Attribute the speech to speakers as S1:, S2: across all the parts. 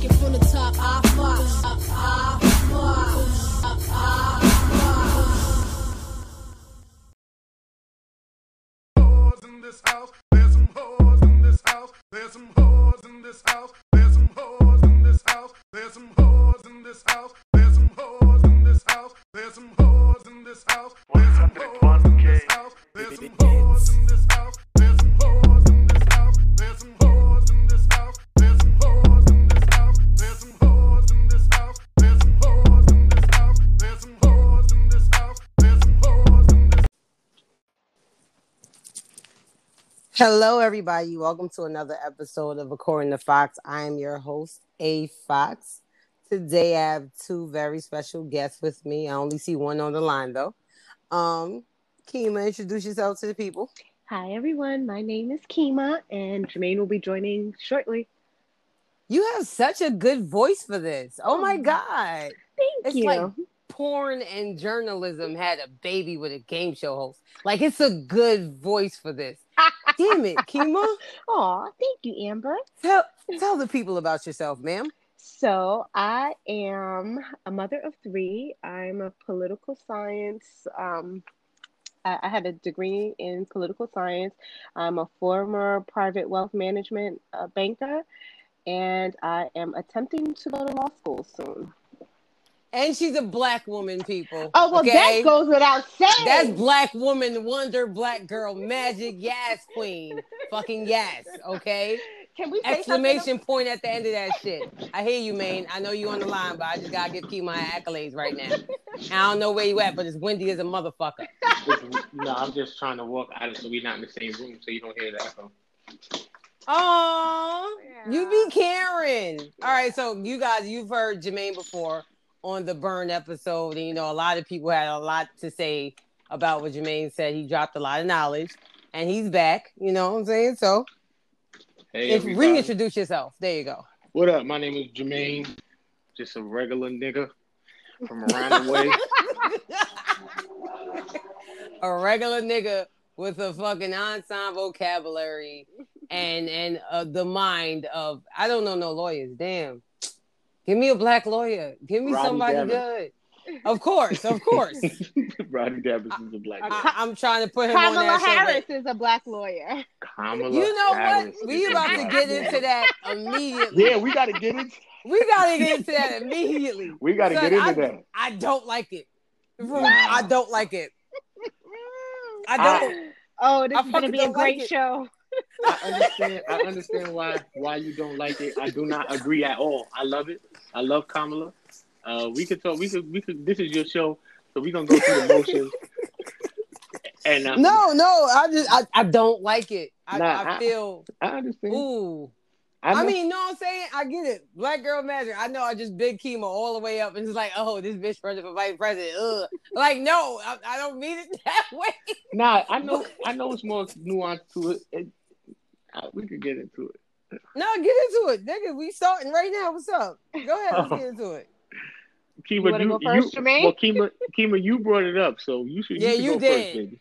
S1: take it from the top. I fox. I
S2: this house. There's some whores in this house. There's some whores in this house.
S3: Hello, everybody. Welcome to another episode of According to Fox. I am your host, A Fox. Today, I have two very special guests with me. I only see one on the line, though. Um, Kima, introduce yourself to the people.
S4: Hi, everyone. My name is Kima, and Jermaine will be joining shortly.
S3: You have such a good voice for this. Oh my God.
S4: Thank you.
S3: It's
S4: you.
S3: like porn and journalism had a baby with a game show host. Like, it's a good voice for this. Damn it, Kima.
S4: Aw, thank you, Amber.
S3: Tell, tell the people about yourself, ma'am.
S4: So, I am a mother of three. I'm a political science. Um, I, I had a degree in political science. I'm a former private wealth management uh, banker, and I am attempting to go to law school soon.
S3: And she's a black woman, people.
S4: Oh, well,
S3: okay?
S4: that goes without saying.
S3: That's black woman, wonder, black girl, magic, yes, queen. Fucking yes, okay?
S4: Can we say
S3: Exclamation point at the end of that shit. I hear you, man. I know you on the line, but I just gotta give Key my accolades right now. And I don't know where you at, but it's windy as a motherfucker.
S5: no, I'm just trying to walk out of so we're not in the same room so you don't hear that. echo.
S3: Oh, you be Karen. All right, so you guys, you've heard Jermaine before on the Burn episode, and you know a lot of people had a lot to say about what Jermaine said. He dropped a lot of knowledge, and he's back. You know what I'm saying? So,
S5: Hey,
S3: if, reintroduce yourself. There you go.
S5: What up? My name is Jermaine. Just a regular nigga from around the way.
S3: a regular nigga with a fucking ensemble vocabulary and and uh, the mind of I don't know no lawyers. Damn, give me a black lawyer. Give me
S5: Rodney
S3: somebody
S5: Damon.
S3: good. Of course, of course.
S5: Rodney Davis is a black uh, man.
S3: I, I'm trying to put him on
S4: Kamala
S3: that show, but-
S4: Harris is a black lawyer.
S5: Kamala
S3: You know what? We about to get
S5: man.
S3: into that immediately.
S5: Yeah, we gotta get it.
S3: We gotta get into that immediately.
S5: We gotta get into
S3: I,
S5: that.
S3: I don't like it.
S5: Wow.
S3: I don't like it. I don't.
S4: Oh, this
S3: I
S4: is gonna be a
S3: don't like
S4: great show.
S5: I understand. I understand why why you don't like it. I do not agree at all. I love it. I love Kamala. Uh, we could talk. We could. We could. This is your show, so we're gonna go through the motions. And uh,
S3: no, no. I just I, I don't like it. I,
S5: Nah,
S3: I
S5: I-
S3: feel
S5: I understand.
S3: ooh.
S5: I,
S3: I, mean, know what I'm saying? I get it. Black girl magic. I know I just big chemo all the way up and it's like, oh, this bitch running for vice president. Ugh. Like, no, I, I don't mean it that way.
S5: Nah, I know. I know it's more nuanced to it. it uh, we could get into it.
S3: No, get into it. Nigga, we starting right now. What's up? Go ahead, let's get into it.
S5: Kima,
S4: wanna
S5: you,
S4: go first,
S5: you,
S4: Jermaine?
S5: well, Kima, Kima, you brought it up, so you should.
S3: Yeah,
S5: should
S3: you
S5: go
S3: did.
S5: First, baby.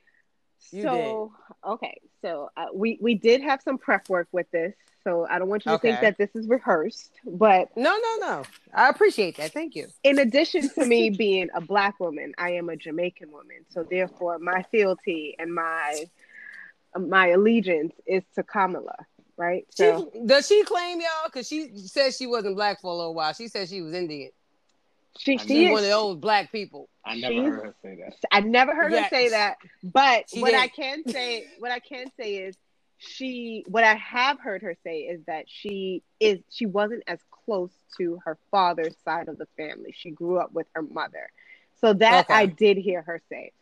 S3: You
S4: so, okay, so uh, we we did have some prep work with this, so I don't want you to think that this is rehearsed. But
S3: No, no, no. I appreciate that. Thank you.
S4: in addition to me being a black woman, I am a Jamaican woman. So therefore, my fealty and my my allegiance is to Kamala, right?
S3: She, does she claim y'all? Because she said she wasn't black for a little while. She said she was Indian.
S4: she she
S3: She's
S4: is.
S3: one of those black people.
S5: I never
S4: She's-
S5: heard her say that.
S4: I never heard her say that, but
S3: She
S4: what
S3: did.
S4: I can say, what I can say is, she. What I have heard her say is that she is. She wasn't as close to her father's side of the family. She grew up with her mother, so that
S3: Okay.
S4: I did hear her say,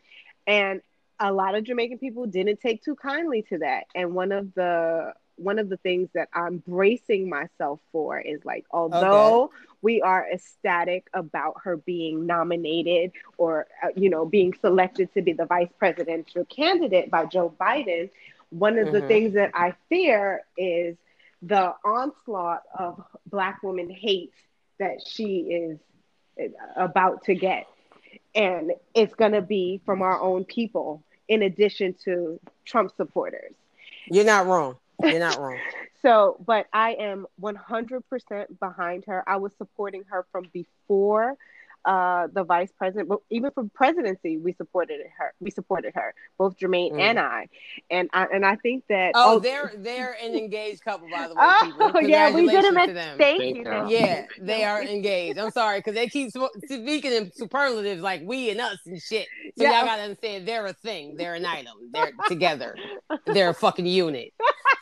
S4: and a lot of Jamaican people didn't take too kindly to that. And one of the one of the things that I'm bracing myself for is like, although we are ecstatic about her being nominated or uh, you know being selected to be the vice presidential candidate by Joe Biden, one of the
S3: Mhm.
S4: things that I fear is the onslaught of black woman hate that she is uh, about to get. And it's going to be from our own people in addition to Trump supporters.
S3: You're not wrong. You're not wrong.
S4: So, but I am 100% behind her. I was supporting her from before uh, the vice president, but even from presidency, we supported her. We supported her, both Jermaine
S3: Mm.
S4: and I, and I and I think that.
S3: Oh, they're they're an engaged couple, by the way.
S4: Oh, yeah, we did
S3: Congratulations
S4: them
S3: to
S4: at
S3: them.
S4: thank
S5: Thank
S4: you.
S5: you.
S4: thank you.
S3: Yeah, they are engaged. I'm sorry because they keep speaking in superlatives like we and us and shit. So
S4: Yeah.
S3: y'all gotta understand they're a thing. They're an item. They're together. They're a fucking unit.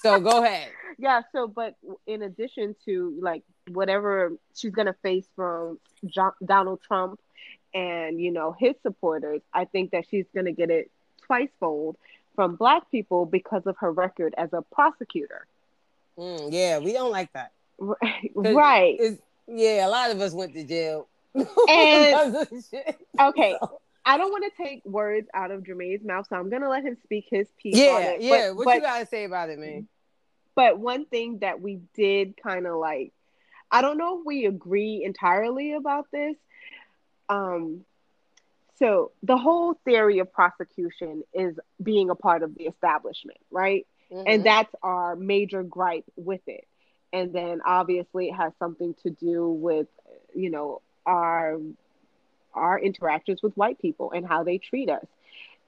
S3: So go ahead.
S4: Yeah. So, but in addition to like whatever she's gonna face from jo- Donald Trump and you know his supporters, I think that she's gonna get it twice fold from Black people because of her record as a prosecutor.
S3: Mm, yeah, we don't like that.
S4: Right.
S3: Yeah, a lot of us went to jail.
S4: And-
S3: Because of shit.
S4: Okay. I don't want to take words out of Jermaine's mouth, so I'm gonna let him speak his piece. on
S3: Yeah,
S4: it.
S3: yeah.
S4: But,
S3: what
S4: but,
S3: you gotta say about it, man?
S4: But one thing that we did kind of like, I don't know if we agree entirely about this. Um, so the whole theory of prosecution is being a part of the establishment, right?
S3: Mhm.
S4: And that's our major gripe with it. And then obviously it has something to do with, you know, our our interactions with white people and how they treat us.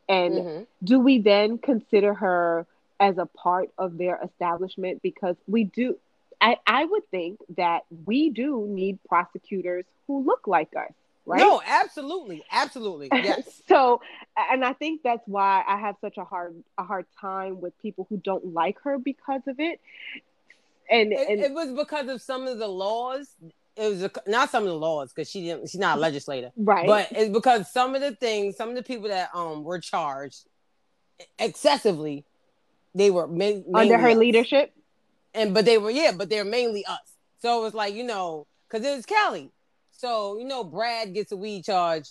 S4: And
S3: Mhm.
S4: do we then consider her as a part of their establishment? Because we do, I, I would think that we do need prosecutors who look like us, right?
S3: No, absolutely, absolutely. Yes.
S4: so, and I think that's why I have such a hard a hard time with people who don't like her because of it. And
S3: It,
S4: and
S3: it was because of some of the laws. It was a, not some of the laws because she didn't. She's not a legislator,
S4: right,
S3: but it's because some of the things, some of the people that um were charged excessively, they were ma-
S4: under her
S3: us.
S4: leadership,
S3: and but they were yeah, but they're mainly us. So it was like you know, because it was Kelly. So you know, Brad gets a weed charge.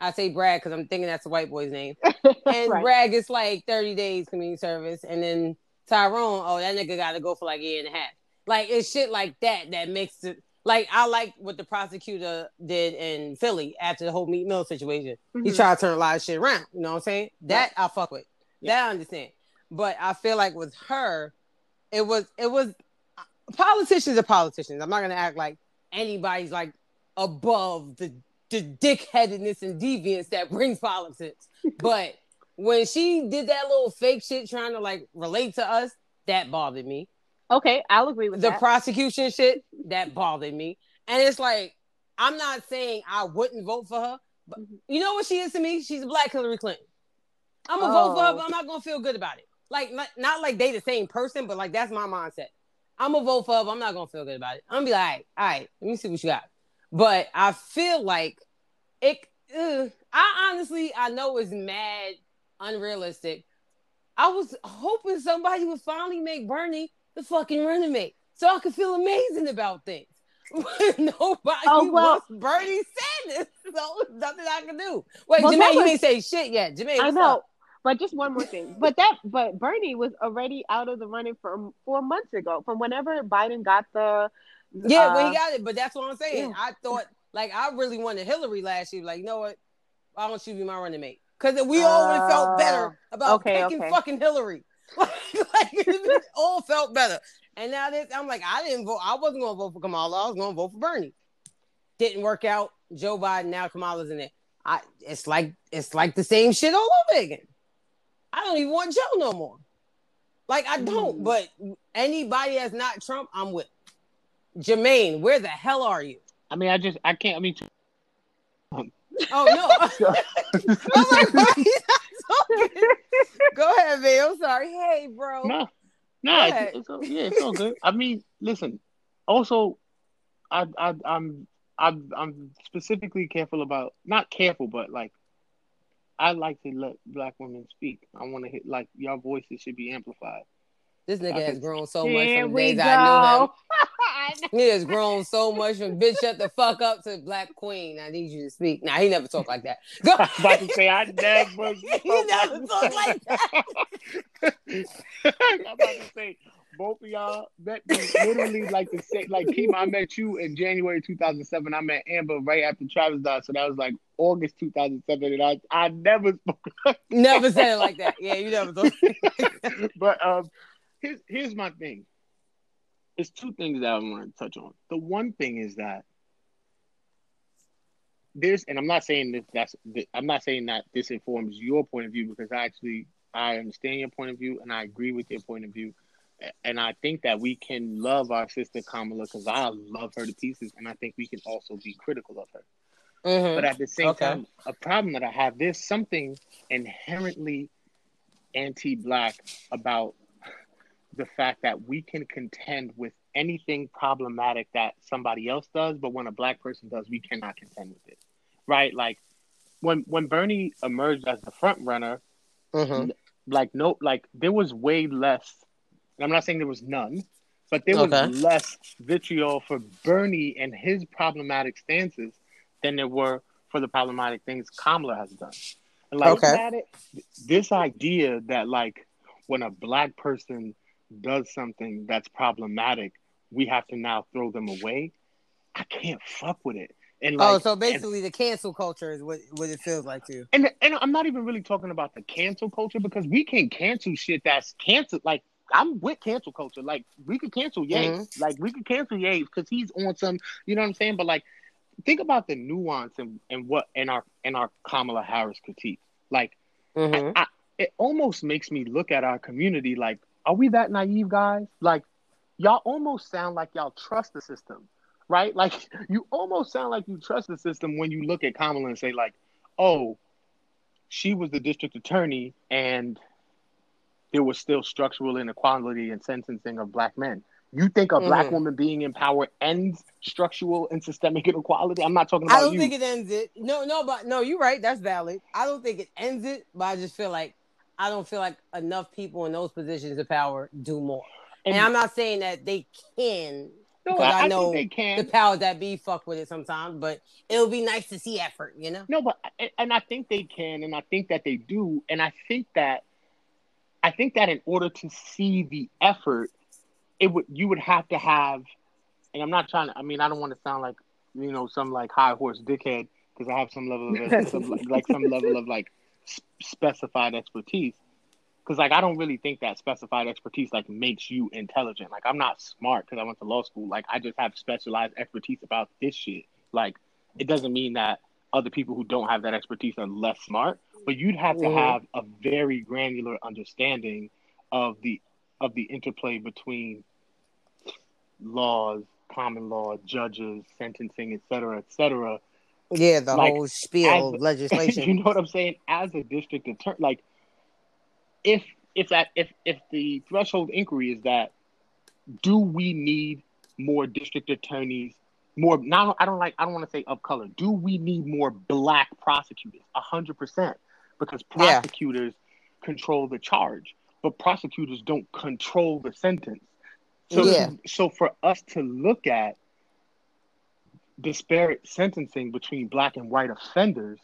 S3: I say Brad because I'm thinking that's a white boy's name. And
S4: Right.
S3: Brad gets like 30 days community service, and then Tyrone, oh that nigga got to go for like a year and a half. Like it's shit like that that makes it. Like I like what the prosecutor did in Philly after the whole Meek Mill situation. He
S4: Mhm.
S3: tried to turn a lot of shit around. You know what I'm saying? That I fuck with. That I understand. But I feel like with her, it was it was politicians are politicians. I'm not gonna act like anybody's like above the the dickheadedness and deviance that brings politics. But when she did that little fake shit trying to like relate to us, that bothered me.
S4: okay, I'll agree with
S3: The
S4: that.
S3: prosecution shit, that bothered me. And it's like, I'm not saying I wouldn't vote for her, but
S4: Mhm.
S3: you know what she is to me? She's a black Hillary Clinton. I'm gonna vote for her,
S4: Oh.
S3: but I'm not gonna feel good about it. Like, not, not like they the same person, but like that's my mindset. I'm gonna vote for I'm not gonna feel good about it. I'm gonna be like, all right, all right, let me see what you got. But I feel like it. ugh, I honestly, I know it's mad unrealistic. I was hoping somebody would finally make Bernie the fucking running mate, so I could feel amazing about things. Nobody
S4: Oh, well-
S3: wants Bernie Sanders, so nothing I can do. Wait,
S4: Well,
S3: Jermaine,
S4: that
S3: you
S4: was-
S3: ain't say shit yet. Jermaine,
S4: I know.
S3: up?
S4: But just one more thing. But that but Bernie was already out of the running from four months ago. From whenever Biden got the
S3: Yeah,
S4: uh,
S3: well, he got it, but that's what I'm saying.
S4: yeah.
S3: I thought, like, I really wanted Hillary last year. Like, you know what? Why don't you be my running mate? Because we all felt better about
S4: Uh, okay,
S3: picking
S4: okay.
S3: fucking Hillary. like, it all felt better. And now this, I'm like, I didn't vote. I wasn't going to vote for Kamala. I was going to vote for Bernie. Didn't work out. Joe Biden. Now Kamala's in it. I. It's like it's like the same shit all over again. I don't even want Joe no more. Like I don't.
S4: Mm.
S3: But anybody that's not Trump, I'm with. Jermaine, where the hell are you?
S5: I mean, I just I can't. I mean,
S3: Oh no. Like, why you not talking? Go ahead, man. I'm sorry. Hey, bro.
S5: no, no, it's, it's yeah, it's all good. I mean, listen. Also, I I I'm I'm I'm specifically careful about not careful, but like I like to let black women speak. I want to hit like your voices should be amplified.
S3: This nigga
S5: I
S3: has grown so much from the days
S4: go.
S3: I knew him.
S4: Know.
S3: He has grown so much from bitch shut the fuck up to black queen. I need you to speak. Nah, he never talked like that. Go.
S5: I about to say I never.
S3: he never talked like that.
S5: I'm about to say both of y'all met me literally like the same. Like Keem, I met you in January 2007. I met Amber right after Travis died, so that was like August 2007. And I I never spoke.
S3: Never said it like that. Yeah, you never talked.
S5: but um, here's here's my thing. There's two things that I want to touch on. The one thing is that there's, and I'm not saying that that's, I'm not saying that this informs your point of view because I actually I understand your point of view and I agree with your point of view, and I think that we can love our sister Kamala because I love her to pieces, and I think we can also be critical of her.
S3: Mhm.
S5: But at the same
S3: Okay.
S5: time, a problem that I have, there's something inherently anti-black about the fact that we can contend with anything problematic that somebody else does, but when a black person does, we cannot contend with it. Right? Like when when Bernie emerged as the front runner,
S3: Mhm.
S5: like no like there was way less I'm not saying there was none, but there was less vitriol for Bernie and his problematic stances than there were for the problematic things Kamala has done. And like
S3: Okay.
S5: This idea that like when a black person does something that's problematic, we have to now throw them away. I can't fuck with it. And oh, like,
S3: oh, so basically the cancel culture is what what it feels like to you.
S5: and and I'm not even really talking about the cancel culture because we can cancel shit that's canceled. Like I'm with cancel culture. Like we could cancel Ye.
S3: Mm-hmm.
S5: Like we could cancel Ye because he's on some. You know what I'm saying? But like, think about the nuance and and what in our in our Kamala Harris critique. Like
S3: Mhm.
S5: I, it almost makes me look at our community like, are we that naive, guys? Like, y'all almost sound like y'all trust the system, right? Like, you almost sound like you trust the system when you look at Kamala and say, like, oh, she was the district attorney and there was still structural inequality in sentencing of black men. You think a black
S3: Mhm.
S5: woman being in power ends structural and systemic inequality? I'm not talking about
S3: I don't
S5: you.
S3: think it ends it. No, no, but no, you're right. That's valid. I don't think it ends it, but I just feel like I don't feel like enough people in those positions of power do more. And, I'm not saying that they can.
S5: no,
S3: because I
S5: I,
S3: know
S5: they can.
S3: The powers that be fuck with it sometimes, but it'll be nice to see effort, you know.
S5: No, but and I think they can, and I think that they do, and I think that I think that in order to see the effort, it would you would have to have, and I'm not trying to. I mean, I don't want to sound like you know some like high horse dickhead because I have some level of some, like some level of like specified expertise. Because like I don't really think that specified expertise like makes you intelligent. Like I'm not smart because I went to law school. Like I just have specialized expertise about this shit. Like it doesn't mean that other people who don't have that expertise are less smart, but you'd have to
S3: mm-hmm.
S5: have a very granular understanding of the of the interplay between laws, common law, judges, sentencing, et cetera, et cetera.
S3: Yeah, the
S5: like,
S3: whole spiel of legislation.
S5: you know what I'm saying? As a district attorney, like if if that if if the threshold inquiry is that do we need more district attorneys more now i don't like i don't want to say of color do we need more black prosecutors 100% because prosecutors yeah. control the charge, but prosecutors don't control the sentence. So,
S3: yeah.
S5: so for us to look at disparate sentencing between black and white offenders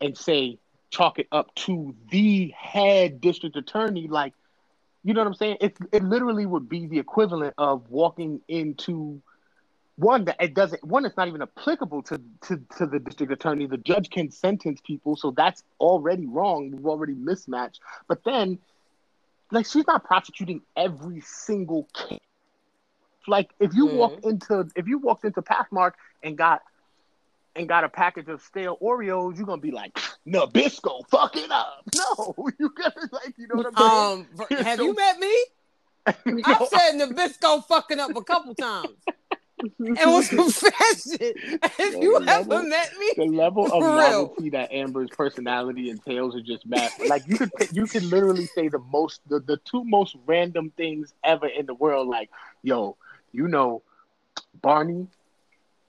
S5: and say chalk it up to the head district attorney like you know what i'm saying it, it literally would be the equivalent of walking into one that it doesn't one it's not even applicable to, to to the district attorney the judge can sentence people so that's already wrong we've already mismatched but then like she's not prosecuting every single case like if you walk into if you walked into pathmark and got and got a package of stale Oreos, you're gonna be like, Nabisco, fuck it up. No, you gotta like, you know what I'm
S3: Um, have
S5: so-
S3: you met me?
S5: saying?
S3: I've
S5: No,
S3: said Nabisco fucking up a couple times. Mm-hmm. And was confession. If you
S5: The
S3: ever
S5: level-
S3: met me,
S5: the level of novelty that Amber's personality entails are just mad. Like you could you could literally say the most the, the two most random things ever in the world. Like, yo, you know, Barney,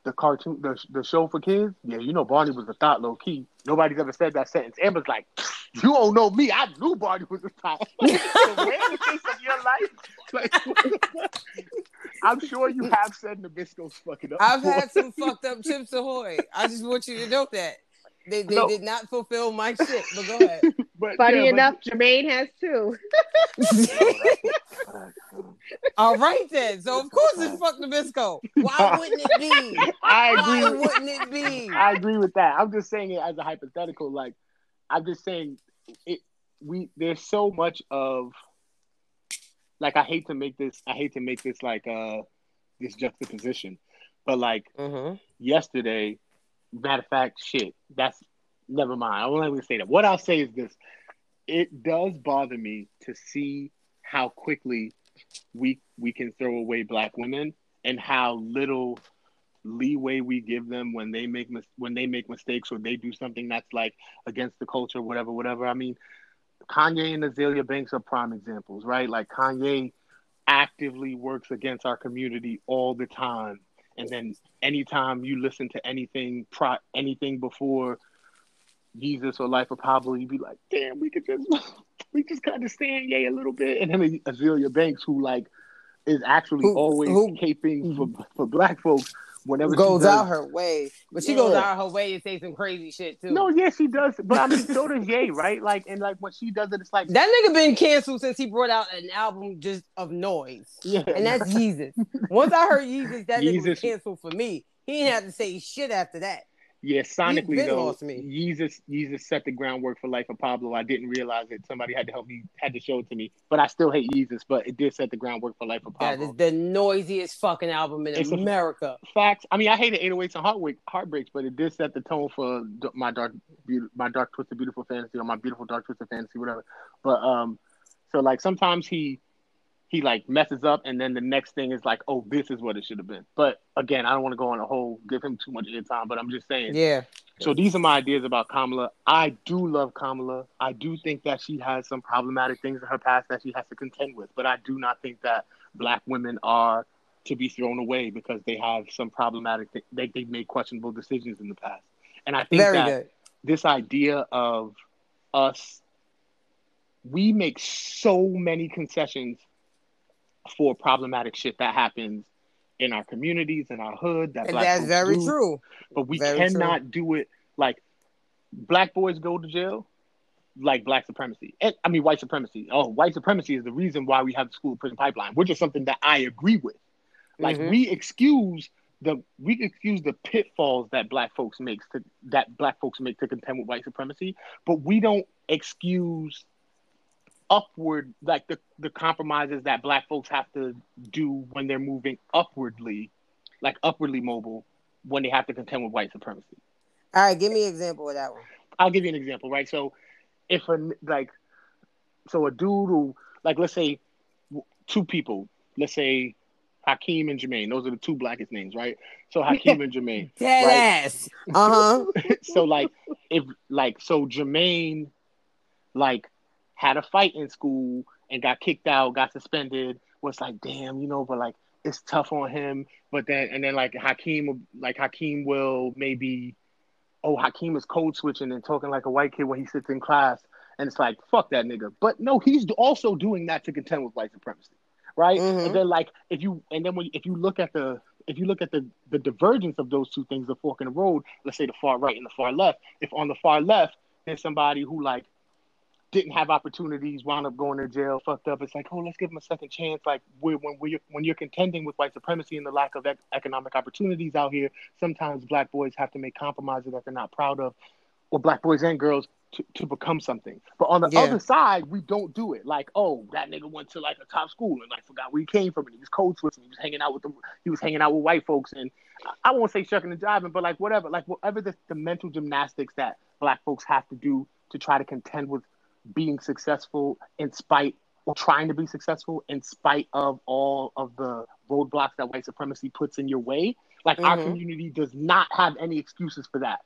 S5: the cartoon, the the show for kids. Yeah, you know, Barney was a thought low key. Nobody's ever said that sentence. Amber's like, you don't know me. I knew Barney was a thought. Like, the random things of your life. Like, I'm sure you have said Nabisco's fucking up.
S3: I've
S5: before.
S3: had some fucked up Chips Ahoy. I just want you to know that. They, they
S5: No.
S3: did not fulfill my shit, but go ahead.
S5: But,
S4: Funny
S5: yeah, but-
S4: enough, Jermaine has too.
S3: All right then. So of course it's fuck Nabisco. Why wouldn't it be?
S5: I
S3: Why
S5: agree. With,
S3: wouldn't it be?
S5: I agree with that. I'm just saying it as a hypothetical. Like, I'm just saying it. We there's so much of like I hate to make this I hate to make this like uh this juxtaposition, but like
S3: hmm
S5: yesterday, matter of fact, shit, that's never mind. I won't even say that. What I'll say is this: it does bother me to see how quickly we we can throw away black women and how little leeway we give them when they make mis- when they make mistakes or they do something that's like against the culture, whatever, whatever. I mean, Kanye and Azealia Banks are prime examples, right? Like Kanye actively works against our community all the time. And then anytime you listen to anything pro anything before Jesus or Life of Pablo, you'd be like, damn, we could just we just kind of stand Ye a little bit. And then Azealia Banks, who like is actually
S3: Who-
S5: always
S3: who-
S5: caping for, mm-hmm. for black folks whenever she
S3: Goes
S5: does-
S3: out her way, but she goes out her way and say some crazy shit too.
S5: No, yeah, she does. But I mean, so does Ye, right? Like, and like when she does it, it's like,
S3: That nigga been canceled since he brought out an album just of noise.
S5: yeah,
S3: And that's Yeezus. Once I heard Yeezus, that nigga was canceled for me. He didn't have to say shit after that.
S5: Yeah. Sonically though. Yeezus, Yeezus set the groundwork for Life of Pablo. I didn't realize it. Somebody had to help me, had to show it to me. But I still hate Yeezus, but it did set the groundwork for Life of Pablo.
S3: That is the noisiest fucking album in
S5: It's a-
S3: America.
S5: Facts. I mean, I hated 808s and Heartbreak, Heartbreaks, but it did set the tone for my dark, my dark twisted beautiful fantasy or my beautiful dark twisted fantasy, whatever. But um, so like sometimes he he like messes up, and then the next thing is like, oh, this is what it should have been. But again, I don't want to go on a whole give him too much airtime, but I'm just saying.
S3: Yeah.
S5: So these are my ideas about Kamala. I do love Kamala. I do think that she has some problematic things in her past that she has to contend with, but I do not think that black women are to be thrown away because they have some problematic th- they they've made questionable decisions in the past. And I think
S3: Very
S5: that
S3: good.
S5: this idea of us we make so many concessions for problematic shit that happens in our communities in our hood that
S3: that's very
S5: do.
S3: true.
S5: but we
S3: Very
S5: cannot do it like black boys go to jail like black supremacy. And i mean white supremacy. Oh white supremacy is the reason why we have the school prison pipeline which is something that i agree with. Like
S3: Mhm.
S5: we excuse the we excuse the pitfalls that black folks makes to that black folks make to contend with white supremacy but we don't excuse upward like the the compromises that black folks have to do when they're moving upwardly like upwardly mobile when they have to contend with white supremacy
S3: All right, give me an example of that one.
S5: I'll give you an example, right? So, if a like, so a dude who like, let's say, two people, let's say, Hakeem and Jermaine. Those are the two blackest names, right? So Hakeem and Jermaine.
S3: Dead
S5: Right.
S3: ass. Uh huh.
S5: so like, if like, so Jermaine, like, had a fight in school and got kicked out, got suspended. Was like, damn, you know, but like, it's tough on him. But then, and then like Hakeem, like Hakeem will maybe oh, Hakeem is code switching and talking like a white kid when he sits in class. And it's like, fuck that nigga. But no, he's also doing that to contend with white supremacy. Right.
S3: Mhm.
S5: And then like if you and then when if you look at the if you look at the the divergence of those two things, the fork in the road, let's say the far right and the far left, if on the far left there's somebody who like didn't have opportunities, wound up going to jail, fucked up. It's like, oh, let's give them a second chance. Like when when we're, when you're contending with white supremacy and the lack of ec- economic opportunities out here, sometimes black boys have to make compromises that they're not proud of, or black boys and girls to, to become something. But on the
S3: Yeah.
S5: other side, we don't do it. Like, oh, that nigga went to like a top school and like forgot where he came from and he was code switching. He was hanging out with the he was hanging out with white folks and I I won't say shucking and jiving, but like whatever, like whatever the, the mental gymnastics that black folks have to do to try to contend with being successful in spite or trying to be successful in spite of all of the roadblocks that white supremacy puts in your way. Like our
S3: Mhm.
S5: community does not have any excuses for that.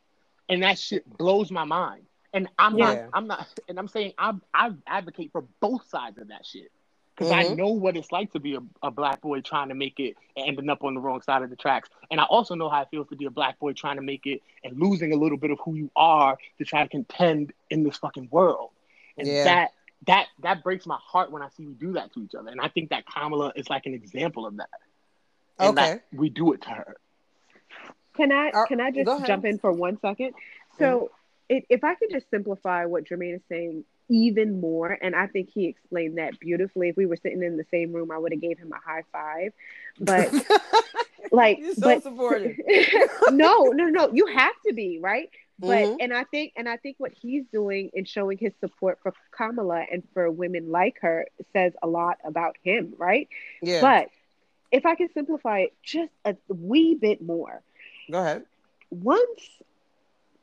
S5: And that shit blows my mind. And I'm
S3: Yeah.
S5: not I'm not and I'm saying I I advocate for both sides of that shit. Because I
S3: Mhm.
S5: know what it's like to be a, a black boy trying to make it and ending up on the wrong side of the tracks. And I also know how it feels to be a black boy trying to make it and losing a little bit of who you are to try to contend in this fucking world. And
S3: Yeah.
S5: that that that breaks my heart when I see we do that to each other. And I think that Kamala is like an example of that. And
S3: Okay.
S5: that we do it to her.
S4: Can I
S3: Uh,
S4: can I just jump in for one second? So, if if I could just simplify what Jermaine is saying even more, and I think he explained that beautifully. If we were sitting in the same room, I would have gave him a high five. But like,
S3: You're so
S4: but
S3: supportive.
S4: no, no, no. You have to be right but
S3: Mhm.
S4: and I think and I think what he's doing in showing his support for Kamala and for women like her says a lot about him, right?
S3: Yeah.
S4: But if I can simplify it just a wee bit more,
S3: Go ahead.
S4: once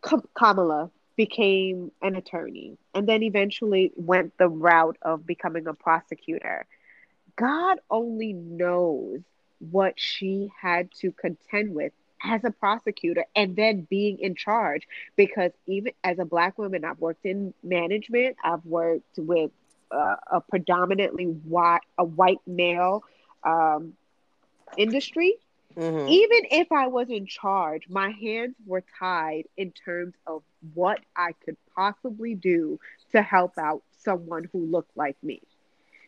S4: Ka- Kamala became an attorney and then eventually went the route of becoming a prosecutor, God only knows what she had to contend with as a prosecutor and then being in charge. Because even as a Black woman, I've worked in management, I've worked with uh, a predominantly white, a white male um, industry
S3: Mhm.
S4: even if I was in charge, my hands were tied in terms of what I could possibly do to help out someone who looked like me.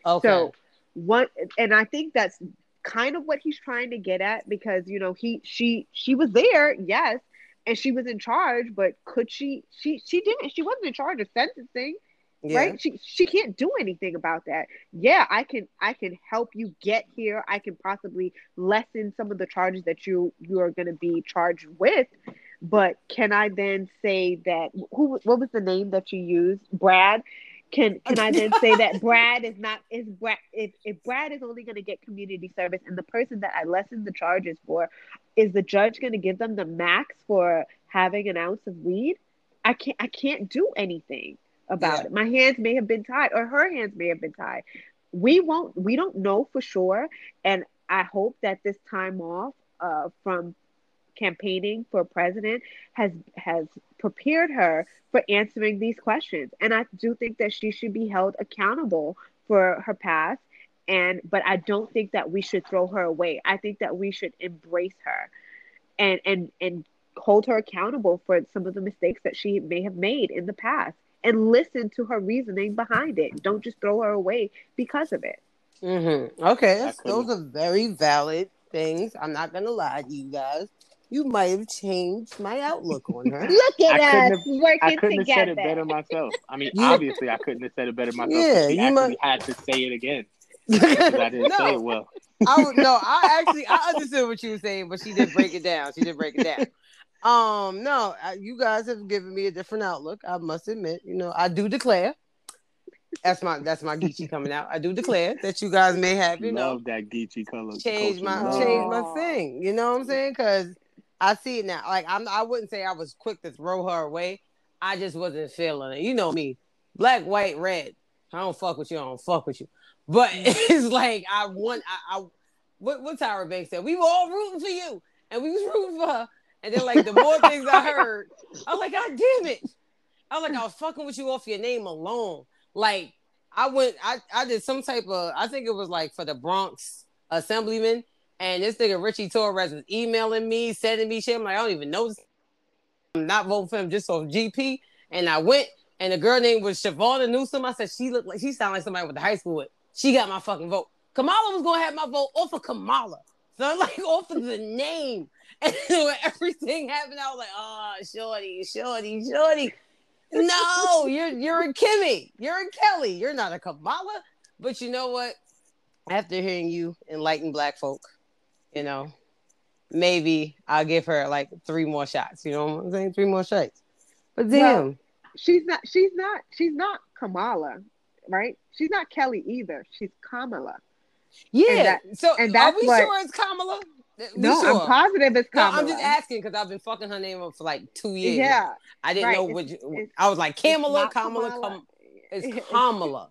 S3: Okay.
S4: So what and I think that's kind of what he's trying to get at because you know he she she was there, yes, and she was in charge, but could she she she didn't she wasn't in charge of sentencing
S3: yeah.
S4: right? She she can't do anything about that. Yeah i can i can help you get here. I can possibly lessen some of the charges that you you are going to be charged with but can i then say that who what was the name that you used? Brad can can i then say that brad is not is brad if, if brad is only going to get community service and the person that i lessen the charges for is the judge going to give them the max for having an ounce of weed i can't i can't do anything about
S3: Yeah.
S4: it. My hands may have been tied, or her hands may have been tied. We won't. We don't know for sure, and I hope that this time off uh, from campaigning for president has has prepared her for answering these questions. And I do think that she should be held accountable for her past. And but I don't think that we should throw her away. I think that we should embrace her and and and hold her accountable for some of the mistakes that she may have made in the past and listen to her reasoning behind it. Don't just throw her away because of it.
S3: Mm-hmm. Okay, that's, those are very valid things. I'm not gonna lie to you guys. You might have changed my outlook on her.
S4: Look at
S5: couldn't
S4: us
S5: I
S4: working
S5: couldn't have said it better myself. I mean, obviously, I couldn't have said it better myself.
S3: Yeah,
S5: Yeah,
S3: you
S5: actually
S3: might-
S5: had to say it again because I didn't say it well.
S3: I was, no, I actually I understood what you were saying, but she did break it down. She did break it down. Um, no, I, you guys have given me a different outlook. I must admit. You know, I do declare. That's my that's my Geechee coming out. I do declare that you guys may have you know
S5: Love that Geechee color.
S3: change my
S5: Love
S3: change my thing. You know what I'm saying? Because I see it now. Like I'm, I wouldn't say I was quick to throw her away. I just wasn't feeling it. You know me, black, white, red. I don't fuck with you. I don't fuck with you. But it's like I want. I, I what what Tyra Banks said. We were all rooting for you, and we was rooting for her. And then like the more things I heard, I was like, God damn it! I was like, I was fucking with you off your name alone. Like I went, I I did some type of. I think it was like for the Bronx Assemblyman, and this nigga Richie Torres was emailing me, sending me shit. I'm like, I don't even know. this. I'm not voting for him just on GP. And I went, and the girl name was Shavonna Newsom. I said she looked like she sounded like somebody with the high school with. She got my fucking vote. Kamala was gonna have my vote off of Kamala. So I'm like off of the name. And when everything happened, I was like, oh, shorty, shorty, shorty. No, you're you're a Kimmy. You're a Kelly. You're not a Kamala. But you know what? After hearing you enlighten black folk, you know, maybe I'll give her like three more shots. You know what I'm saying? Three more shots. But damn.
S4: Well, She's not. She's not. She's not Kamala, right? She's not Kelly either. She's Kamala.
S3: yeah.
S4: that-
S3: so
S4: and
S3: are
S4: that's
S3: we
S4: what-
S3: sure it's Kamala? We
S4: No,
S3: sure?
S4: I'm positive it's
S3: No,
S4: Kamala.
S3: I'm just asking because I've been fucking her name up for like two years.
S4: Yeah,
S3: I didn't
S4: right.
S3: know what. I was like Kamala, Kamala,
S4: Kamala.
S3: Kam- it's
S4: It's-
S3: Kamala.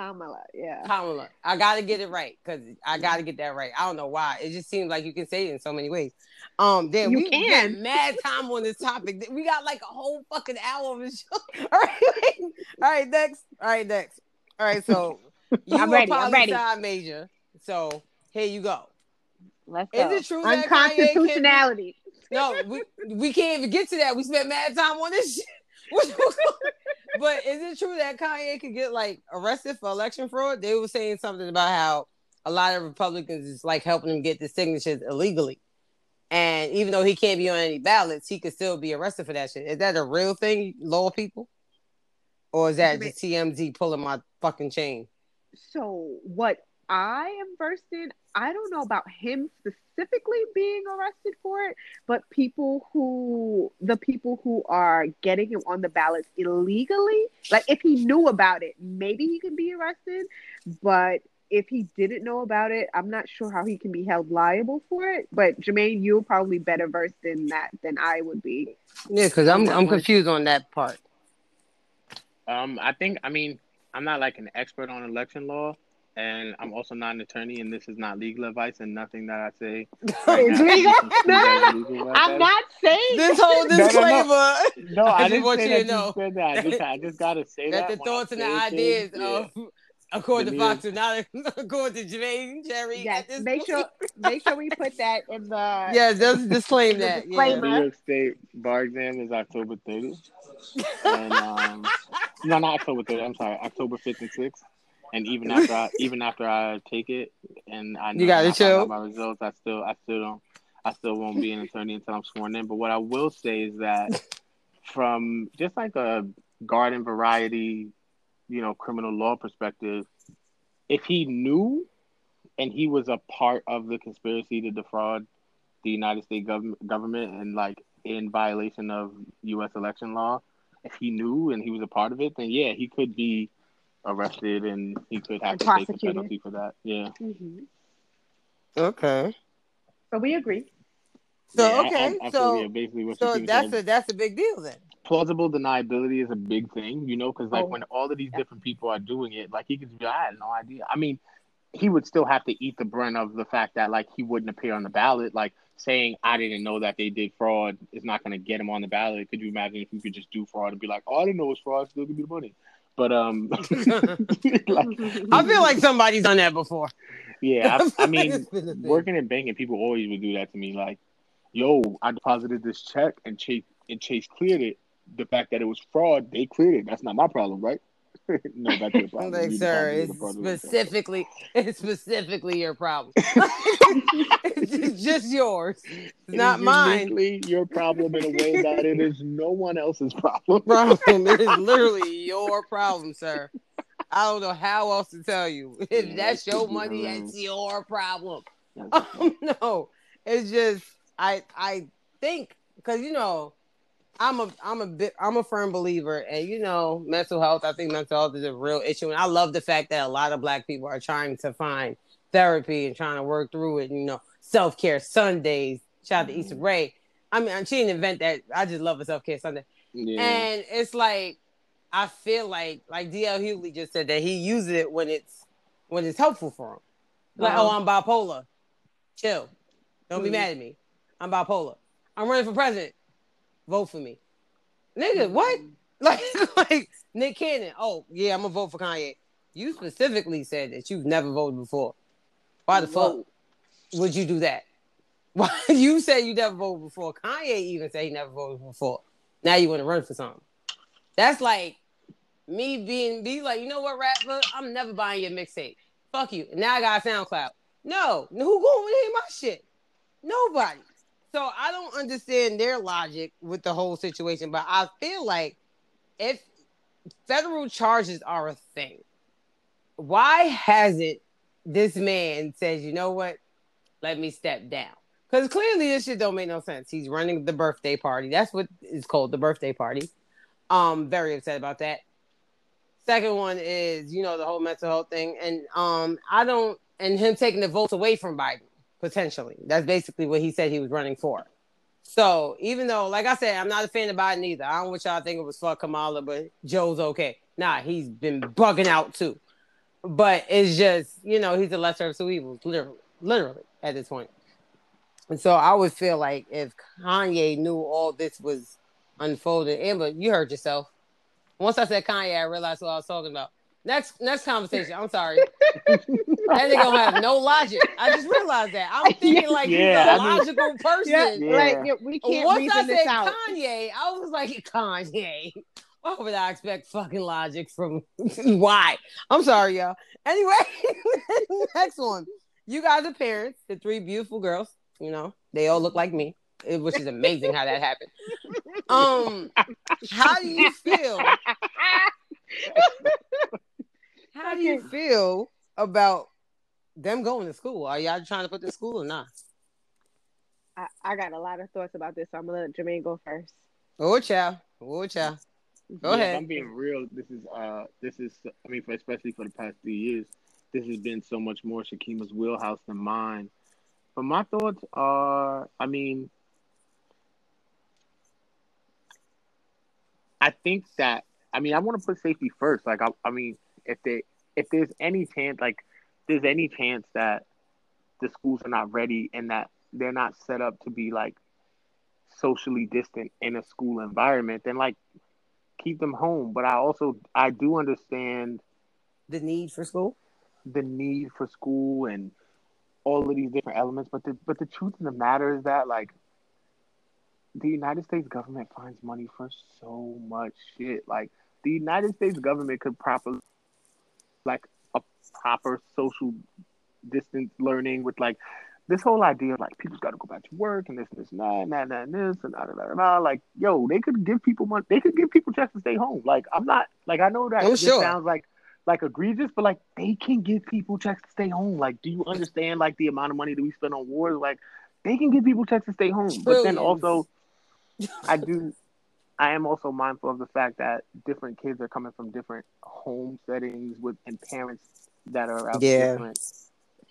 S4: Kamala. Yeah.
S3: Kamala. I gotta get it right because I gotta get that right. I don't know why. It just seems like you can say it in so many ways. Um, then
S4: You
S3: we
S4: can.
S3: mad time on this topic. We got like a whole fucking hour of the show. All right, all right, next. All right, next. All right, so you
S4: I'm
S3: a
S4: ready, I'm ready.
S3: major. So here you go.
S4: Let's
S3: Is
S4: go.
S3: it true that Kanye. No, we we can't even get to that. We spent mad time on this shit. but is it true that Kanye could get like arrested for election fraud? They were saying something about how a lot of Republicans is like helping him get the signatures illegally. And even though he can't be on any ballots, he could still be arrested for that shit. Is that a real thing, law people? Or is that just TMZ pulling my fucking chain?
S4: So what I am versed in, I don't know about him specifically being arrested for it, but people who, the people who are getting him on the ballot illegally, like if he knew about it, maybe he could be arrested. But if he didn't know about it, I'm not sure how he can be held liable for it. But Jermaine, you're probably better versed in that than I would be.
S3: Yeah, because I'm I'm confused on that part.
S5: Um, I think I mean I'm not like an expert on election law, and I'm also not an attorney, and this is not legal advice, and nothing that I say. right now
S4: Legal? No, no, no. I'm not saying
S3: This whole
S5: no, no.
S3: disclaimer
S5: No,
S3: I
S5: I
S3: just
S5: didn't
S3: want
S5: say
S3: you to know
S5: you that. I just, I just gotta say that.
S3: that the thoughts and the ideas
S5: things, yeah.
S3: of according to
S5: The
S3: Fox are not according to Jermaine Jerry.
S4: yes. Make
S3: point.
S4: sure, make sure we put that in the.
S3: Yeah, just disclaim that.
S5: The
S3: Yeah.
S5: New York State bar exam is October 30th. And um, no, not October 30th. I'm sorry, October 5th and 6th. And even after I, even after I take it, and I know
S3: You gotta
S5: when I find
S3: chill.
S5: out my results, I still, I still don't, I still won't be an attorney until I'm sworn in. But what I will say is that, from just like a garden variety, you know, criminal law perspective, if he knew, and he was a part of the conspiracy to defraud the United States government, government, and like in violation of U.S. election law, if he knew and he was a part of it, then yeah, he could be arrested and he could have
S4: And
S5: to take the
S4: prosecuted.
S5: penalty for that. Yeah.
S4: Mhm.
S3: Okay.
S4: So we agree.
S3: So
S5: Yeah,
S3: okay,
S5: I- I feel,
S3: so
S5: yeah, basically what
S3: so that's
S5: said.
S3: a that's a big deal then.
S5: plausible deniability is a big thing, you know, because like
S4: Oh,
S5: when all of these
S4: yeah.
S5: different people are doing it, like he could be, I had no idea. I mean, he would still have to eat the brunt of the fact that like he wouldn't appear on the ballot. Like saying I didn't know that they did fraud is not going to get him on the ballot. Could you imagine if you could just do fraud and be like, oh, I didn't know it was fraud, still give me the money. But um, like,
S3: I feel like somebody's done that before.
S5: yeah, I, I mean,
S3: It's been a thing.
S5: working in banking, people always would do that to me. Like, yo, I deposited this check and Chase and Chase cleared it. The fact that it was fraud, they cleared it. That's not my problem, right? no, that's your problem.
S3: Like,
S5: You
S3: sir, it's
S5: the fraudulent check.
S3: specifically it's specifically your problem. it's just- just yours. It's
S5: It
S3: not
S5: is
S3: mine.
S5: uniquely your problem in a way that it is no one else's problem.
S3: Problem. It is literally your problem, sir. I don't know how else to tell you. If
S5: Yeah,
S3: that's your money,
S5: around.
S3: it's your problem. Um, no, it's just I I think because you know I'm a I'm a bit I'm a firm believer, and you know mental health. I think mental health is a real issue, and I love the fact that a lot of Black people are trying to find therapy and trying to work through it. You know, self care Sundays. Shout out to Issa Rae. I mean, she didn't invent that. I just love a self care Sunday.
S5: yeah.
S3: And it's like I feel like like DL Hughley just said that he uses it when it's when it's helpful for him. Like,
S4: Uh-huh.
S3: oh, I'm bipolar. Chill. Don't be
S4: Mhm.
S3: mad at me. I'm bipolar. I'm running for president. Vote for me. Nigga, what? Like, like Nick Cannon. Oh, yeah, I'm gonna vote for Kanye. You specifically said that you've never voted before. Why the fuck would you do that? Why you said you never voted before? Kanye even said he never voted before. Now you want to run for something. That's like me being be like, you know what, rapper? I'm never buying your mixtape. Fuck you. Now I got SoundCloud. No, who going to hear my shit? Nobody. So I don't understand their logic with the whole situation, but I feel like if federal charges are a thing, why hasn't this man says, you know what? Let me step down. Because clearly this shit don't make no sense. He's running the birthday party. That's what is called the birthday party. Um, very upset about that. Second one is, you know, the whole mental health thing. And um, I don't and him taking the votes away from Biden, potentially. That's basically what he said he was running for. So even though, like I said, I'm not a fan of Biden either. I don't want y'all to think it was fuck Kamala, but Joe's okay. Nah, he's been bugging out too. But it's just, you know, he's the lesser of two evils, literally, literally at this point. And so I would feel like if Kanye knew all this was unfolding, Amber, you heard yourself. Once I said Kanye, I realized what I was talking about. Next, next conversation. I'm sorry. that nigga don't have no logic. I just realized that. I'm thinking like
S5: Yeah,
S3: he's a
S5: I knew-
S3: logical person.
S4: Yeah,
S5: Yeah.
S4: like yeah, we can't
S3: Once
S4: reason
S3: I
S4: this
S3: said
S4: out.
S3: Kanye, I was like, Kanye. Why would I expect fucking logic from why? I'm sorry, y'all. Anyway, next one. You guys are parents, the three beautiful girls. You know, they all look like me, eh, which is amazing how that happened. Um, how do you feel? How do you feel about them going to school. Are y'all trying to put the school or not?
S4: I, I got a lot of thoughts about this, so I'm gonna let Jermaine go first.
S3: Oh, child. Oh, child. Go
S5: Yeah, if
S3: ahead.
S5: I'm being real. This is uh, this is. I mean, for, especially for the past three years, this has been so much more Shakima's wheelhouse than mine. But my thoughts are, I mean, I think that, I mean, I want to put safety first. Like, I, I mean, if they, if there's any chance, like, there's any chance that the schools are not ready and that they're not set up to be like socially distant in a school environment, then like keep them home. But I also I do understand
S3: The need for school.
S5: the need for school and all of these different elements. But the but the truth of the matter is that like the United States government finds money for so much shit. Like the United States government could properly like a proper social distance learning with like this whole idea of like people's got to go back to work and this and this and that and that and, that and this and that and that and that. Like, yo, they could give people money. They could give people checks to stay home. Like, I'm not like I know that
S3: Oh, sure.
S5: sounds like like egregious, but like they can give people checks to stay home. Like, do you understand like the amount of money that we spend on wars? Like, they can give people checks to stay home. But then also, I do. I am also mindful of the fact that different kids are coming from different home settings with and parents that are of
S3: Yeah.
S5: different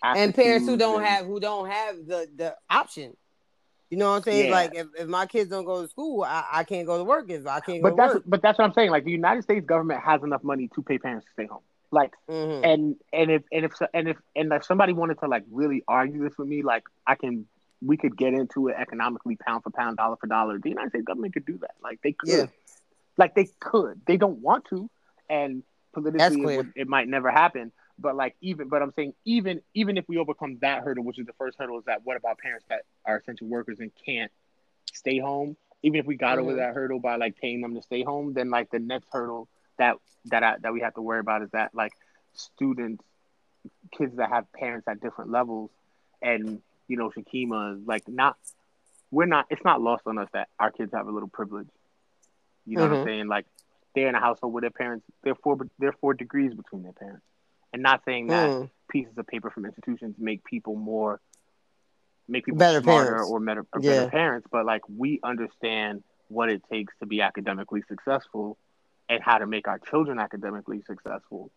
S3: and parents who don't
S5: and-
S3: have who don't have the the option. You know what I'm saying?
S5: Yeah.
S3: Like if, if my kids don't go to school, I, I can't go to work. If I can't
S5: But
S3: go
S5: that's
S3: to work,
S5: but that's what I'm saying. Like the United States government has enough money to pay parents to stay home. Like
S3: Mhm.
S5: and and if and if and if and if somebody wanted to like really argue this with me, like I can we could get into it economically, pound for pound, dollar for dollar. The United States government could do that. Like they could.
S3: Yeah.
S5: Like they could. They don't want to, and politically it, would, it might never happen. But like even, but I'm saying even even if we overcome that hurdle, which is the first hurdle, is that what about parents that are essential workers and can't stay home? Even if we got over
S3: Mhm.
S5: that hurdle by like paying them to stay home, then like the next hurdle that that I, that we have to worry about is that like students, kids that have parents at different levels, and you know Shakima like not we're not it's not lost on us that our kids have a little privilege. You know what
S3: Mhm.
S5: I'm saying? Like they're in a household where their parents they're four they're four degrees between their parents, and not saying that
S3: Mm.
S5: pieces of paper from institutions make people more make people
S3: Better
S5: smarter
S3: parents.
S5: or better, or
S3: Yeah.
S5: better parents, but like we understand what it takes to be academically successful and how to make our children academically successful.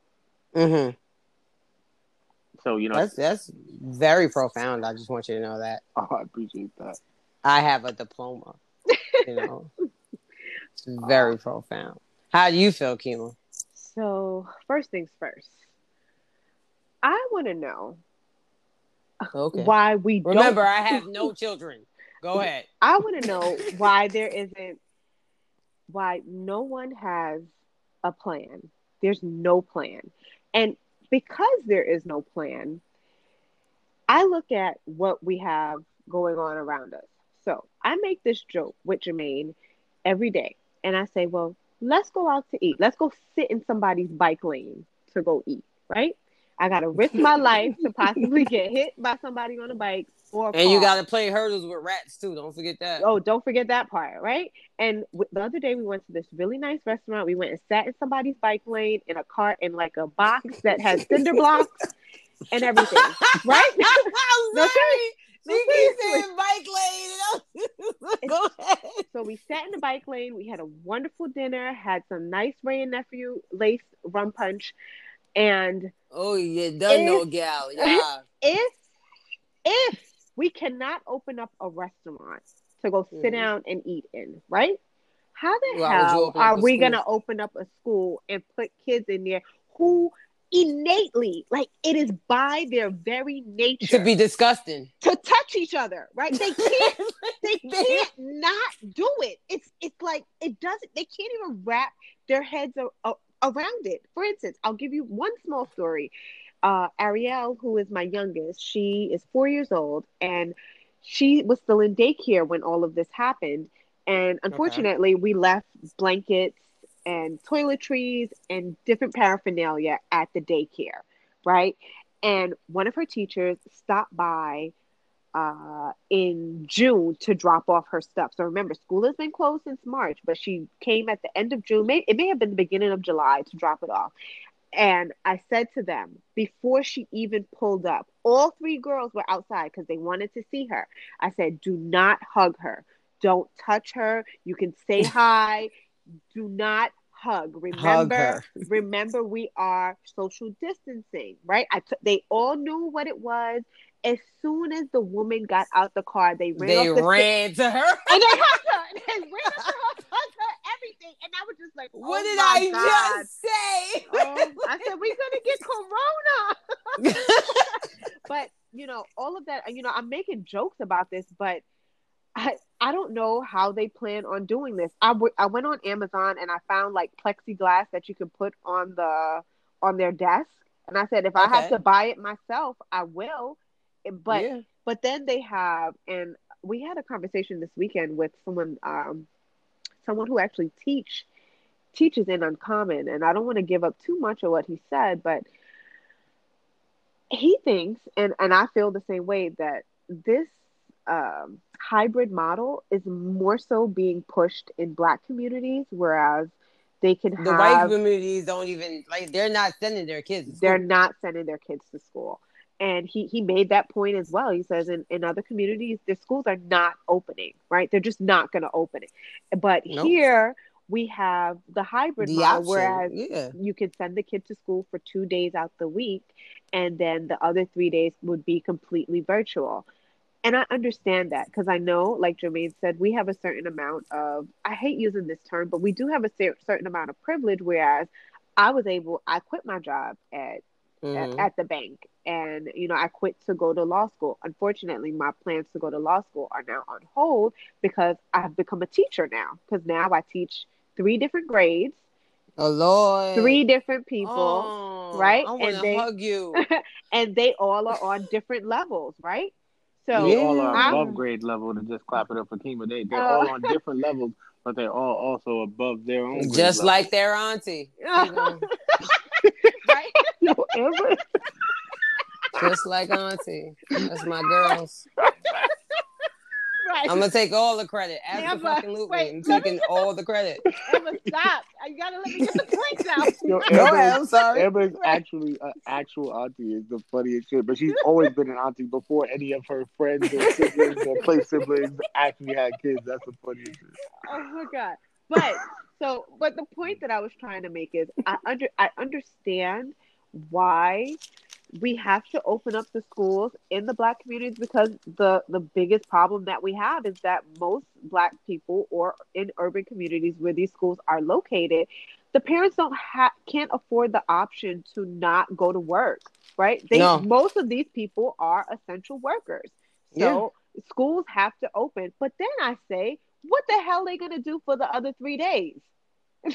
S3: Mhm.
S5: So you know,
S3: That's that's very profound. I just want you to know that
S5: oh, I appreciate that.
S3: I have a diploma. You know, it's very profound. How do you feel, Kima?
S4: So first things first, I want to know
S3: Okay.
S4: why we don't.
S3: Remember, I have no children. Go ahead.
S4: I want to know why there isn't, why no one has a plan. There's no plan. And because there is no plan, I look at what we have going on around us. So I make this joke with Jermaine every day. And I say, well, let's go out to eat. Let's go sit in somebody's bike lane to go eat, right? I got to risk my life to possibly get hit by somebody on a bike or a
S3: And you got to play hurdles with rats too. Don't forget that.
S4: Oh, don't forget that part, right? And w- the other day we went to this really nice restaurant. We went and sat in somebody's bike lane in a cart in like a box that has cinder blocks and everything, right?
S3: I'm
S4: No,
S3: sorry.
S4: No,
S3: She keeps saying bike lane. Go ahead.
S4: So we sat in the bike lane. We had a wonderful dinner. Had some nice Wray and Nephew lace rum punch, and
S3: Oh, you done no gal. Yeah.
S4: if if we cannot open up a restaurant to go sit
S3: Mhm.
S4: down and eat in, right? How the
S3: you
S4: hell are we
S3: school?
S4: gonna open up a school and put kids in there who innately, like it is by their very nature,
S3: To be disgusting.
S4: to touch each other, right? They can't they can't not do it. It's it's like it doesn't. They can't even wrap their heads around it. For instance, I'll give you one small story. Uh, Ariel, who is my youngest, she is four years old, and she was still in daycare when all of this happened. And unfortunately, we left blankets and toiletries and different paraphernalia at the daycare, right? And one of her teachers stopped by uh, in June to drop off her stuff. So remember, school has been closed since March, but she came at the end of June. May, it may have been the beginning of July to drop it off. And I said to them before she even pulled up, all three girls were outside because they wanted to see her. I said, Do not hug her. Don't touch her. You can say hi. Do not hug. Remember,
S3: her.
S4: remember, we are social distancing, right? I t- they all knew what it was. As soon as the woman got out the car, they ran
S3: They
S4: the
S3: ran to her.
S4: and they hugged her. And they ran to her, hugged her, everything. And I was just like,
S3: What
S4: oh
S3: did I
S4: God.
S3: just say?
S4: Oh, I said, we're going to get corona. but, you know, all of that, you know, I'm making jokes about this, but I, I don't know how they plan on doing this. I, w- I went on Amazon and I found like plexiglass that you can put on the on their desk. And I said, if I have to buy it myself, I will. But
S3: yeah.
S4: but then they have and we had a conversation this weekend with someone um someone who actually teach teaches in uncommon and i don't want to give up too much of what he said but he thinks and and i feel the same way that this um, hybrid model is more so being pushed in black communities whereas they can have
S3: The white communities don't even like they're not sending their kids. to
S4: they're not sending their kids to school. And he, he made that point as well. He says in, in other communities, their schools are not opening, right? They're just not going to open it. But
S3: Nope.
S4: here we have the hybrid
S3: the
S4: model,
S3: option.
S4: whereas
S3: yeah.
S4: you could send the kid to school for two days out the week, and then the other three days would be completely virtual. And I understand that because I know, like Jermaine said, we have a certain amount of, I hate using this term, but we do have a certain amount of privilege. Whereas I was able, I quit my job at,
S3: Mhm.
S4: at, at the bank and, you know, I quit to go to law school. Unfortunately, my plans to go to law school are now on hold because I've become a teacher now because now I teach three different grades,
S3: Oh Lord.
S4: three different people.
S3: Oh,
S4: right?
S3: I want
S4: And
S3: to
S4: they-
S3: hug you.
S4: and they all are on different levels, right? So
S5: They all are
S3: Yeah.
S5: above grade level to just clap it up for Kima. They they're
S4: Oh.
S5: all on different levels, but they're all also above their own. grade
S3: Just
S5: level.
S3: like their auntie. Keep going.
S4: Right?
S5: Amber,
S3: Just like auntie. That's my girls.
S4: right.
S3: I'm gonna take all the credit.
S4: Amber,
S3: Absolutely.
S4: wait,
S3: I'm
S4: let
S3: taking all the credit.
S4: Emma, stop. You gotta let me get the points out.
S5: yo,
S3: Go
S5: Amber,
S3: ahead. I'm sorry.
S5: Amber is actually an actual auntie. Is the funniest shit, but she's always been an auntie before any of her friends or siblings or play siblings actually had kids. That's the funniest shit.
S4: Oh my god. But so but the point that I was trying to make is I under I understand why we have to open up the schools in the black communities because the the biggest problem that we have is that most black people or in urban communities where these schools are located the parents don't have can't afford the option to not go to work right? They
S3: No.
S4: most of these people are essential workers. So schools have to open. But then i say what the hell are they going to do for the other three days?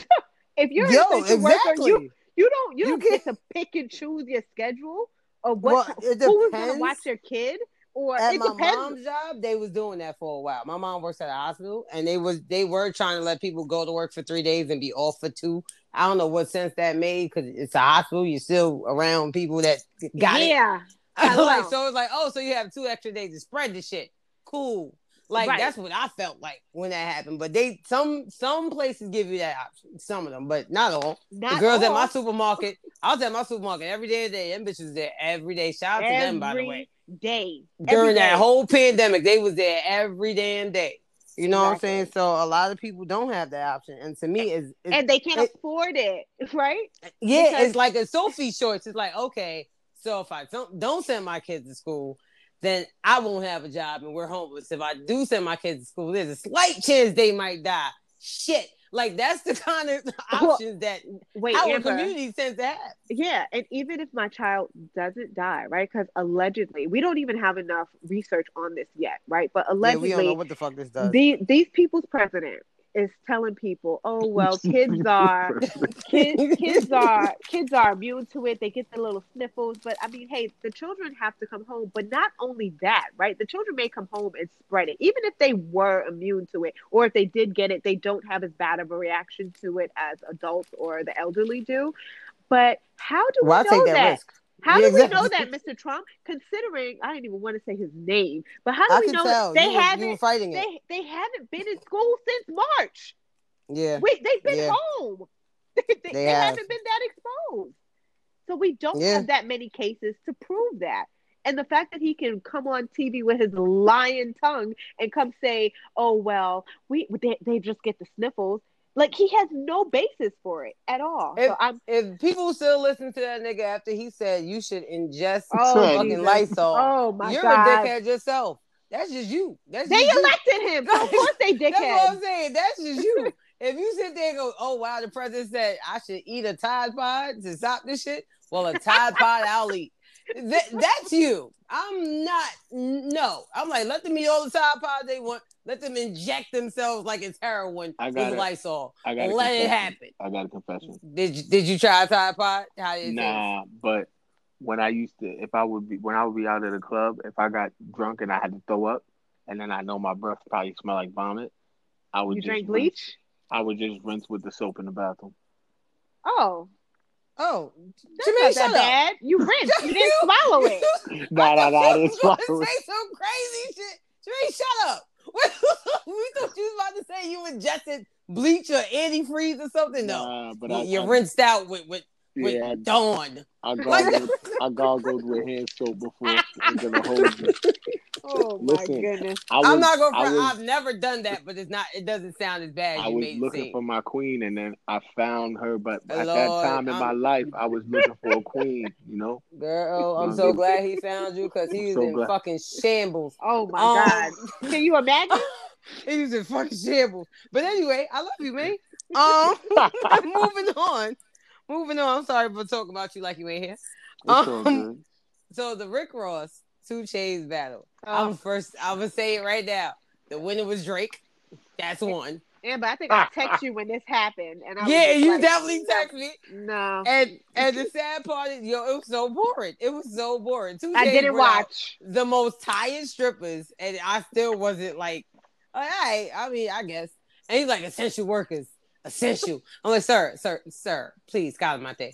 S4: If you're
S3: Yo,
S4: an essential worker you you don't you,
S3: You
S4: don't get to pick and choose your schedule of what
S3: Well, it
S4: who going to watch your kid or
S3: At
S4: it
S3: my
S4: depends
S3: mom's job, they was doing that for a while. My mom works at a hospital, and they was they were trying to let people go to work for three days and be off for two. I don't know what sense that made because it's a hospital. You're still around people that got it.
S4: yeah
S3: like so, it's like, oh, so you have two extra days to spread the shit. Cool. Like
S4: Right.
S3: that's what I felt like when that happened. But they some some places give you that option, some of them, but not all.
S4: not
S3: the girls at my supermarket, I was at my supermarket every day of the day. Them bitches there every day. Shout out to them, by the way.
S4: Day.
S3: During
S4: Every
S3: that
S4: day.
S3: whole pandemic, they was there every damn day. You know what I'm saying? So a lot of people don't have that option, and to me, is
S4: and they can't
S3: it-
S4: afford it right
S3: yeah,
S4: because-
S3: it's like a Sophie's Choice. It's like okay, so if I don't don't send my kids to school, then I won't have a job and we're homeless. If I do send my kids to school, there's a slight chance they might die. Shit, like that's the kind of
S4: Well,
S3: options that
S4: wait
S3: our
S4: Amber.
S3: community tends to have.
S4: Yeah, and even if my child doesn't die, right? Because allegedly, we don't even have enough research on this yet, right? But
S3: Yeah, we
S4: allegedly,
S3: don't know what the fuck this does.
S4: the, these people's president is telling people, "Oh well, kids are kids, kids are kids are immune to it. They get the little sniffles, but I mean, hey, the children have to come home. But not only that, right? The children may come home and spread it, even if they were immune to it, or if they did get it, they don't have as bad of a reaction to it as adults or the elderly do. But how do we
S3: well, I
S4: know
S3: take that,
S4: that? How
S3: Yeah,
S4: do we
S3: exactly.
S4: know that, Mr. Trump? Considering I didn't even want to say his name, but how do
S3: I
S4: we know
S3: tell
S4: they
S3: you,
S4: haven't
S3: were fighting it.
S4: they they haven't been in school since March?
S3: yeah,
S4: Wait, they've been
S3: Yeah.
S4: home. they
S3: They
S4: they
S3: have.
S4: haven't been that exposed. So we don't
S3: Yeah.
S4: have that many cases to prove that. And the fact that he can come on TV with his lying tongue and come say, "Oh well, we they, they just get the sniffles," like he has no basis for it at all.
S3: If,
S4: so
S3: if people still listen to that nigga after he said you should ingest
S4: oh
S3: fucking
S4: Jesus.
S3: Lysol,
S4: Oh my
S3: you're
S4: god.
S3: a dickhead yourself. That's just you. That's
S4: They
S3: just you.
S4: elected him. So of course they dickhead.
S3: That's what I'm saying. That's just you. if you sit there and go, oh wow, the president said I should eat a Tide Pod to stop this shit. Well, a Tide Pod I'll eat. That, that's you. I'm not. No, I'm like let them eat all the Tide Pods they want. Let them inject themselves like it's heroin
S5: I got
S3: with
S5: it.
S3: Lysol.
S5: I got a
S3: Let it happen.
S5: I got a confession.
S3: Did you, did you try a Tide Pod? How did it taste?
S5: Nah, but when I used to, if I would be, when I would be out at a club, if I got drunk and I had to throw up, and then I know my breath probably smell like vomit, I would
S4: You
S5: just
S4: drank
S5: rinse-
S4: bleach?
S5: I would just rinse with the soap in the bathroom.
S4: Oh,
S3: Oh,
S4: that's
S3: Jermaine,
S4: not
S3: shut
S4: that
S3: up.
S4: bad. You rinsed. You didn't swallow it.
S5: Nah, nah, nah. I
S3: I
S5: didn't swallow it.
S3: say some crazy shit. Jermaine, shut up. we thought you was about to say you ingested bleach or antifreeze or something. No,
S5: Nah, but
S3: you,
S5: I,
S3: you
S5: I,
S3: rinsed out with with, with
S5: yeah,
S3: Dawn.
S5: I, I
S3: Like
S5: I gargled with hand soap before into the hose.
S4: Oh my
S5: Listen,
S4: goodness.
S5: I was,
S3: I'm not gonna
S5: I was,
S3: I've never done that, but it's not. It doesn't sound as bad as
S5: I
S3: you
S5: was
S3: made
S5: looking
S3: seem.
S5: for my queen, and then I found her. But at that time in my
S3: I'm-
S5: life, I was looking for a queen. You know,
S3: Girl, I'm so glad he found you because he was
S5: So
S3: in
S5: glad.
S3: fucking shambles.
S4: Oh my
S3: Um,
S4: god. Can you imagine?
S3: he was in fucking shambles. But anyway, I love you, man. Um, moving on. Moving on. I'm sorry for talking about you like you ain't here.
S5: it's all
S3: Um,
S5: good.
S3: So the Rick Ross two Chainz battle.
S4: Oh,
S3: I'm first. I'm gonna say it right now. The winner was Drake. That's one.
S4: Yeah, but I think I text you when this happened, and I was
S3: Yeah, you
S4: like,
S3: definitely
S4: no,
S3: text me.
S4: No,
S3: And and the sad part is, yo, it was so boring. It was so boring. Two
S4: I
S3: Chainz
S4: didn't watch.
S3: the most tired strippers, and I still wasn't like, all right. I mean, I guess. And he's like essential workers, essential. I'm like, sir, sir, sir, please, Calamante.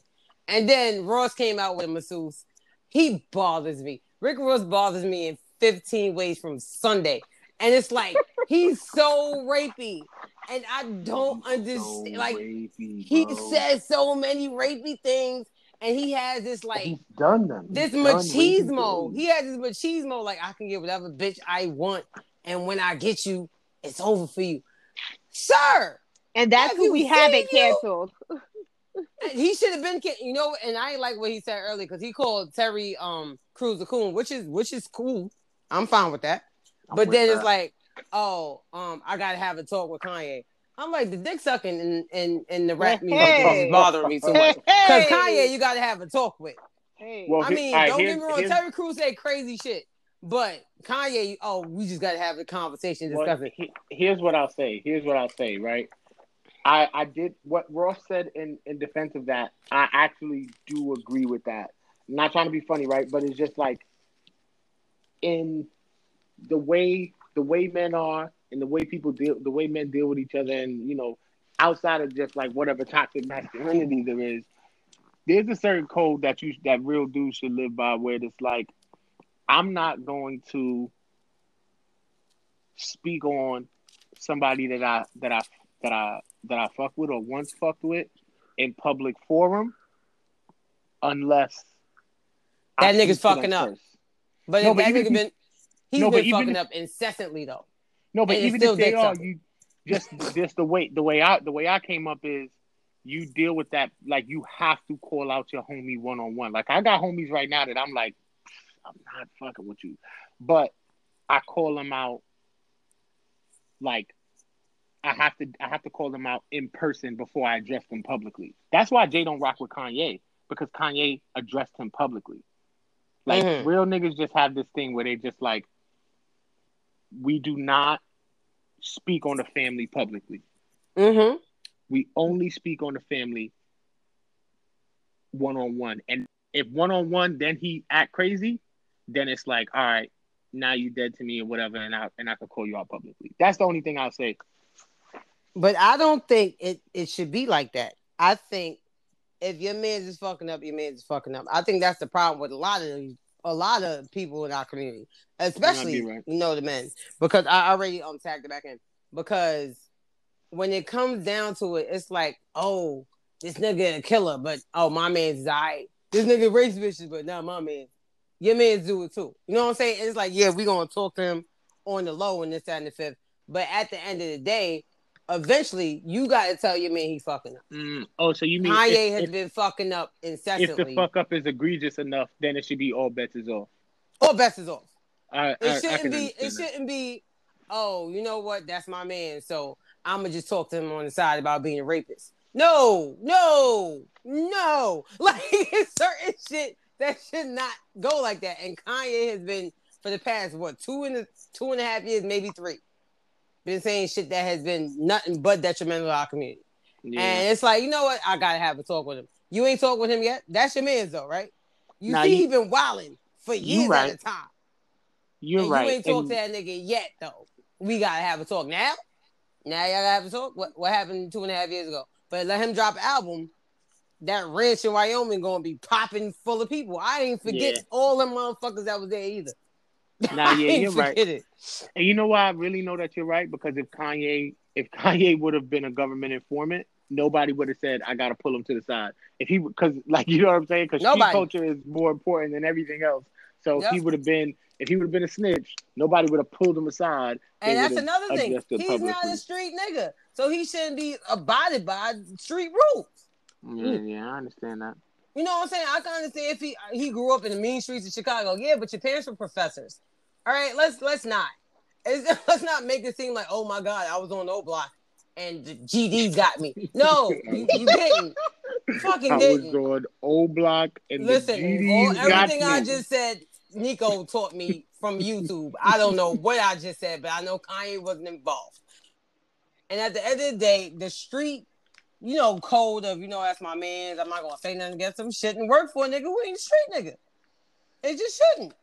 S3: And then Ross came out with a masseuse. He bothers me. Rick Ross bothers me in 15 ways from Sunday. And it's like he's so rapey. And I don't understand.
S5: So
S3: like
S5: rapey,
S3: he says so many rapey things, and he has this like
S5: he's done them.
S3: this
S5: He's done
S3: machismo. He has this machismo, like I can get whatever bitch I want, and when I get you, it's over for you, sir.
S4: And that's
S3: Have
S4: who we haven't
S3: you?
S4: canceled.
S3: He should have been, ca- you know, and I like what he said earlier because he called Terry um Crews a coon, which is which is cool. I'm fine with that.
S5: I'm
S3: but
S5: with
S3: then it's like, oh, um, I gotta have a talk with Kanye. I'm like the dick sucking and and, in the rap music
S4: Hey.
S3: is bothering me so much. Because Kanye, you gotta have a talk with.
S4: Hey.
S5: Well,
S3: I
S5: he-
S3: mean,
S5: all right,
S3: don't
S5: here's-
S3: get me wrong.
S5: here's-
S3: Terry Crews said crazy shit, but Kanye, oh, we just gotta have a conversation,
S5: Well,
S3: it.
S5: he- here's what I'll say. Here's what I'll say. Right. I I did what Ross said in in defense of that. I actually do agree with that. I'm not trying to be funny, right? But it's just like in the way the way men are and the way people deal the way men deal with each other and you know outside of just like whatever toxic masculinity there is there's a certain code that you that real dudes should live by where it's like i'm not going to speak on somebody that i that i that i that i fuck with or once fucked with in public forum unless I
S3: That nigga's
S5: to them
S3: fucking up.
S5: first.
S3: But
S5: No, but
S3: that nigga been, he's
S5: No,
S3: been fucking
S5: if-
S3: up incessantly though.
S5: No, but
S3: And
S5: even
S3: still
S5: if they are, you just just the way the way I the way I came up is you deal with that like you have to call out your homie one on one. Like I got homies right now that I'm like, I'm not fucking with you, but I call them out like I have to I have to call them out in person before I address them publicly. That's why Jay don't rock with Kanye because Kanye addressed him publicly. Like
S3: Mhm.
S5: real niggas just have this thing where they just like we do not speak on the family publicly.
S3: Mm-hmm.
S5: We only speak on the family one on one. And if one on one, then he act crazy, then it's like, all right, now you dead to me or whatever, and I and I can call you out publicly. That's the only thing I'll say.
S3: But I don't think it, it should be like that. I think if your man's is fucking up, your man's is fucking up. I think that's the problem with a lot of these- a lot of people in our community, especially
S5: right.
S3: you know the men, because I already um tagged it back in. Because when it comes down to it, it's like, oh, this nigga a killer, but oh, my man's alright. this nigga race bitches, but not my man. Your man's do it too. You know what I'm saying? It's like, yeah, we gonna talk to him on the low and this, that, and the fifth. But at the end of the day, eventually you gotta tell your man he's fucking up.
S5: Mm. Oh, so you mean
S3: Kanye
S5: if,
S3: has
S5: if,
S3: been fucking up incessantly?
S5: if the fuck up is egregious enough, then it should be all bets is off.
S3: All bets is off.
S5: I,
S3: It
S5: I, I
S3: shouldn't be. It
S5: that.
S3: shouldn't be. Oh, you know what? That's my man. So I'm gonna just talk to him on the side about being a rapist. No, no, no. Like it's certain shit that should not go like that. And Kanye has been for the past what two and a, two and a half years, maybe three, been saying shit that has been nothing but detrimental to our community.
S5: Yeah.
S3: And it's like, you know what? I gotta have a talk with him. You ain't talked with him yet. That's your man's though, right? You
S5: Nah,
S3: see,
S5: you-
S3: he been wilding for years
S5: right.
S3: at a time.
S5: You're
S3: and
S5: right.
S3: You ain't talked to that nigga yet, though. We gotta have a talk now. Now y'all gotta have a talk. What what happened two and a half years ago? But let him drop an album. That ranch in Wyoming gonna be popping full of people. I ain't forget
S5: Yeah.
S3: all them motherfuckers that was there either.
S5: Nah, yeah, you're right.
S3: it.
S5: And you know why I really know that you're right? Because if Kanye, if Kanye would have been a government informant, nobody would have said, "I got to pull him to the side." If he, because like you know what I'm saying? Because street culture is more important than everything else. So if he would have been, if he would have been a snitch, nobody would have pulled him aside.
S3: And that's another thing. He's not a street nigga, so he shouldn't be abided by street rules.
S5: Yeah, mm. yeah, I understand that.
S3: You know what I'm saying? I can understand if he he grew up in the mean streets of Chicago. Yeah, but your parents were professors. All right, let's let's not it's, let's not make it seem like oh my god, I was on O block and the GDs got me. No, you, you didn't. You fucking
S5: I was
S3: didn't.
S5: on O Block and
S3: Listen, all, everything I
S5: me.
S3: just said, Nico taught me from YouTube. I don't know what I just said, but I know Kanye wasn't involved. And at the end of the day, the street, you know, code of, you know, that's my man's. I'm not gonna say nothing against him. Shouldn't work for a nigga We ain't street nigga. It just shouldn't.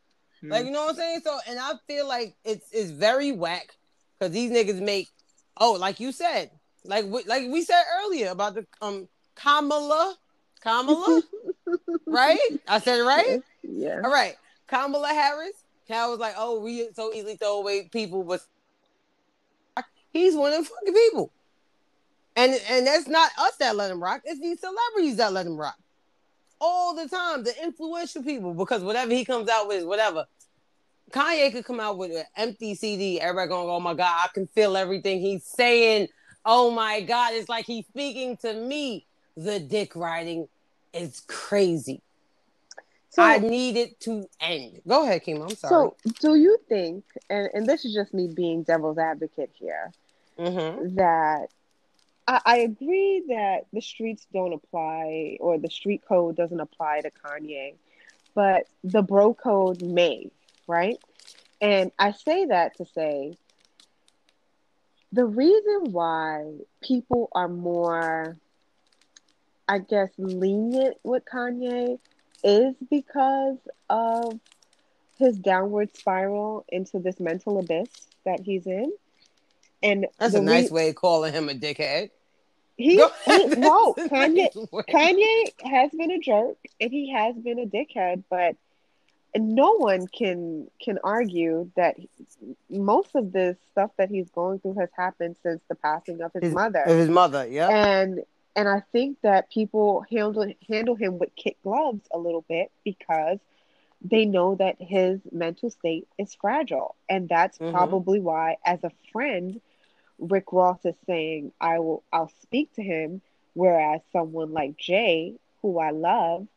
S5: Hmm.
S3: Like, you know what I'm saying? So, and I feel like it's it's very whack because these niggas make, oh, like you said, like we, like we said earlier about the um Kamala, Kamala, right? I said it right.
S4: Yeah.
S3: All right, Kamala Harris. Cal was like, oh, we so easily throw away people, but he's one of the fucking people. And and that's not us that let him rock. It's these celebrities that let him rock all the time. The influential people, because whatever he comes out with, whatever. Kanye could come out with an empty CD. Everybody going, oh my god, I can feel everything he's saying. Oh my god, it's like he's speaking to me. The dick riding is crazy.
S4: So,
S3: I need it to end. Go ahead, Kim. I'm sorry.
S4: so do you think, and, and this is just me being devil's advocate here,
S3: Mhm.
S4: that I, agree that the streets don't apply or the street code doesn't apply to Kanye, but the bro code may, right? And I say that to say the reason why people are more, I guess, lenient with Kanye is because of his downward spiral into this mental abyss that he's in. And
S3: That's a nice
S4: re-
S3: way of calling him a dickhead.
S4: he, he no Kanye
S3: nice.
S4: Kanye has been a jerk and he has been a dickhead, but no one can can argue that he- most of this stuff that he's going through has happened since the passing of his,
S3: His-
S4: mother.
S3: Of his mother, yeah.
S4: And and I think that people handle handle him with kid gloves a little bit because they know that his mental state is fragile, and that's
S3: Mhm.
S4: probably why, as a friend, Rick Ross is saying, "I will, I'll speak to him," whereas someone like Jay, who I love,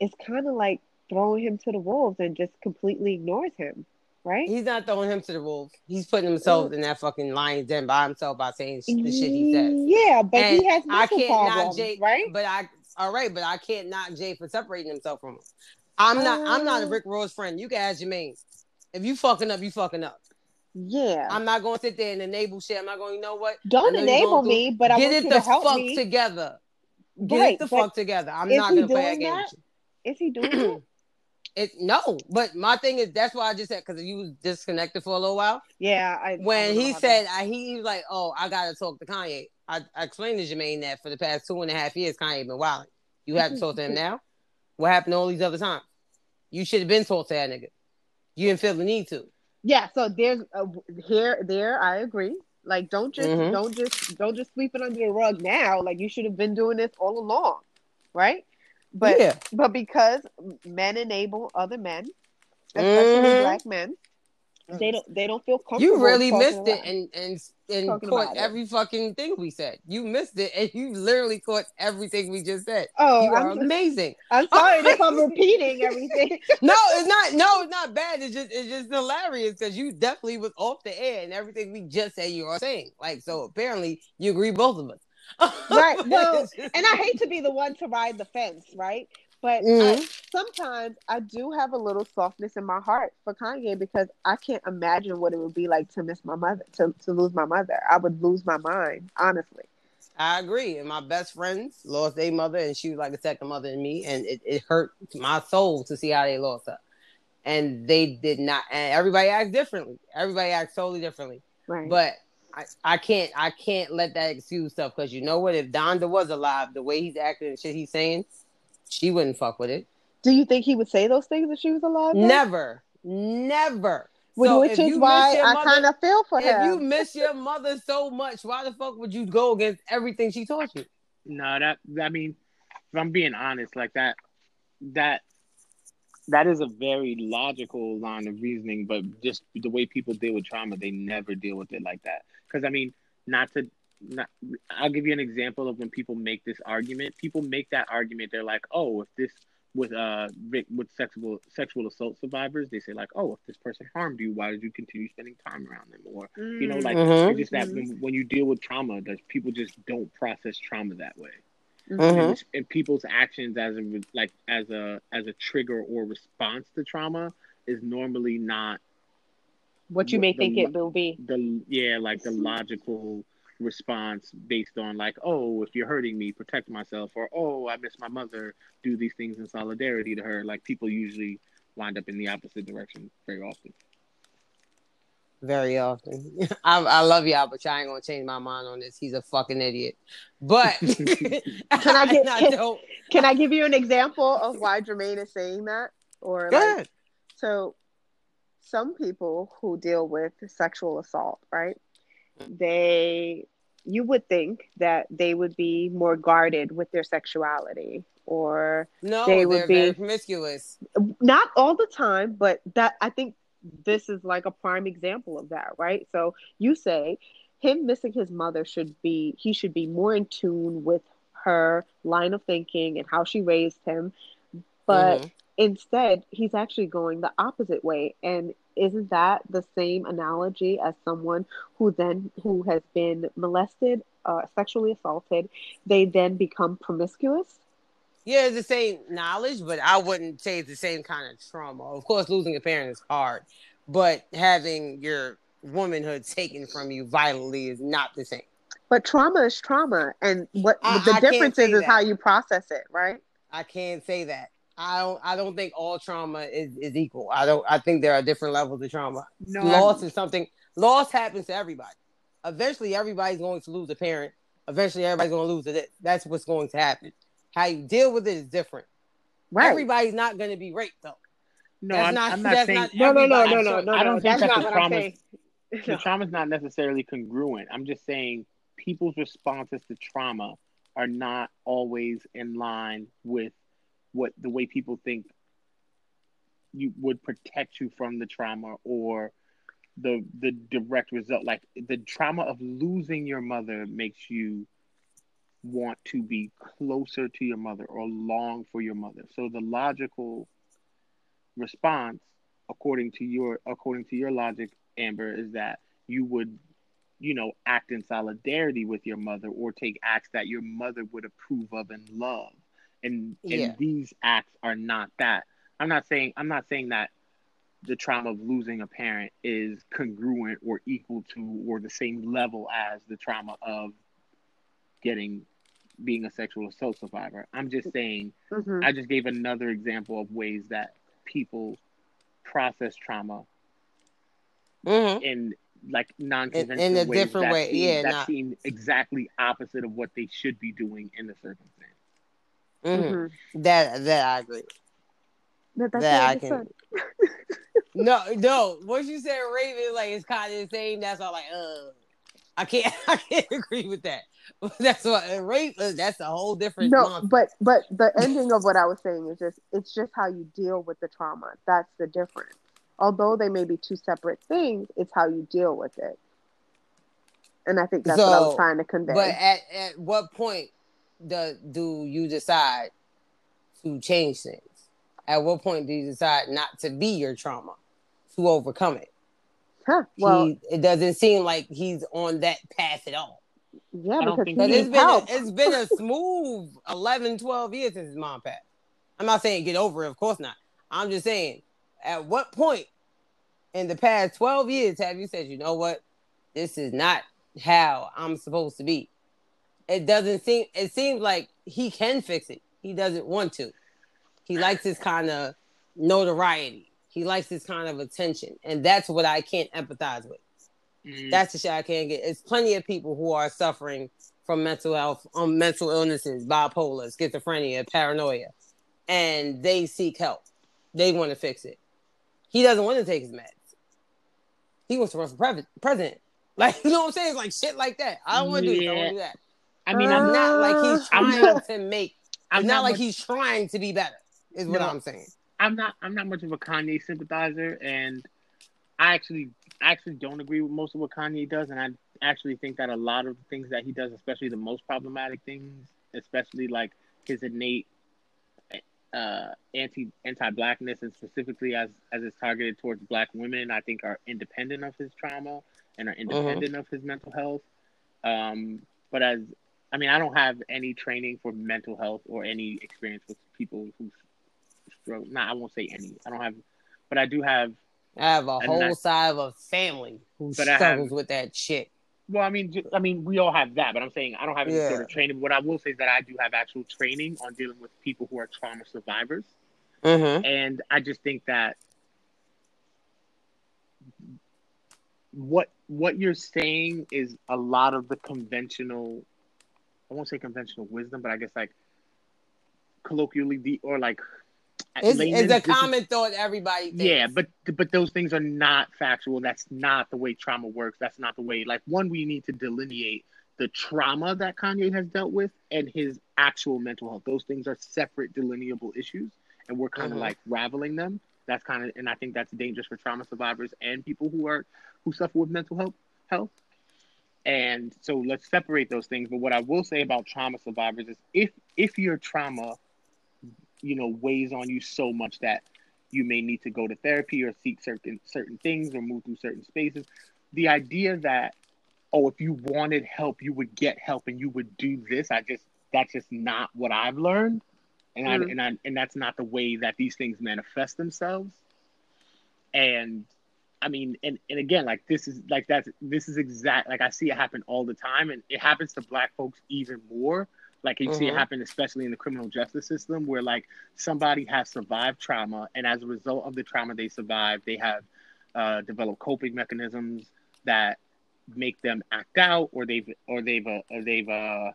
S4: is kind of like throwing him to the wolves and just completely ignores him, right?
S3: He's not throwing him to the wolves. He's putting himself in that fucking lion's den by himself by saying sh- the shit he says.
S4: Yeah, but
S3: And
S4: he has
S3: I can't
S4: problems,
S3: Jay,
S4: right?
S3: But I, all right, but I can't knock Jay for separating himself from him. I'm not. I'm not a
S4: Uh,
S3: Rick Ross friend. You can ask Jermaine. If you fucking up, you fucking up.
S4: Yeah.
S3: I'm not going to sit there and enable shit. I'm not going. You know what?
S4: Don't
S3: know
S4: enable me, but I
S3: Get
S4: want
S3: it the fuck
S4: me.
S3: together. Get
S4: Right,
S3: it the fuck together. I'm not gonna play that game.
S4: Is he doing it?
S3: No, but my thing is that's why I just said because you was disconnected for a little while.
S4: Yeah. I, I
S3: When
S4: don't
S3: he said I, he was like, "Oh, I gotta talk to Kanye." I, I explained to Jermaine that for the past two and a half years, Kanye been wilding. You have to talk to him now. What happened all these other times? You should have been talked to that nigga. You didn't feel the need to.
S4: Yeah, so there's a, here there I agree. Like don't just
S3: Mhm.
S4: don't just don't just sweep it under the rug now. Like you should have been doing this all along, right? But
S3: yeah,
S4: but because men enable other men, especially
S3: Mhm.
S4: black men, they don't they don't feel comfortable.
S3: you really missed it and and and
S4: Talking
S3: caught
S4: about it.
S3: every fucking thing we said. You missed it, and you literally caught everything we just said.
S4: Oh,
S3: you are
S4: I'm,
S3: amazing.
S4: I'm sorry if I'm repeating everything.
S3: No, it's not. No, it's not bad. It's just it's just hilarious because you definitely was off the air and everything we just said you are saying. Like so, apparently you agree both of us.
S4: Right, well, and I hate to be the one to ride the fence, right? But I,
S3: Mhm.
S4: sometimes I do have a little softness in my heart for Kanye because I can't imagine what it would be like to miss my mother, to, to lose my mother. I would lose my mind, honestly.
S3: I agree. And my best friends lost their mother, and she was like a second mother to me, and it, it hurt my soul to see how they lost her. And they did not. And everybody acts differently. Everybody acts totally differently.
S4: Right.
S3: But I, I can't I can't let that excuse stuff because you know what? If Donda was alive, the way he's acting and shit he's saying, she wouldn't fuck with it.
S4: do you think he would say those things if she was alive? though?
S3: Never, never.
S4: Which,
S3: So
S4: which is why
S3: miss your
S4: I kind of feel for
S3: If
S4: him.
S3: you miss your mother so much, why the fuck would you go against everything she taught you?
S5: No, that I mean, if I'm being honest, like that, that that is a very logical line of reasoning, but just the way people deal with trauma, they never deal with it like that. Because I mean, not to, not, I'll give you an example of when people make this argument. People make that argument. They're like, oh, if this with uh with sexual sexual assault survivors, they say like, oh, if this person harmed you, why did you continue spending time around them? Or you know, like
S3: Mhm.
S5: it's just that when, when you deal with trauma, that people just don't process trauma that way
S3: Mhm.
S5: and, and people's actions as a like as a as a trigger or response to trauma is normally not
S4: what you may
S5: the
S4: think it will be.
S5: the yeah like the logical response based on like oh if you're hurting me protect myself or oh I miss my mother do these things in solidarity to her like people usually wind up in the opposite direction very often
S3: Very often. I, I love y'all, but y'all ain't gonna change my mind on this. He's a fucking idiot. But can
S4: I get- can- Can I give you an example of why Jermaine is saying that? Or
S3: Go
S4: like. So, some people who deal with sexual assault, right? Mm. They, you would think that they would be more guarded with their sexuality, or
S3: No,
S4: they would be-
S3: promiscuous.
S4: not all the time, but that I think this is like a prime example of that, right? So you say him missing his mother should be he should be more in tune with her line of thinking and how she raised him, but
S3: Mhm.
S4: Instead he's actually going the opposite way and isn't that the same analogy as someone who then who has been molested uh, sexually assaulted they then become promiscuous
S3: Yeah, it's the same knowledge, but I wouldn't say it's the same kind of trauma. Of course, losing a parent is hard, but having your womanhood taken from you violently is not the same.
S4: but trauma is trauma and what
S3: I-
S4: the
S3: I
S4: difference is is how you process it right
S3: I can't say that. I don't. I don't think all trauma is, is equal. I don't. I think there are different levels of trauma.
S5: no
S3: loss is something. Loss happens to everybody. Eventually, everybody's going to lose a parent. Eventually, everybody's going to lose it. That's what's going to happen. How you deal with it is different.
S4: right
S3: Everybody's not going to be raped though.
S5: no
S3: that's
S5: I'm,
S3: not-
S5: I'm not
S3: that's
S5: saying
S3: not
S4: no no no
S3: everybody.
S4: no
S3: I'm
S4: no no
S5: I don't
S4: no
S5: think
S4: that's
S5: that
S4: not
S5: the trauma- the
S4: No.
S5: trauma is not necessarily congruent. I'm just saying people's responses to trauma are not always in line with what the way people think you would protect you from the trauma or the the direct result. Like the trauma of losing your mother makes you want to be closer to your mother or long for your mother. So the logical response according to your according to your logic amber is that you would you know act in solidarity with your mother or take acts that your mother would approve of and love and
S3: Yeah.
S5: and these acts are not that i'm not saying i'm not saying that the trauma of losing a parent is congruent or equal to or the same level as the trauma of getting being a sexual assault survivor i'm just saying
S4: Mhm.
S5: I just gave another example of ways that people process trauma
S3: Mhm.
S5: in like non-conventional
S3: In- in a
S5: ways
S3: different
S5: that
S3: way,
S5: seem,
S3: yeah,
S5: that seem exactly opposite of what they should be doing in the circumstance.
S3: Mhm.
S4: Mhm.
S3: That that I agree.
S4: But that's
S3: That I can-
S4: said.
S3: No, no. Once you said Raven, like it's kind of the same. That's all. Like, uh, I can't I can't agree with that. That's what rape. uh, That's a whole different.
S4: No, but but the ending of what I was saying is just it's just how you deal with the trauma. That's the difference. Although they may be two separate things, it's how you deal with it. And I think that's what I was trying to convey.
S3: But at, at what point do, do you decide to change things? At what point do you decide not to be your trauma, to overcome it?
S4: huh. Well,
S3: he, it doesn't seem like he's on that path at all.
S4: yeah, because
S5: think
S4: he
S3: Because
S5: so.
S3: it's
S4: needs
S3: been a, it's been a smooth 11, 12 years since his mom passed. I'm not saying get over it, of course not. I'm just saying, at what point in the past 12 years have you said, you know what, this is not how I'm supposed to be? It doesn't seem. It seems like he can fix it. He doesn't want to. He likes this kind of notoriety. He likes this kind of attention, and that's what I can't empathize with.
S5: Mm,
S3: That's the shit I can't get. It's plenty of people who are suffering from mental health, um, mental illnesses, bipolar, schizophrenia, paranoia, and they seek help. They want to fix it. He doesn't want to take his meds. He wants to run for pre- president. Like you know what I'm saying? It's like shit like that. I don't want to do this. I don't want to do that.
S5: I mean, I'm
S3: not like he's
S5: I'm
S3: trying
S5: not-
S3: to make.
S5: I'm
S3: It's not, like
S5: much-
S3: he's trying to be better. Is what
S5: No.
S3: I'm saying.
S5: I'm not I'm not much of a Kanye sympathizer, and I actually actually don't agree with most of what Kanye does, and I actually think that a lot of the things that he does, especially the most problematic things, especially like his innate uh, anti anti blackness, and specifically as as it's targeted towards black women, I think are independent of his trauma and are independent of his mental health. Um, but as I mean, I don't have any training for mental health or any experience with people who struggle. Nah, I won't say any. I don't have, but I do have.
S3: I have a whole
S5: that-
S3: side of a family who
S5: I have-
S3: struggles with that shit.
S5: Well, I mean, I mean, we all have that, but I'm saying I don't have any
S3: Yeah.
S5: sort of training. What I will say is that I do have actual training on dealing with people who are trauma survivors,
S3: Mm-hmm.
S5: and I just think that what what you're saying is a lot of the conventional. I won't say conventional wisdom, but I guess like colloquially the or like
S3: It's, it's a
S5: this is-
S3: common thought everybody thinks.
S5: Yeah, but but those things are not factual. That's not the way trauma works. That's not the way. Like one, we need to delineate the trauma that Kanye has dealt with and his actual mental health. Those things are separate, delineable issues, and we're kind of
S3: Mhm.
S5: like raveling them. That's kind of, and I think that's dangerous for trauma survivors and people who are who suffer with mental health health. And so let's separate those things. But what I will say about trauma survivors is if if your trauma, you know, weighs on you so much that you may need to go to therapy or seek certain certain things or move through certain spaces. The idea that oh, if you wanted help, you would get help and you would do this. I just that's just not what I've learned, and I
S4: Mhm.
S5: and I and that's not the way that these things manifest themselves. And I mean, and and again, like this is like that's this is exact like I see it happen all the time, and it happens to Black folks even more. Like you see it
S3: Mhm.
S5: happen, especially in the criminal justice system, where like somebody has survived trauma, and as a result of the trauma they survived, they have uh, developed coping mechanisms that make them act out, or they've or they've uh, or they've uh,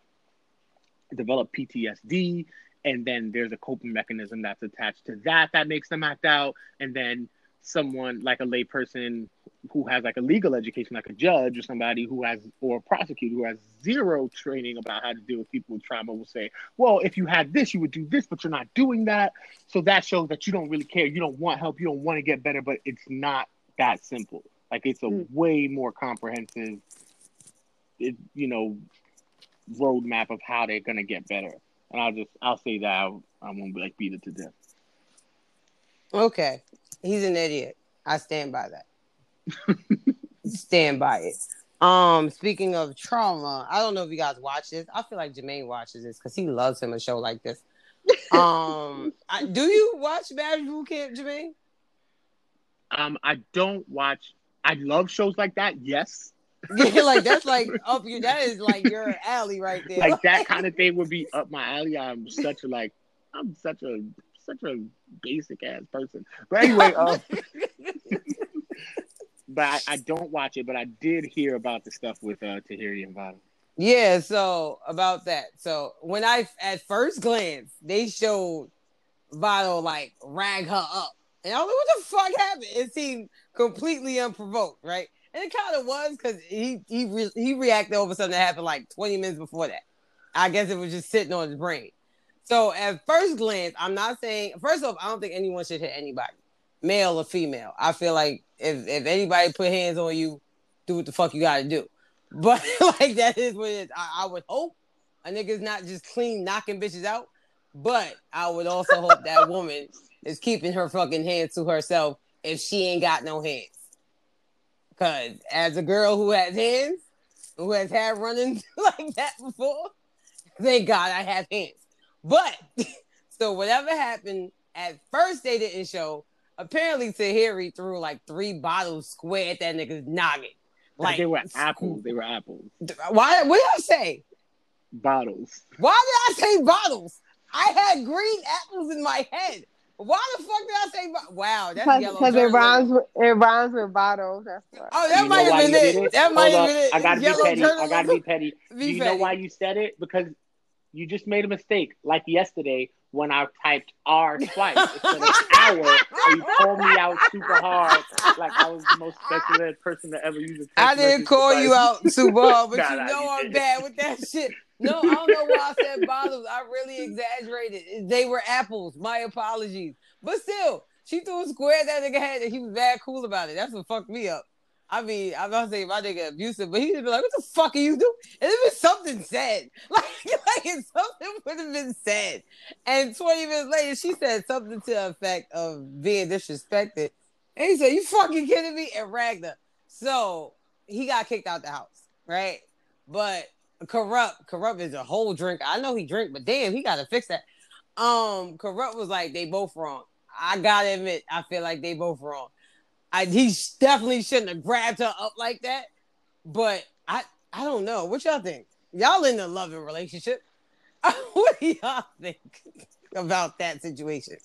S5: developed PTSD, and then there's a coping mechanism that's attached to that that makes them act out, and then someone like a layperson who has like a legal education, like a judge or somebody who has or a prosecutor who has zero training about how to deal with people with trauma will say, well, if you had this, you would do this, but you're not doing that. So that shows that you don't really care. You don't want help. You don't want to get better, but it's not that simple. Like it's a
S4: Mm.
S5: way more comprehensive, it, you know, roadmap of how they're gonna get better. And I'll just I'll say that I, I won't be like beat it to death.
S3: Okay. He's an idiot. I stand by that. stand by it. Um, speaking of trauma, I don't know if you guys watch this. I feel like Jermaine watches this because he loves him a show like this. Um, I, do you watch Marriage Boot Camp, Jermaine?
S5: Um, I don't watch. I love shows like that. Yes,
S3: Yeah, like that's like up you. That is like your alley right there.
S5: like that kind of thing would be up my alley. I'm such a like. I'm such a such a basic ass person. But anyway, uh, but I, I don't watch it. But I did hear about the stuff with uh, Tahiry and Vado.
S3: Yeah, so about that. So when I at first glance, they showed Vado like rag her up. And I was like, what the fuck happened? It seemed completely unprovoked, right? And it kind of was because he he re- he reacted over something that happened like 20 minutes before that. I guess it was just sitting on his brain. So at first glance, I'm not saying first off, I don't think anyone should hit anybody, male or female. I feel like if if anybody put hands on you, do what the fuck you gotta do. But like that is what it is. I, I would hope a nigga's not just clean knocking bitches out. But I would also hope that woman is keeping her fucking hands to herself if she ain't got no hands. Cause as a girl who has hands, who has had running like that before, thank God I have hands. But so whatever happened at first they didn't show. Apparently Tahiry threw like three bottles square at that nigga's noggin.
S5: Like
S3: Like
S5: they were apples. They were apples.
S3: Why what did I say?
S5: Bottles.
S3: Why did I say bottles? I had green apples in my head. Why the fuck did I say bo- wow? That's yellow.
S4: Because it rhymes with it rhymes with bottles. That's oh, why.
S3: Oh, that
S5: You
S3: might have been it.
S5: it?
S3: That might
S5: Hold
S3: have been it.
S5: I gotta be
S3: Yellow
S5: petty. I gotta be petty.
S3: Be
S5: Do you know why you said it? Because you just made a mistake. Like yesterday when I typed R twice instead of hour, and you called me out super hard, like I was the most special person to ever use a text
S3: I didn't call
S5: device.
S3: you out super hard, but
S5: Nah,
S3: you
S5: nah,
S3: know
S5: you
S3: I'm
S5: didn't.
S3: bad with that shit. No, I don't know why I said bottles. I really exaggerated. They were apples. My apologies. But still, she threw a square at that nigga head and he was bad cool about it. That's what fucked me up. I mean, I'm not saying my nigga abusive, but he would be like, what the fuck are you doing? And it was something said. Like, like if something would have been said. And 20 minutes later, she said something to the effect of being disrespected. And he said, You fucking kidding me? And Ragnar. So he got kicked out the house, right? But corrupt, corrupt is a whole drink. I know he drink, but damn, he gotta fix that. Um, corrupt was like they both wrong. I gotta admit, I feel like they both wrong. I he definitely shouldn't have grabbed her up like that. But I I don't know. What y'all think? Y'all in a loving relationship? what do y'all think about that situation?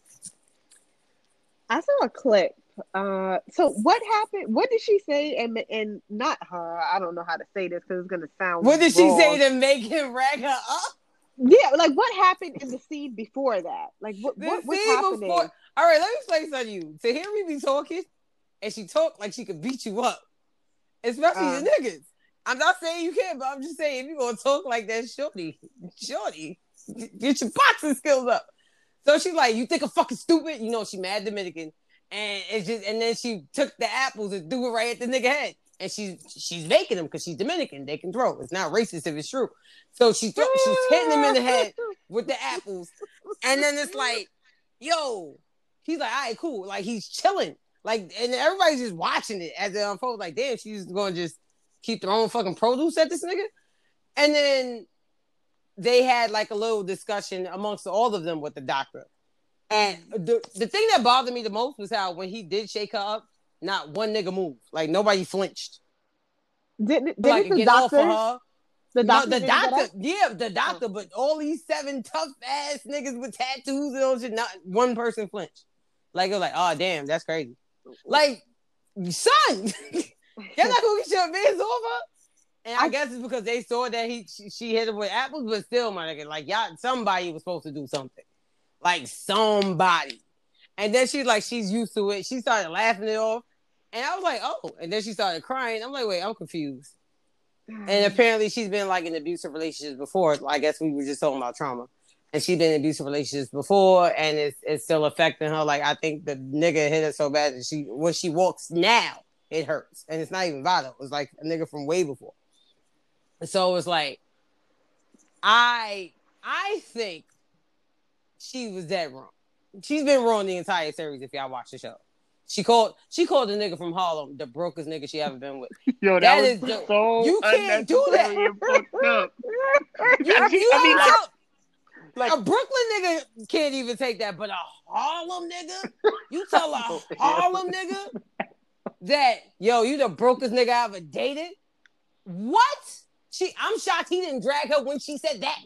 S4: I saw a clip. Uh, so what happened? What did she say? And and not her. I don't know how to say this because it's gonna sound.
S3: What did she say to make him rag her up?
S4: Yeah, like what happened in the scene before that? Like what
S3: The
S4: what
S3: scene
S4: happening?
S3: before- All right, let me explain something to you. To hear me be talking, and she talk like she could beat you up, especially
S4: Uh.
S3: the niggas. I'm not saying you can't, but I'm just saying if you gonna talk like that, shorty, shorty, get your boxing skills up. So she's like, "You think I'm fucking stupid?" You know, she mad Dominican, and it's just, and then she took the apples and threw it right at the nigga head, and she's she's making them because she's Dominican. They can throw. It's not racist if it's true. So she throw, she's hitting him in the head with the apples, and then it's like, yo, he's like, all right, cool. Like he's chilling. Like, and everybody's just watching it as it unfolds. Like, damn, she's gonna just keep throwing fucking produce at this nigga. And then they had like a little discussion amongst all of them with the doctor. And the, the thing that bothered me the most was how when he did shake her up, not one nigga moved. Like nobody flinched.
S4: Didn't didn't
S3: Like
S4: the
S3: get off
S4: doctor?
S3: of her.
S4: The
S3: No,
S4: doctor.
S3: the doctor, yeah, the doctor, but all these seven tough ass niggas with tattoos and all shit, not one person flinched. Like it was like, oh damn, that's crazy. Like, son, you're not gonna get your man's over. And I,
S4: I-
S3: guess it's because they saw that he she, she hit him with apples, but still, my nigga, like y'all, somebody was supposed to do something, like somebody. And then she's like, she's used to it. She started laughing it off, and I was like, oh. And then she started crying. I'm like, wait, I'm confused. And apparently she's been like in abusive relationships before. I guess we were just talking about trauma. And she's been in abusive relationships before and it's it's still affecting her. Like I think the nigga hit her so bad that she when she walks now, it hurts. And it's not even Vado. It's like a nigga from way before. And so it's like I I think she was dead wrong. She's been wrong the entire series if y'all watch the show. She called she called the nigga from Harlem the brokest nigga she ever been with.
S5: Yo, that,
S3: That
S5: was
S3: is the-
S5: so
S3: you can't do that.
S5: unnecessary and fucked up.
S3: You,
S5: I mean, like- Like,
S3: a Brooklyn nigga can't even take that, but a Harlem nigga, you tell a Harlem nigga that yo, you the brokest nigga I ever dated. What? She, I'm shocked he didn't drag her when she said that.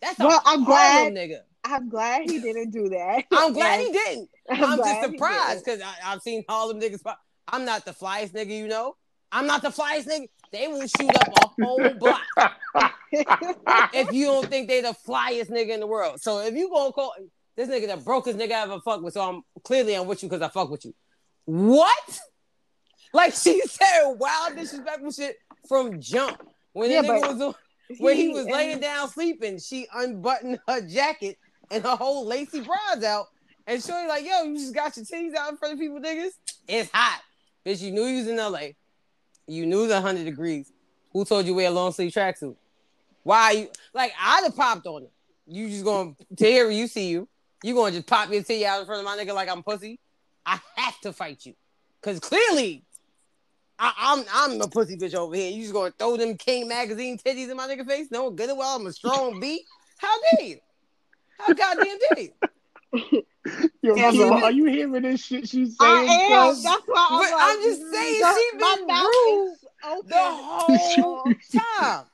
S3: That's a
S4: Well, I'm
S3: Harlem
S4: glad-
S3: nigga.
S4: I'm glad he didn't do that.
S3: I'm glad
S4: And
S3: he didn't.
S4: I'm
S3: I'm, just surprised because I've seen Harlem niggas. I'm not the flyest nigga, you know. I'm not the flyest nigga. They will shoot up a whole block if you don't think they the flyest nigga in the world. So if you gonna call this nigga the brokest nigga I ever fuck with, so I'm clearly I'm with you because I fuck with you. What? Like she said wild disrespectful shit from jump. When
S4: Yeah,
S3: the nigga was when he
S4: he-
S3: was
S4: and-
S3: laying down sleeping, she unbuttoned her jacket and her whole lacy bras out. And Shorty like, yo, you just got your titties out in front of people, niggas. It's hot. Bitch, you knew you was in LA. You knew was 100 degrees. Who told you wear a long sleeve tracksuit? Why you like I'd have popped on it. You just gonna Terry, you see you. You gonna just pop your titty out in front of my nigga like I'm pussy? I have to fight you. Cause clearly I, I'm I'm a pussy bitch over here. You just gonna throw them King magazine titties in my nigga face? No, good and well, I'm a strong B. How dare you? How goddamn dare you?
S5: Yo,
S4: Yeah,
S5: Kiva,
S4: but-
S5: are you hearing this shit she's saying?
S4: I am.
S5: cuz?
S4: That's why I'm
S3: But
S4: like,
S3: I'm just saying,
S4: the-
S3: she
S4: my
S3: been
S4: mouth
S3: rude
S4: is.
S3: The whole time.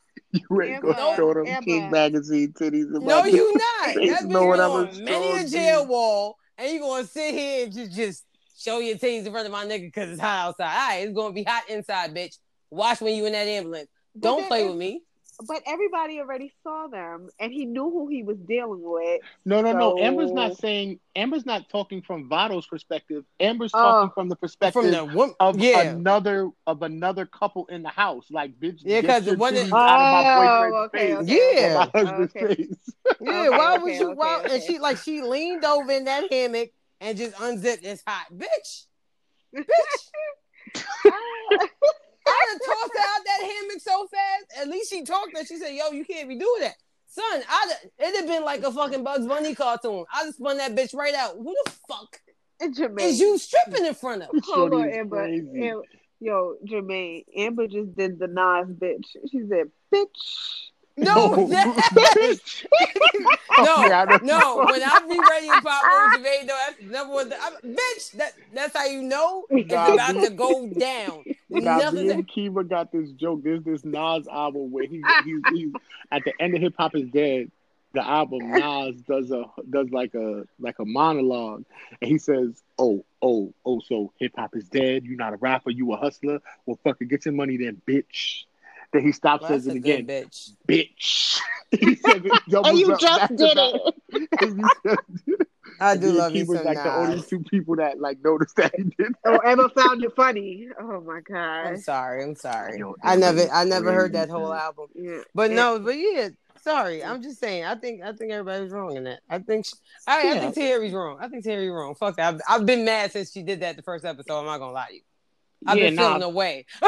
S5: You ain't
S4: Amber,
S5: gonna throw them
S4: Amber.
S5: King magazine titties in
S3: No,
S5: my
S3: you not.
S5: Face
S3: That bitch
S5: knowing
S3: been
S5: I'm a
S3: on many a jail wall, and you gonna sit here and just just show your titties in front of my nigga because it's hot outside. All right, it's gonna be hot inside, bitch. Watch when you in that ambulance.
S4: But
S3: Don't
S4: that
S3: play
S4: is-
S3: with me.
S4: But everybody already saw them, and he knew who he was dealing with.
S5: No, no, no. Amber's not saying. Amber's not talking from Vado's perspective. Amber's
S4: Oh.
S5: talking from the perspective
S3: From the woman,
S5: of
S3: yeah.
S5: another of another couple in the house. Like, bitch,
S3: Yeah,
S5: get
S3: 'cause
S5: your
S3: one of-
S5: titties out of my
S4: Oh,
S5: boyfriend's
S4: okay,
S5: face.
S4: okay,
S3: Yeah.
S5: My husband's
S4: Okay.
S5: face.
S3: Yeah,
S4: Okay,
S3: why would
S4: okay,
S3: you?
S4: okay,
S3: why, And she like she leaned over in that hammock and just unzipped. It's hot, bitch. Bitch. I done tossed out that hammock so fast. At least she talked and she said, "Yo, you can't be doing that." Son, I it'd have been like a fucking Bugs Bunny cartoon. I just spun that bitch right out. Who the fuck
S4: Jermaine.
S3: is you stripping in front of?
S4: Hold on,
S5: is
S4: Amber. Yo, Jermaine. Amber just did the Nas bitch. She said, "Bitch."
S3: No, no,
S5: know.
S3: no. When I be ready to pop on though, that's number one. I'm- bitch, that that's how you know it's
S5: Nah,
S3: about to go down.
S5: Now, me and Kiva got this joke. There's this Nas album where he, he's, he's at the end of Hip Hop is Dead. The album Nas does a does like a like a monologue, and he says, "Oh, oh, oh, so hip hop is dead. You're not a rapper. You a hustler. Well, fucking get your money then, bitch." Then he stops
S3: that's
S5: says it again,
S3: bitch.
S5: bitch. he says it oh,
S4: And you just
S5: back
S4: did
S5: back.
S4: it.
S5: And you said-
S3: I do
S5: me and
S3: love you
S5: Kiva's
S3: some
S5: like the only two people that like noticed that he did.
S4: Oh, Emma found it funny. Oh my god.
S3: I'm sorry. I'm sorry.
S5: Yo,
S3: I never, I never heard that whole album.
S4: Yeah.
S3: But
S4: Yeah.
S3: no, but yeah, sorry. I'm just saying. I think, I think everybody's wrong in that. I think, she, I, I think Terry's wrong. I think Terry's wrong. Fuck that. I've, I've been mad since she did that the first episode. I'm not gonna lie to you. I've
S5: Yeah,
S3: been
S5: nah,
S3: feeling away.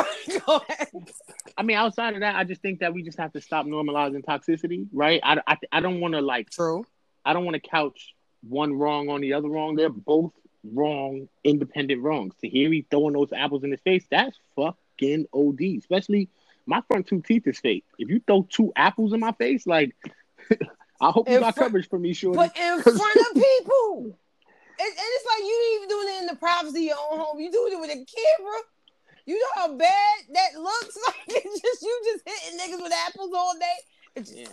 S5: I mean, outside of that, I just think that we just have to stop normalizing toxicity, right? I, I, I don't want to like,
S3: True.
S5: I don't want to couch one wrong on the other wrong. They're both wrong, independent wrongs. To hear Tahiry throwing those apples in his face, that's fucking OD. Especially my front two teeth is fake. If you throw two apples in my face, like, I hope you
S3: In
S5: got
S3: front-
S5: coverage for me, shorty.
S3: But in front of people. And, and it's like you ain't even doing it in the privacy of your own home. You doing it with a camera. You know how bad that looks? Like it's just you just hitting niggas with apples all day. It's,
S5: yeah.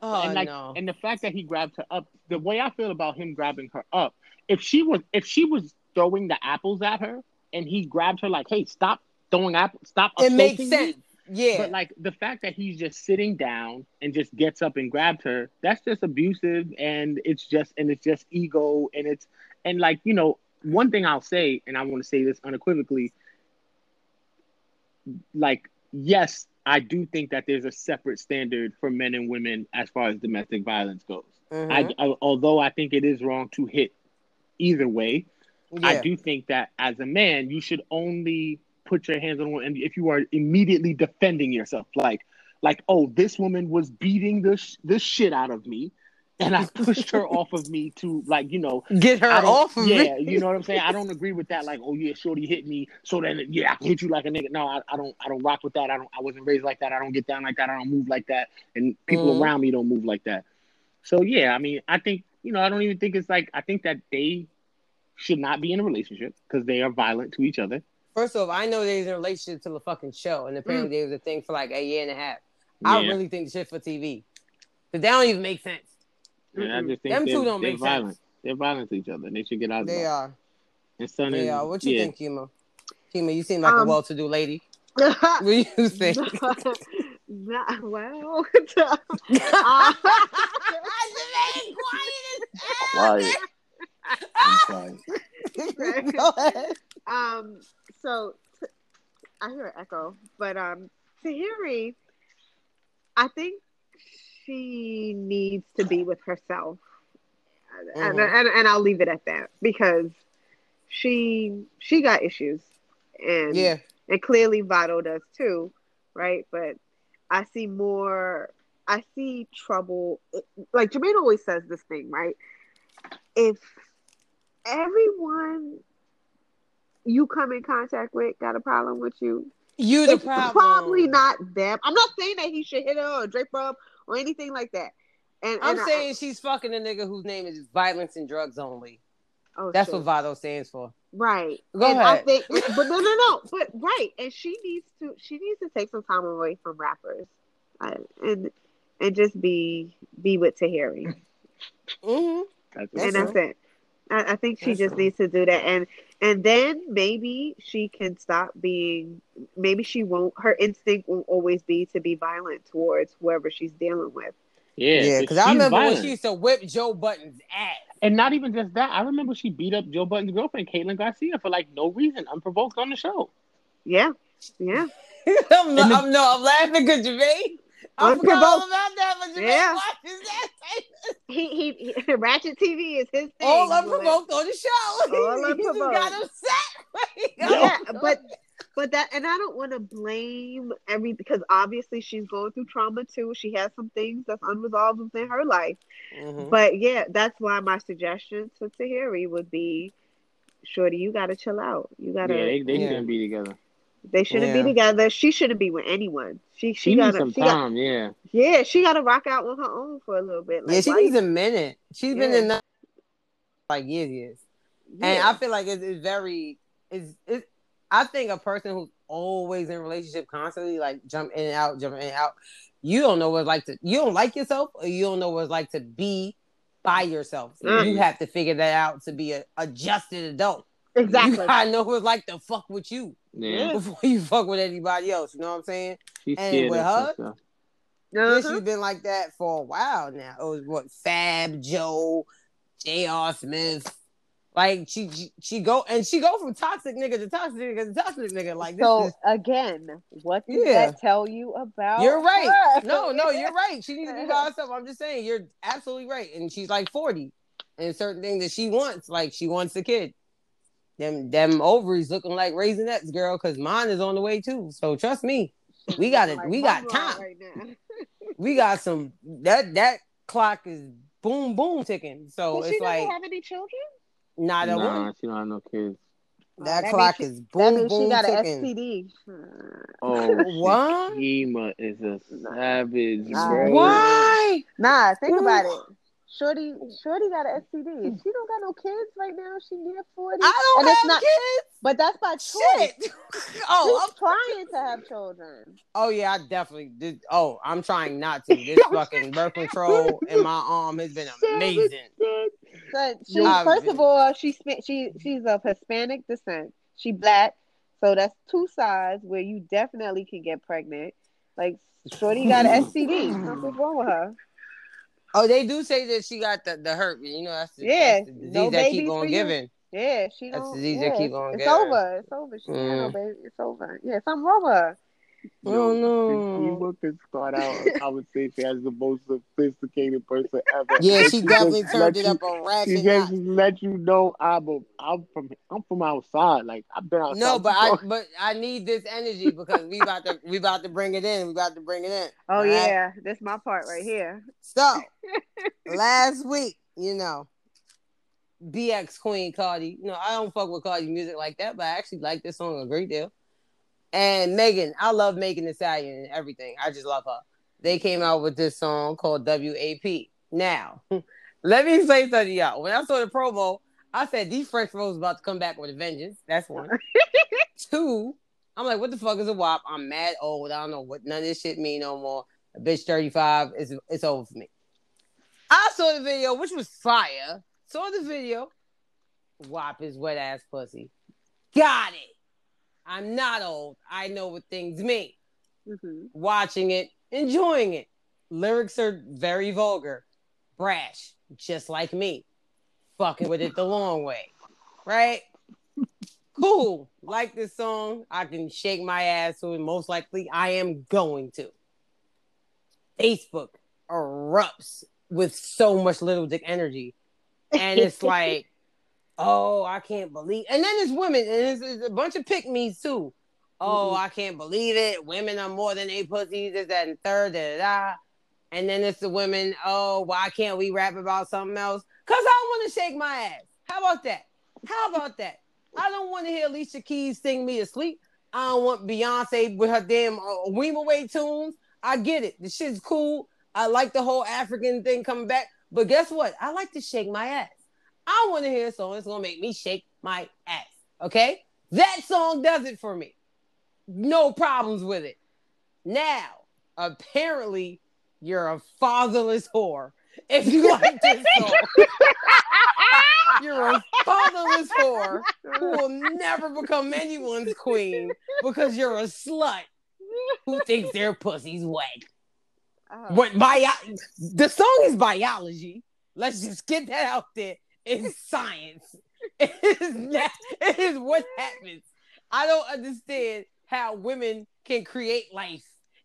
S3: Oh
S5: and like
S3: no.
S5: and the fact that he grabbed her up the way i feel about him grabbing her up if she was if she was throwing the apples at her and he grabbed her like hey stop throwing apples stop
S3: it makes
S5: assaulting me.
S3: sense. Yeah.
S5: but like the fact that he's just sitting down and just gets up and grabbed her that's just abusive and it's just and it's just ego and it's and like you know one thing i'll say and i want to say this unequivocally like yes i do think that there's a separate standard for men and women as far as domestic violence goes.
S3: Mhm.
S5: I, I although i think it is wrong to hit either way i do think that as a man you should only put your hands on one and if you are immediately defending yourself like like oh this woman was beating this this shit out of me and i pushed her off of me to like you know
S3: Get her off of me.
S5: yeah,
S3: me.
S5: you know what I'm saying. I don't agree with that. Like, oh yeah, shorty hit me, so then yeah, I can hit you like a nigga. No, I, I don't. I don't rock with that. I don't. I wasn't raised like that. I don't get down like that. I don't move like that. And people
S3: Mhm.
S5: around me don't move like that. So yeah, I mean, I think you know, I don't even think it's like. I think that they should not be in a relationship because they are violent to each other.
S3: First off, I know they was in a relationship to the fucking show, and apparently they was a thing for like a year and a half. I
S5: Yeah.
S3: really think the shit for TV. But that don't even make sense.
S5: And I just think
S3: Them
S5: they're,
S3: two don't
S5: they're
S3: make
S5: violent.
S3: sense.
S5: They're violent to each other, and they should get out of there.
S3: They
S5: that.
S3: are.
S5: And son
S3: They
S5: is,
S3: are. What you
S5: yeah.
S3: think, Kima? Kima, you seem like a
S4: Um,
S3: well-to-do lady. What do you think?
S4: Not well.
S3: Jermaine, quiet as
S5: Quiet. I'm sorry.
S3: Go ahead.
S4: um. So t- I hear an echo, but um, Tahiry, I think she needs to be with herself, and,
S3: Mhm.
S4: and and I'll leave it at that because she she got issues, and
S3: Yeah.
S4: and clearly Vado does too, right? But I see more. I see trouble. Like Jermaine always says this thing, right? If everyone you come in contact with got a problem with you,
S3: You the problem.
S4: probably not them. I'm not saying that he should hit her or drape her up or anything like that. And,
S3: I'm
S4: and I-
S3: saying she's fucking a nigga whose name is violence and drugs only.
S4: oh,
S3: That's
S4: shit.
S3: what Vado stands for.
S4: Right.
S3: Go
S4: and I
S3: ahead.
S4: think, but no, no, no. But right, and she needs to. She needs to take some time away from rappers, uh, and and just be be with Tahiry,
S3: hmm
S5: That's
S3: That's
S4: and that's it. I, I think she
S3: That's
S4: just
S3: true.
S4: needs to do that, and and then maybe she can stop being. Maybe she won't. Her instinct will always be to be violent towards whoever she's dealing with.
S5: Yeah,
S3: Yeah, because I remember
S5: violent.
S3: when she used to whip Joe Budden's ass.
S5: And not even just that. I remember she beat up Joe Budden's girlfriend, Kaylin Garcia, for like no reason, unprovoked on the show.
S4: Yeah, yeah,
S3: I'm,
S5: And
S3: not,
S5: the-
S3: I'm no, I'm laughing because Jermaine. I
S4: Unprovoked.
S3: forgot all about that, but Jermaine
S4: Yeah.
S3: watches that
S4: he, he he Ratchet TV is his thing.
S3: all
S4: but-
S3: unprovoked on the show.
S4: All
S3: he just
S4: unprovoked.
S3: got upset.
S4: Yeah, but but that and I don't want to blame every because obviously she's going through trauma too. She has some things that's unresolved within her life.
S3: Mhm.
S4: But yeah, that's why my suggestion to Tahiry would be, Shorty, you gotta chill out. You gotta.
S5: yeah, they, they
S3: Yeah.
S5: shouldn't be together.
S4: They shouldn't
S3: Yeah.
S4: be together. She shouldn't be with anyone. She she,
S5: She,
S4: gotta
S5: some
S4: she got
S5: time, yeah.
S4: yeah she gotta rock out on her own for a little bit. Like,
S3: yeah, she
S4: why
S3: needs a minute. She's been
S4: Yeah.
S3: in that like years, years. And
S4: yeah.
S3: I feel like it's, it's very it's it. I think a person who's always in a relationship constantly like jump in and out, jump in and out. You don't know what it's like to you don't like yourself, or you don't know what it's like to be by yourself. So
S4: Mm.
S3: you have to figure that out to be a adjusted adult.
S4: exactly.
S3: I know what it's like to fuck with you
S5: Yeah.
S3: before you fuck with anybody else. You know what I'm saying?
S5: She's
S3: And with
S5: of
S3: her-
S5: herself.
S3: Yeah,
S4: Uh-huh.
S3: she's been like that for a while now. It was what Fab, Joe, J.R. Smith. Like she, she she go and she go from toxic nigga to toxic nigga to toxic nigga. Like this
S4: So
S3: is
S4: again, what does
S3: Yeah.
S4: that tell you about?
S3: you're right.
S4: her?
S3: No, no, you're right. She needs to be by herself. I'm just saying you're absolutely right. And she's like 40. And certain things that she wants, like she wants a kid. Them them ovaries looking like raisinets, girl, because mine is on the way too. So trust me, we got it.
S4: Like
S3: We got
S4: bum
S3: time.
S4: right now.
S3: we got some that that clock is boom boom ticking. So
S4: Does she
S3: it's
S4: never
S3: like
S4: have any children?
S3: not a
S5: Nah,
S3: one.
S5: she don't have no kids.
S3: That,
S4: that
S3: clock
S4: means
S3: is
S4: That
S3: boom
S4: means she
S3: boom
S4: got an
S3: ticking.
S4: STD.
S5: Oh,
S3: What?
S5: Shakima is a savage,
S4: Nah.
S3: Why?
S4: Nah, think about it. Shorty, Shorty got an STD. She don't got no kids right now, she near forty.
S3: I don't
S4: And
S3: have
S4: not-
S3: kids.
S4: But that's by choice.
S3: Shit. oh,
S4: She's trying to have children.
S3: Oh yeah, I definitely did. Oh, I'm trying not to. This fucking birth control in my arm has been amazing.
S4: So she, first of all, she she she's of Hispanic descent. She black, so that's two sides where you definitely can get pregnant. Like Shorty got an STD. Something's wrong with her.
S3: Oh, they do say that she got the, the hurt. You know, that's the,
S4: Yeah,
S3: that's the disease
S4: no
S3: that keep on giving.
S4: Yeah, she
S3: That's the disease
S4: yeah,
S3: that keep
S4: it's,
S3: on
S4: it's over. It's over. She mm. no baby. It's over. Yeah, something wrong with her.
S3: Oh, no.
S5: Shakima could start out a conversation as the most sophisticated person ever.
S3: Yeah, she
S5: She
S3: definitely turned it
S5: you-
S3: up a
S5: She
S3: ratchet
S5: just
S3: notch.
S5: let you know I'm a, I'm from I'm from outside. Like I've been outside.
S3: No, but I but I need this energy because we about to we about to bring it in. We about to bring it in.
S4: Oh
S3: All right?
S4: yeah, that's my part right here.
S3: So last week, you know, BX Queen Cardi. You know, I don't fuck with Cardi music like that, but I actually like this song a great deal. And Megan, I love Megan Thee Stallion and everything. I just love her. They came out with this song called WAP. Now, let me say something to y'all. When I saw the promo, I said these French Rose about to come back with a vengeance. That's one. Two, I'm like, what the fuck is a WAP? I'm mad old. I don't know what none of this shit mean no more. A bitch 35. It's it's over for me. I saw the video, which was fire. Saw the video. WAP is wet ass pussy. Got it. I'm not old. I know what things mean.
S4: hmm
S3: Watching it, enjoying it. Lyrics are very vulgar, brash, just like me. Fucking with it the long way. Right? cool. Like this song, I can shake my ass to it. Most likely, I am going to. Facebook erupts with so much little dick energy, and it's like, oh, I can't believe. And then it's women, and it's, it's a bunch of pick me's too. Oh,
S4: Mhm.
S3: I can't believe it. Women are more than eight pussies. Is that, and third. Da, da, da. And then it's the women. Oh, why can't we rap about something else? Cause I want to shake my ass. How about that? How about that? I don't want to hear Alicia Keys sing me to sleep. I don't want Beyonce with her damn uh, tunes. I get it. The shit's cool. I like the whole African thing coming back. But guess what? I like to shake my ass. I want to hear a song that's gonna make me shake my ass. Okay? That song does it for me. No problems with it. Now, apparently, you're a fatherless whore. If you like this song, you're a fatherless whore who will never become anyone's queen because you're a slut who thinks their pussy's wet.
S4: Oh.
S3: What bio- the song is biology. Let's just get that out there. It's science. It is not, it is what happens. I don't understand how women can create life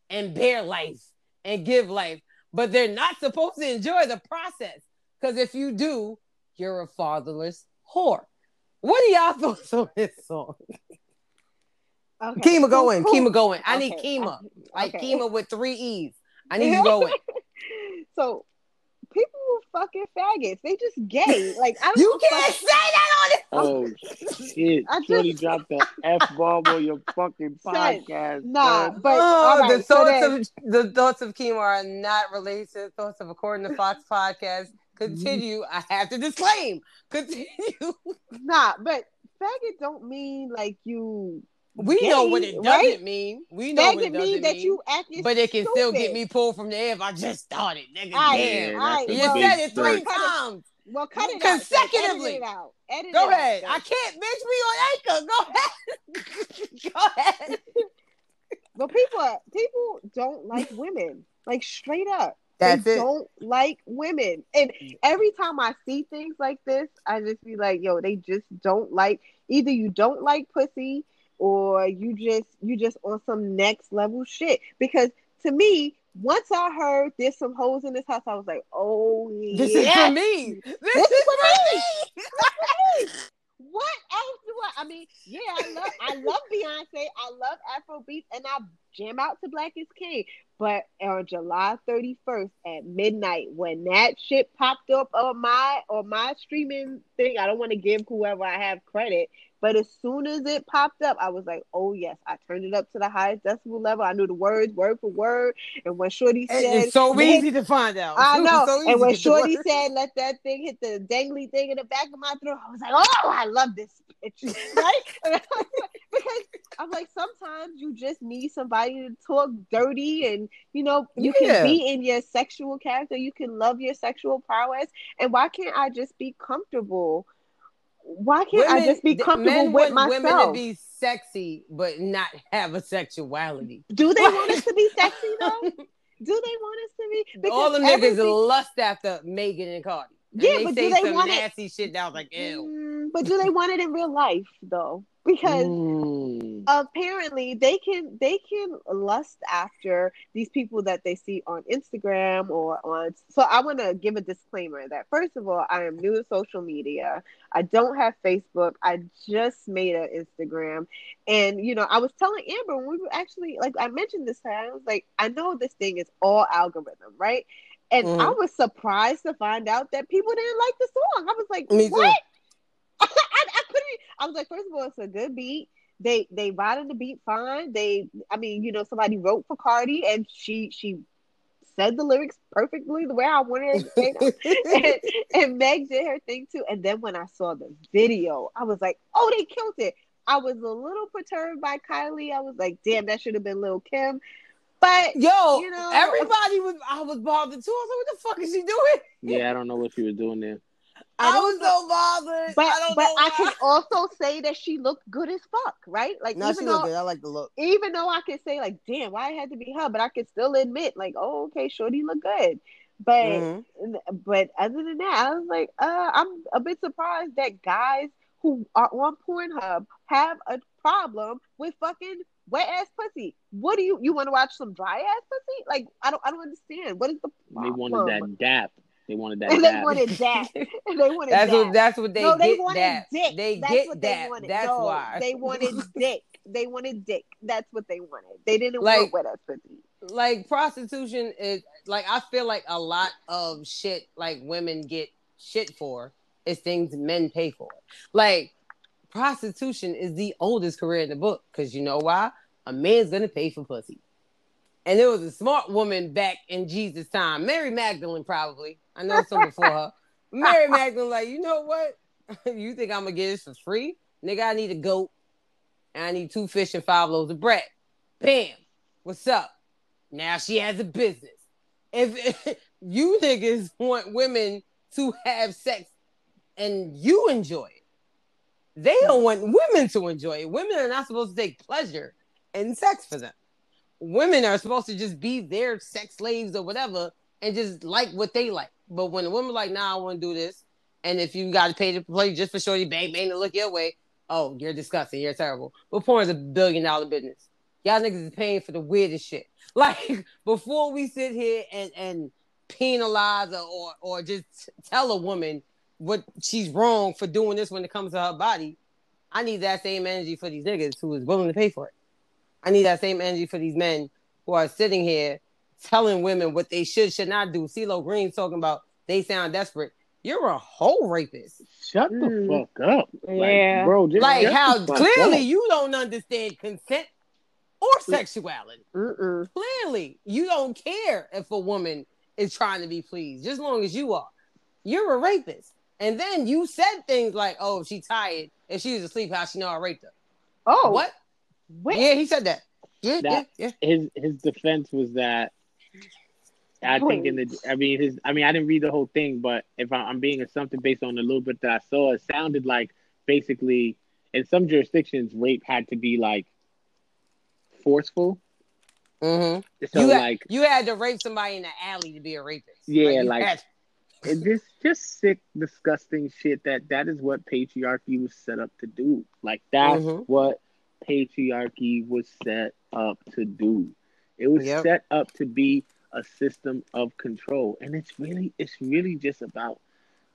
S3: and bear life and give life, but they're not supposed to enjoy the process. Because if you do, you're a fatherless whore. What are y'all thoughts on this song?
S4: Okay.
S3: Kima, go in.
S4: Who- who-
S3: Kima, go in. I need
S4: okay,
S3: Kima. Like
S4: okay.
S3: Kima with three E's. I need you to go in.
S4: So people were fucking faggots. They just gay. Like I don't
S3: You can't say that on it.
S5: Oh shit!
S4: I just-
S5: Shorty dropped the f bomb on your fucking
S4: Son,
S5: podcast.
S4: Nah,
S5: son.
S4: but
S3: oh,
S4: all right,
S3: the
S4: so
S3: thoughts
S4: then-
S3: of the thoughts of Kima are not related to the thoughts of according to Fox podcast. Continue. I have to disclaim. Continue.
S4: nah, but faggot don't mean like you.
S3: We
S4: gay,
S3: know what it doesn't
S4: right?
S3: mean. We know what it doesn't
S4: mean that you acting.
S3: but it can still get me pulled from the air if I just started, nigga.
S4: Aight,
S3: Damn.
S5: Yeah,
S4: aight,
S5: that's
S3: You
S4: well,
S3: said it three times.
S4: Well, cut it out.
S3: Consecutively.
S4: Edit it out. Edit
S3: Go
S4: out,
S3: ahead.
S4: then.
S3: I can't bitch me on Anchor. Go ahead. Go ahead.
S4: But people, people don't like women. Like straight up.
S3: That's
S4: they
S3: it.
S4: don't like women. And every time I see things like this, I just be like, yo, they just don't like either you don't like pussy or you just you just on some next level shit. Because to me, once I heard there's some hoes in this house, I was like, oh
S3: This is for me. This,
S4: This
S3: is
S4: is
S3: for me.
S4: What else do I? I mean, yeah, I love I love Beyonce. I love Afrobeat, and I jam out to Black is King. But on July 31st at midnight, when that shit popped up on my on my streaming thing, I don't want to give whoever I have credit, but as soon as it popped up, I was like, "Oh yes!" I turned it up to the highest decibel level. I knew the words word for word, and when Shorty said,
S3: It's so easy to find out.
S4: I know.
S3: so easy
S4: and when
S3: to get the
S4: Shorty said, "Let that thing hit the dangly thing in the back of my throat," I was like, "Oh, I love this bitch!" right? because I'm like, sometimes you just need somebody to talk dirty, and you know, you
S3: Yeah.
S4: can be in your sexual character, you can love your sexual prowess, and why can't I just be comfortable? Why can't I just be comfortable with
S3: want
S4: myself?
S3: women to be sexy, but not have a sexuality.
S4: Do they want us to be sexy though? Do they want us to be?
S3: All the
S4: Because
S3: niggas lust after Megan and Cardi. And
S4: Yeah,
S3: they
S4: but
S3: say
S4: do they
S3: some
S4: want it-
S3: nasty shit that I was like, ew.
S4: Mm, but do they want it in real life though? Because
S5: Mm.
S4: apparently they can they can lust after these people that they see on Instagram or on so I want to give a disclaimer that first of all I am new to social media. I don't have Facebook. I just made an Instagram. And you know, I was telling Amber when we were actually like I mentioned this time, I was like, I know this thing is all algorithm, right? And I
S3: Mhm.
S4: was surprised to find out that people didn't like the song. I was like,
S3: Me too.
S4: What? I, I couldn't. I was like, first of all, it's a good beat. They they riding the beat fine. They, I mean, you know, somebody wrote for Cardi, and she she said the lyrics perfectly the way I wanted her to say them. and, and Meg did her thing too. And then when I saw the video, I was like, oh, they killed it. I was a little perturbed by Kylie. I was like, damn, that should have been Lil Kim. But
S3: Yo,
S4: You know-
S3: everybody was. I was bothered too. I was like, what the fuck is she doing?
S5: Yeah, I don't know what she was doing there.
S4: I
S3: I, was so bothered.
S4: but
S3: I don't
S4: but
S3: know
S4: I can also say that she looked good as fuck, right? Like
S3: No, she
S4: even
S3: look
S4: though
S3: good. I like the look.
S4: even though I can say like, damn, why it had to be her, but I can still admit like, oh, okay, Shorty look good. But
S3: Mhm.
S4: but other than that, I was like, uh, I'm a bit surprised that guys who are on Pornhub have a problem with fucking wet ass pussy. What do you you want to watch some dry ass pussy? Like I don't I don't understand. What is the problem?
S5: They
S4: problem?
S5: wanted that dap. They wanted that
S4: And they wanted that. They wanted
S3: That's
S4: that.
S3: what that's what they
S4: no, they
S3: get
S4: wanted
S3: that.
S4: dick.
S3: They
S4: That's
S3: get
S4: what
S3: that.
S4: they wanted.
S3: That's
S4: no,
S3: why.
S4: they wanted dick. They wanted dick. That's what they wanted. They didn't
S3: Like-
S4: want ass pussy.
S3: like prostitution is like I feel like a lot of shit like women get shit for is things men pay for. Like prostitution is the oldest career in the book because you know why? A man's gonna pay for pussy. And there was a smart woman back in Jesus' time, Mary Magdalene, probably. I know some before her. Mary Magdalene, like, you know what? you think I'm gonna get this for free? Nigga, I need a goat and I need two fish and five loaves of bread. Bam. What's up? Now she has a business. If, you niggas want women to have sex and you enjoy it, they don't want women to enjoy it. Women are not supposed to take pleasure in sex for them. Women are supposed to just be their sex slaves or whatever and just like what they like. But when a woman like, nah, I want to do this, and if you got to pay to play just for sure shorty bang bang to look your way, oh, you're disgusting, you're terrible. But porn is a billion dollar business. Y'all niggas is paying for the weirdest shit. Like before we sit here and and penalize or, or just tell a woman what she's wrong for doing this when it comes to her body, I need that same energy for these niggas who is willing to pay for it. I need that same energy for these men who are sitting here telling women what they should should not do. CeeLo Green's talking about they sound desperate. You're a whole rapist.
S5: Shut the
S4: Mm.
S5: fuck up. Like,
S4: Yeah.
S5: bro. Just
S3: Like how clearly
S5: up.
S3: you don't understand consent or sexuality.
S4: Mm-mm.
S3: Clearly, you don't care if a woman is trying to be pleased, just as long as you are. You're a rapist. And then you said things like, oh, if she's tired, and she was asleep, how she know I raped her?
S4: Oh,
S3: What?
S4: Wait.
S3: Yeah, he said that. Yeah,
S5: That-
S3: yeah,
S5: his his defense was that I think in the I mean his I mean I didn't read the whole thing, but if I, I'm being assumptive based on the little bit that I saw, it sounded like basically in some jurisdictions rape had to be like forceful.
S3: Mm-hmm.
S5: So
S3: you, had,
S5: like
S3: you had to rape somebody in the alley to be a rapist.
S5: Yeah,
S3: you
S5: like-
S3: had-
S5: it just sick, disgusting shit that that is what patriarchy was set up to do. Like that's
S3: Mhm.
S5: what patriarchy was set up to do. It was
S3: Yep.
S5: set up to be a system of control, and it's really it's really just about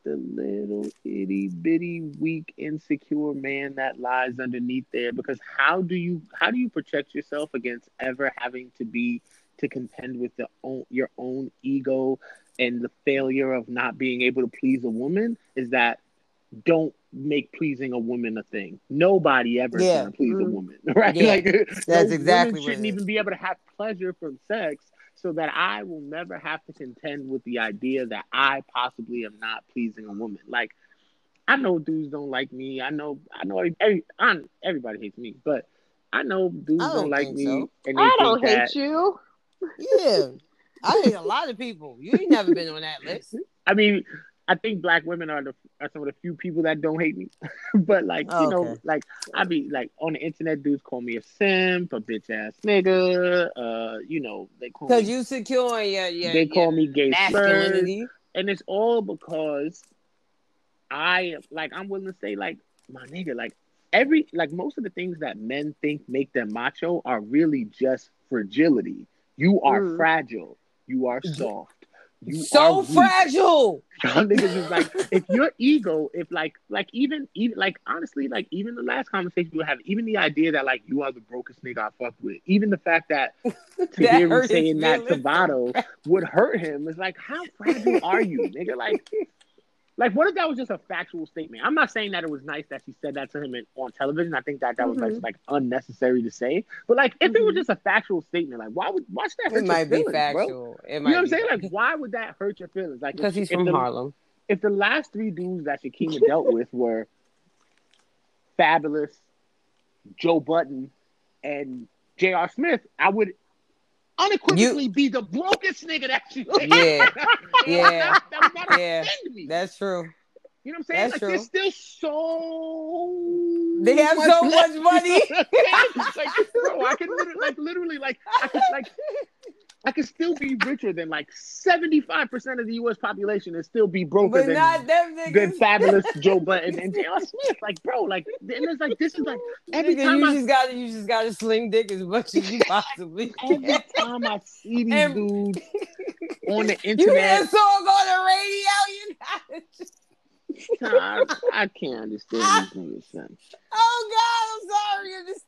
S5: the little itty bitty weak insecure man that lies underneath there. Because how do you how do you protect yourself against ever having to be to contend with the own, your own ego and the failure of not being able to please a woman is that don't make pleasing a woman a thing. Nobody ever
S3: Yeah.
S5: can please a
S4: Mhm.
S5: woman, right?
S3: Yeah.
S5: Like
S3: That's
S5: no
S3: exactly
S5: woman
S3: what
S5: shouldn't
S3: it is.
S5: even be able to have pleasure from sex, so that I will never have to contend with the idea that I possibly am not pleasing a woman. Like I know dudes don't like me. I know I know every, I, everybody hates me, but I know dudes
S3: I
S5: don't,
S3: don't
S5: like me,
S3: so.
S5: and they
S4: I don't hate
S5: that
S4: you.
S3: yeah. I hate a lot of people. You ain't never been on that list.
S5: I mean, I think black women are the are some of the few people that don't hate me. but like, you know,
S3: Okay.
S5: like I be like on the internet, dudes call me a simp, a bitch ass nigga. Uh, you know, they call
S3: Because you secure your, your,
S5: they
S3: your
S5: call me gay slurs, and it's all because I like I'm willing to say like my nigga, like every like most of the things that men think make them macho are really just fragility. You are
S4: Mm.
S5: fragile. You are soft. You
S3: so fragile.
S5: Y'all niggas is like, if your ego, if like, like even, even like, honestly, like even the last conversation we have, even the idea that like you are the brokest nigga I fuck with, even the fact that to him saying that to. Vado would hurt him. is like, how fragile are you, nigga? Like, like what if that was just a factual statement? I'm not saying that it was nice that she said that to him in, on television. I think that that was like,
S4: Mhm.
S5: like unnecessary to say. But like, if it was
S4: Mhm.
S5: just a factual statement, like why would why should that hurt
S3: It
S5: your
S3: might be
S5: feelings, bro?
S3: factual. It
S5: You know what I'm saying? Like, why would that hurt your feelings? Like,
S3: because
S5: if-
S3: he's from
S5: the-
S3: Harlem.
S5: if the last three dudes that Shakima dealt with were Fabolous, Joe Budden, and J.R. Smith, I would unequivocally be the brokest nigga that she
S3: Yeah, yeah,
S5: that, that
S3: yeah. That's true.
S5: you know what I'm saying?
S3: that's
S5: like,
S3: true.
S5: there's still so
S3: They have so much money.
S5: like, bro, I can literally, like, literally, like, I could, like, I could still be richer than like 75% of the US population and still be broker
S3: But
S5: than
S3: not them niggas.
S5: good Fabolous Joe Budden and J.R. Smith. Like, bro, like and it's like this is like every
S3: Nigga,
S5: time
S3: you
S5: I
S3: just gotta you just gotta sling dick as much as you possibly
S5: every time I see these
S3: And-
S5: dudes on the
S3: You hear
S5: internet,
S3: song on the radio, you gotta just,
S5: I, I can't understand these niggas, son.
S3: oh god, I'm sorry. I'm just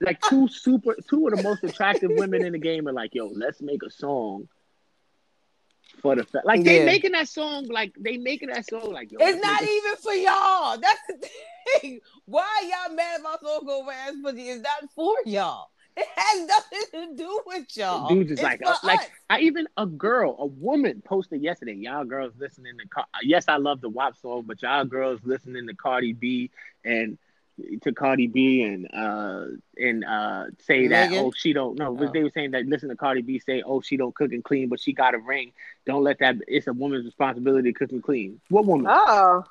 S5: Like two super two of the most attractive women in the game are like, yo, let's make a song for the fa-. like they
S3: Yeah.
S5: making that song like they making that song like yo.
S3: It's not
S5: a-
S3: even for y'all. That's the thing. Why y'all mad about song over ass pussy? It's not for y'all. It has nothing to do with y'all.
S5: Dudes is
S3: It's
S5: like,
S3: for
S5: uh, like. I even a girl, a woman posted yesterday. Y'all girls listening to, Car- yes, I love the WAP song, but y'all girls listening to Cardi B and to Cardi B and uh and uh say that oh she don't know
S3: Oh.
S5: they were saying that listen to Cardi B say oh she don't cook and clean but she got a ring. Don't let that it's a woman's responsibility to cook and clean. What woman?
S4: Oh,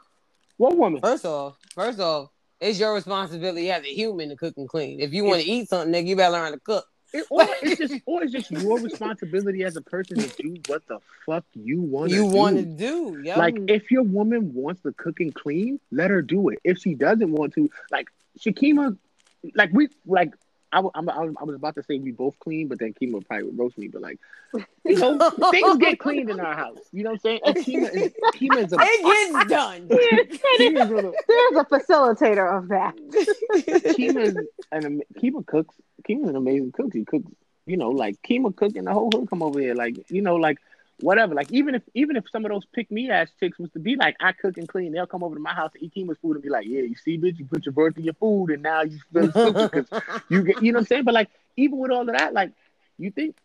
S5: what woman?
S3: First off, first off, it's your responsibility as a human to cook and clean. If you want to eat something, nigga, you better learn how to cook.
S5: It- or it's just or it's just your responsibility as a person to do what the fuck you want
S3: you want to do, yo.
S5: Like, if your woman wants to cook and clean, let her do it. If she doesn't want to, like Shakima, like we, like I, I'm, I was I was about to say we both clean, but then Kima probably would roast me. But like, you know, things get cleaned in our house. You know what I'm saying? And Kima is Kima is a
S3: it gets done.
S5: Kima is, a,
S4: there's a facilitator of that.
S5: Kima is an Kima cooks. Kima's an amazing cook. He cooks. You know, like Kima cooking the whole hood come over here. Like you know, like whatever. Like even if even if some of those pick me ass chicks was to be like, I cook and clean, they'll come over to my house to eat Kima's food and be like, yeah, you see, bitch, you put your birth in your food and now you feel stupid because you get, you know what I'm saying? But like even with all of that, like you think,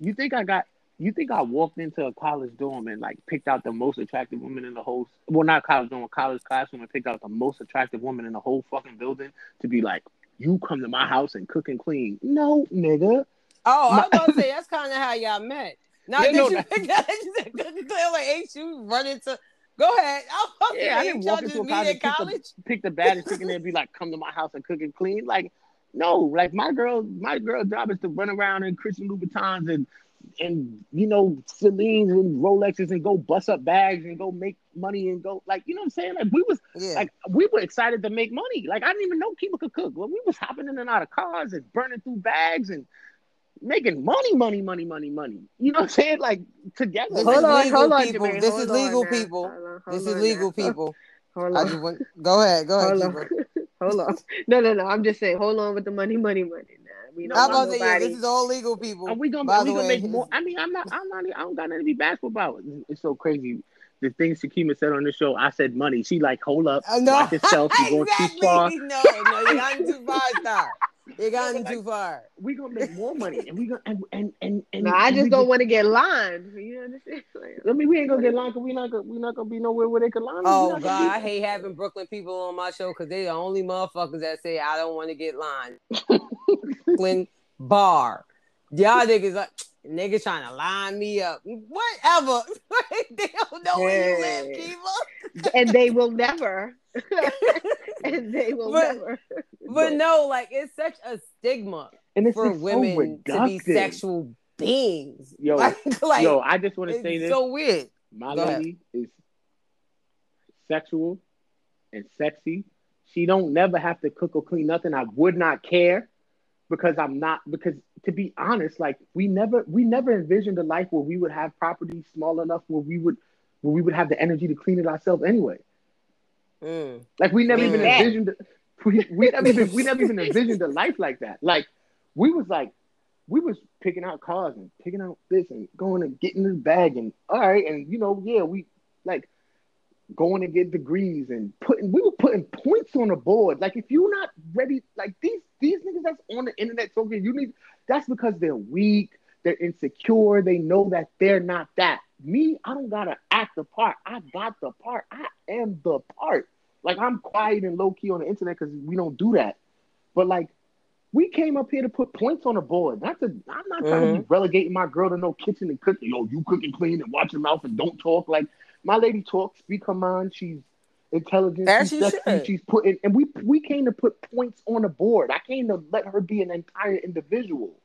S5: you think I got. You think I walked into a college dorm and like picked out the most attractive woman in the whole well not college dorm, college classroom and picked out the most attractive woman in the whole fucking building to be like, you come to my house and cook and clean. No, nigga.
S3: Oh, I
S5: My-
S3: was about to say that's kind of how y'all met. Not
S5: Yeah,
S3: that
S5: no,
S3: you
S5: that-
S3: picked out you said cook and like ain't you run into. Go ahead. I'm
S5: Yeah, I didn't walk into a college pick
S3: college.
S5: the, pick the baddest chick in there and be like, come to my house and cook and clean. Like, no, like my girl, my girl job is to run around in Christian Louboutins and and you know Celine's and Rolexes and go bust up bags and go make money and go like you know what I'm saying. Like we was
S3: Yeah.
S5: like we were excited to make money. Like I didn't even know Kima could cook. Well, we was hopping in and out of cars and burning through bags and making money, money, money, money, money. You know what I'm saying? Like together.
S3: This
S5: Like,
S3: is
S4: Hold on,
S3: legal
S4: hold on,
S3: people. This
S4: hold
S3: is
S4: on
S3: legal
S4: now.
S3: people.
S4: Hold on,
S3: This
S4: hold
S3: is legal
S4: now.
S3: people.
S4: Hold
S3: I
S4: on.
S3: just want. Go ahead. Go ahead.
S4: Hold on. hold on. No, no, no. I'm just saying, hold on with the money, money, money. Nah, we don't
S5: I'm
S3: I'm about to say,
S4: nobody.
S3: this is all legal people.
S5: Are we gonna,
S3: By
S5: are we gonna
S3: way,
S5: make more? I mean, I'm not, I'm not, I don't got nothing to be bashful about. It's so crazy. The things Shakima said on the show, I said money. She like, hold up,
S3: Uh, no,
S5: watch yourself. You're going
S3: exactly.
S5: too far.
S3: No, no, you got too far. Stop. You got
S5: No,
S3: too far.
S5: We gonna make more money, and we gonna and and and. and
S4: No, I
S5: and
S4: just don't want to get lined. You understand? Like,
S5: I mean, we ain't gonna get lined because we not gonna we not gonna be nowhere where they can line us. We
S3: Oh God,
S5: gonna
S3: I hate having Brooklyn people on my show because they the only motherfuckers that say I don't want to get lined. Brooklyn bar, y'all niggas like niggas trying to line me up. Whatever. they don't know where you live,
S4: Hey.
S3: Kiva.
S4: and they will never. and they will
S3: But-
S4: never.
S3: But no, like it's such a stigma
S5: and it's
S3: for
S5: just so
S3: women to be sexual beings.
S5: Yo,
S3: like, like,
S5: Yo, I just want to say this.
S3: so weird.
S5: My
S3: Go ahead.
S5: lady is sexual and sexy. She don't never have to cook or clean nothing. I would not care because I'm not because to be honest, like we never we never envisioned a life where we would have property small enough where we would where we would have the energy to clean it ourselves anyway.
S3: Mm.
S5: Like we never even
S3: Mm.
S5: envisioned we, we never even we never even envisioned a life like that. Like we was like we was picking out cars and picking out this and going and getting this bag and all right and you know yeah we like going to get degrees and putting we were putting points on the board. Like if you're not ready, like these these niggas that's on the internet talking, you need that's because they're weak, they're insecure, they know that they're not that. Me, I don't gotta act the part. I got the part. I am the part. Like I'm quiet and low key on the internet because we don't do that. But like we came up here to put points on the board. Not to I'm not trying to be mm-hmm. relegating my girl to no kitchen and cooking. Yo, you cook and clean and watch your mouth and don't talk. Like my lady talks, speak her mind. She's intelligent.
S3: As
S5: she's
S3: she
S5: sexy. She's putting, and we we came to put points on the board. I came to let her be an entire individual.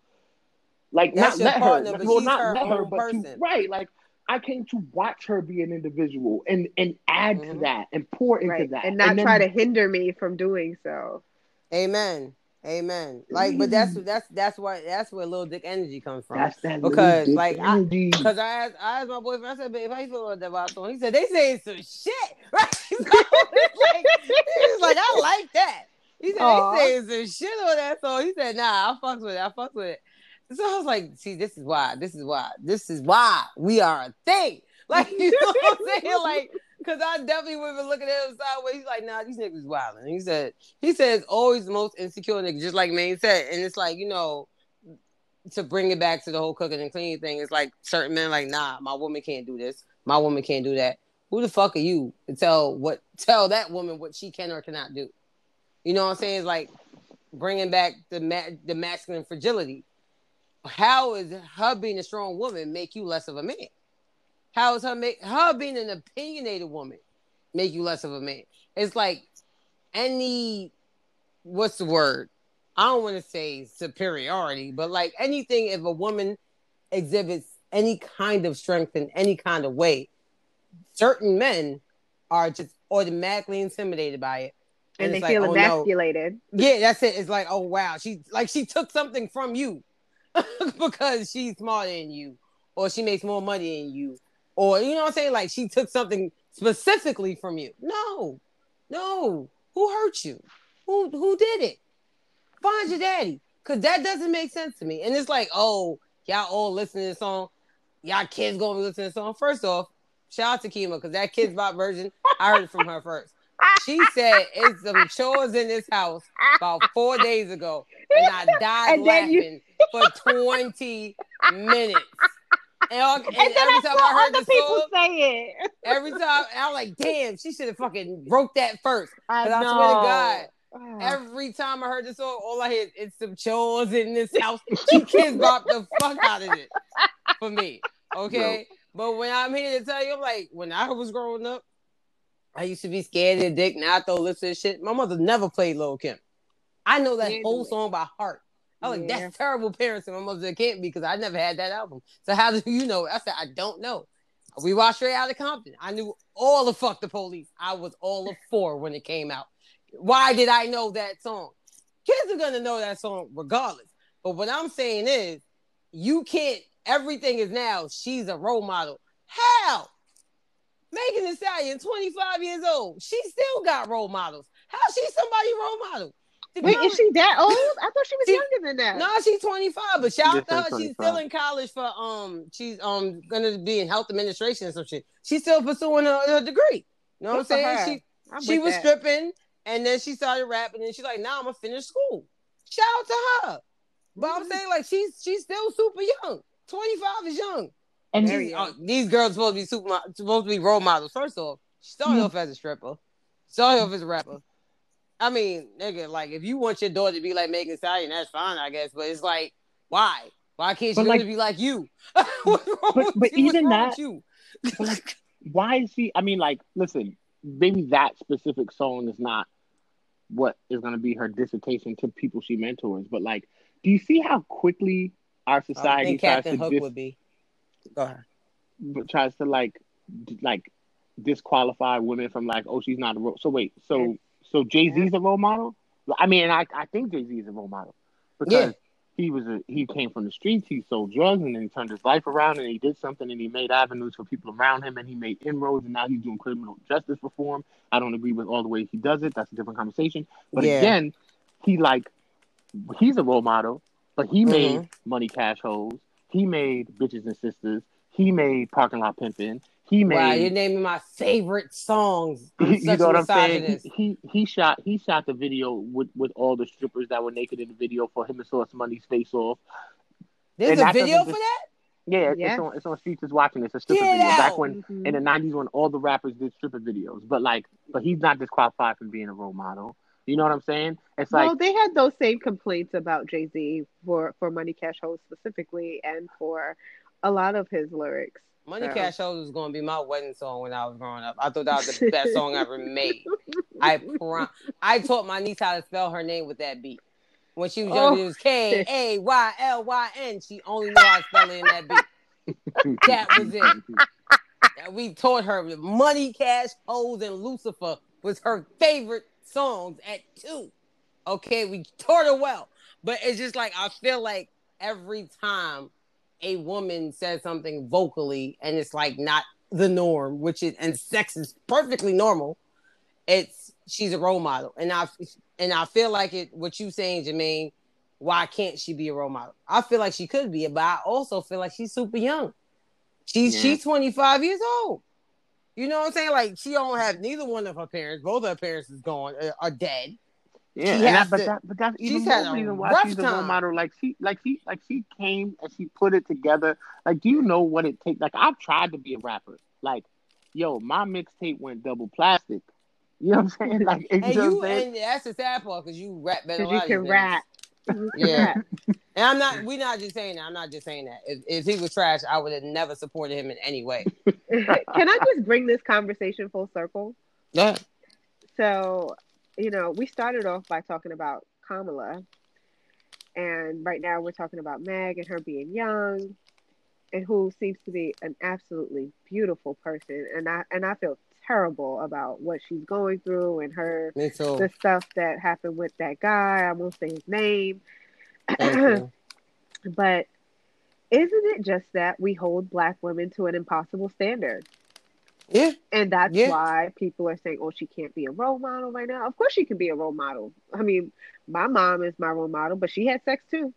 S5: Like
S3: That's
S5: not let
S3: partner,
S5: her, well, not
S3: her
S5: let her, but to, right. Like I came to watch her be an individual and and add to
S3: Mhm.
S5: that and pour into
S4: right,
S5: that
S4: and not
S5: then-
S4: try to hinder me from doing so.
S3: Amen. Amen. Like, but that's that's that's why that's where little dick energy comes from.
S5: That's that little
S3: because,
S5: dick
S3: like, I-
S5: energy.
S3: Because I asked, I asked my boyfriend, I said, babe, how you feel about that WAP song? He said, they saying some shit. Right? So it's like, he's like, I like that. He said,
S4: Aw.
S3: they saying some shit on that song. He said, nah, I fucks with it. I fucks with it. So I was like, see, this is why, this is why, this is why we are a thing. Like, you know what I'm saying? Like, because I definitely would have been looking at him sideways. He's like, nah, these niggas wilding. He said, he says oh, always the most insecure nigga, just like Maine said. And it's like, you know, to bring it back to the whole cooking and cleaning thing, it's like certain men like, nah, my woman can't do this. My woman can't do that. Who the fuck are you to tell what tell that woman what she can or cannot do? You know what I'm saying? It's like bringing back the ma- the masculine fragility. How is her being a strong woman make you less of a man? How is her make her being an opinionated woman make you less of a man? It's like any what's the word? I don't want to say superiority, but like anything, if a woman exhibits any kind of strength in any kind of way, certain men are just automatically intimidated by it.
S4: And, they feel
S3: like, oh, no.
S4: emasculated.
S3: Yeah, that's it. It's like, oh wow, she like she took something from you because she's smarter than you, or she makes more money than you, or you know what I'm saying? Like she took something specifically from you. No, no. Who hurt you? Who who did it? Find your daddy, cause that doesn't make sense to me. And it's like, oh, y'all all listen to this song. Y'all kids gonna be listening to this song. First off, shout out to Kima, because that Kidz Bop version, I heard it from her first. She said it's some chores in this house about four days ago, and I died
S4: And
S3: laughing
S4: you-
S3: for 20 minutes. And, all- and every
S4: I
S3: time
S4: saw
S3: I heard
S4: other
S3: the
S4: people
S3: song,
S4: say it.
S3: every time I was like, damn, she should have fucking wrote that first. Cause I
S4: know.
S3: swear to God,
S4: Oh.
S3: every time I heard the song, all I hear it's some chores in this house. She kids bop the fuck out of it for me. Okay. But when I'm here to tell you, I'm like, when I was growing up, I used to be scared of dick. Now I throw lips to shit. My mother never played Lil Kim. I know that
S4: Neither
S3: whole song by heart. I was like, that's terrible parenting. My mother can't be because I never had that album. So how do you know? I said, I don't know. We watched straight out of Compton. I knew all the Fuck the Police. I was all of four when it came out. Why did I know that song? Kids are gonna know that song regardless. But what I'm saying is, you can't. Everything is now. She's a role model. How? Megan Thee Stallion, 25 years old. She still got role models. How she somebody role model? The
S4: Wait,
S3: girl-
S4: is she that old? I thought she was
S3: She-
S4: younger than that.
S3: No, she's 25, but shout out to her.
S5: I'm
S3: She's still in college for um she's um gonna be in health administration or some shit. She's still pursuing her, her degree. You know what I'm saying?
S4: her.
S3: She
S4: I'm
S3: she was
S4: that.
S3: stripping and then she started rapping and she's like, now I'm gonna finish school. Shout out to her. But
S4: Mm-hmm.
S3: I'm saying like she's she's still super young. 25 is young.
S5: And
S3: These, oh, these girls supposed to be super supposed to be role models. First off, she started
S5: Mhm.
S3: off as a stripper, started off as a rapper. I mean, nigga, like if you want your daughter to be like Megan Stallion, that's fine, I guess. But it's like, why? Why can't she
S5: like-
S3: be like you?
S5: But- but
S3: you?
S5: Even that-
S3: you?
S5: Like, why is she? I mean, like, listen, maybe that specific song is not what is going to be her dissertation to people she mentors. But like, do you see how quickly our
S3: I
S5: society
S3: think Captain
S5: to
S3: Hook
S5: dis-
S3: would be. Go ahead.
S5: But tries to like like disqualify women from like, oh, she's not a role. So wait, so so Jay Z's a role model? I mean, I I think Jay Z is a role model because.
S3: Yeah.
S5: He was a he came from the streets. He sold drugs and then he turned his life around and he did something and he made avenues for people around him and he made inroads and now he's doing criminal justice reform. I don't agree with all the way he does it. That's a different conversation. But
S3: Yeah.
S5: again, he like he's a role model, but he
S3: Mhm.
S5: made Money Cash Hoes. He made bitches and sisters. He made parking lot Pimpin'. He made
S3: Wow, you're naming my favorite songs. I'm
S5: you
S3: such
S5: know
S3: a
S5: what I'm saying? He, he he shot he shot the video with with all the strippers that were naked in the video for him and Sauce Money's face off.
S3: There's
S5: and
S3: a video
S5: doesn't
S3: for
S5: just-
S3: that?
S5: Yeah,
S4: Yes.
S5: it's on it's on Streets is watching. It's a stripper
S3: Get
S5: video back
S3: out.
S5: when
S4: Mhm.
S5: in the '90s when all the rappers did stripper videos. But like, but he's not disqualified from being a role model. You know what I'm saying? It's
S4: well,
S5: like
S4: they had those same complaints about Jay Z for for Money Cash Hoes specifically, and for a lot of his lyrics.
S3: Money
S4: So-
S3: Cash Hoes was gonna be my wedding song when I was growing up. I thought that was the best song I ever made. I prom- I taught my niece how to spell her name with that beat. When she was
S4: Oh,
S3: young, it oh, was K A Y L Y N. She only knew how to spell it in that beat. That was it. We taught her that Money, Cash, Hoes, and Lucifer was her favorite songs at two. Okay, we taught her well. But it's just like I feel like every time a woman says something vocally and it's like not the norm, which is and sex is perfectly normal, it's she's a role model. And I and I feel like it what you saying, Jermaine, why can't she be a role model? I feel like she could be, but I also feel like she's super young. She's
S5: Yeah.
S3: she's 25 years old. You know what I'm saying? Like she don't have neither one of her parents. Both of her parents is gone, uh, are dead.
S5: Yeah, that, but
S3: to-
S5: that, but that's even more reason why she's a role model. Like she, like she, like she came and she put it together. Like, do you know what it takes? Like, I've tried to be a rapper. Like, yo, my mixtape went double plastic. You know what I'm saying? Like, you
S3: And you and that's the sad part because you rap better. than
S4: Because you can rap.
S3: Niggas.
S4: You can
S3: Yeah. And I'm not. We're not just saying that. I'm not just saying that. If, if he was trash, I would have never supported him in any way.
S4: Can I just bring this conversation full circle?
S3: Yeah.
S4: So, you know, we started off by talking about Kamala, and right now we're talking about Meg and her being young, and who seems to be an absolutely beautiful person. And I and I feel terrible about what she's going through and her the stuff that happened with that guy. I won't say his name, but isn't it just that we hold black women to an impossible standard?
S3: Yeah.
S4: And that's
S3: Yeah.
S4: why people are saying, oh, she can't be a role model right now. Of course, she can be a role model. I mean, my mom is my role model, but she had sex too.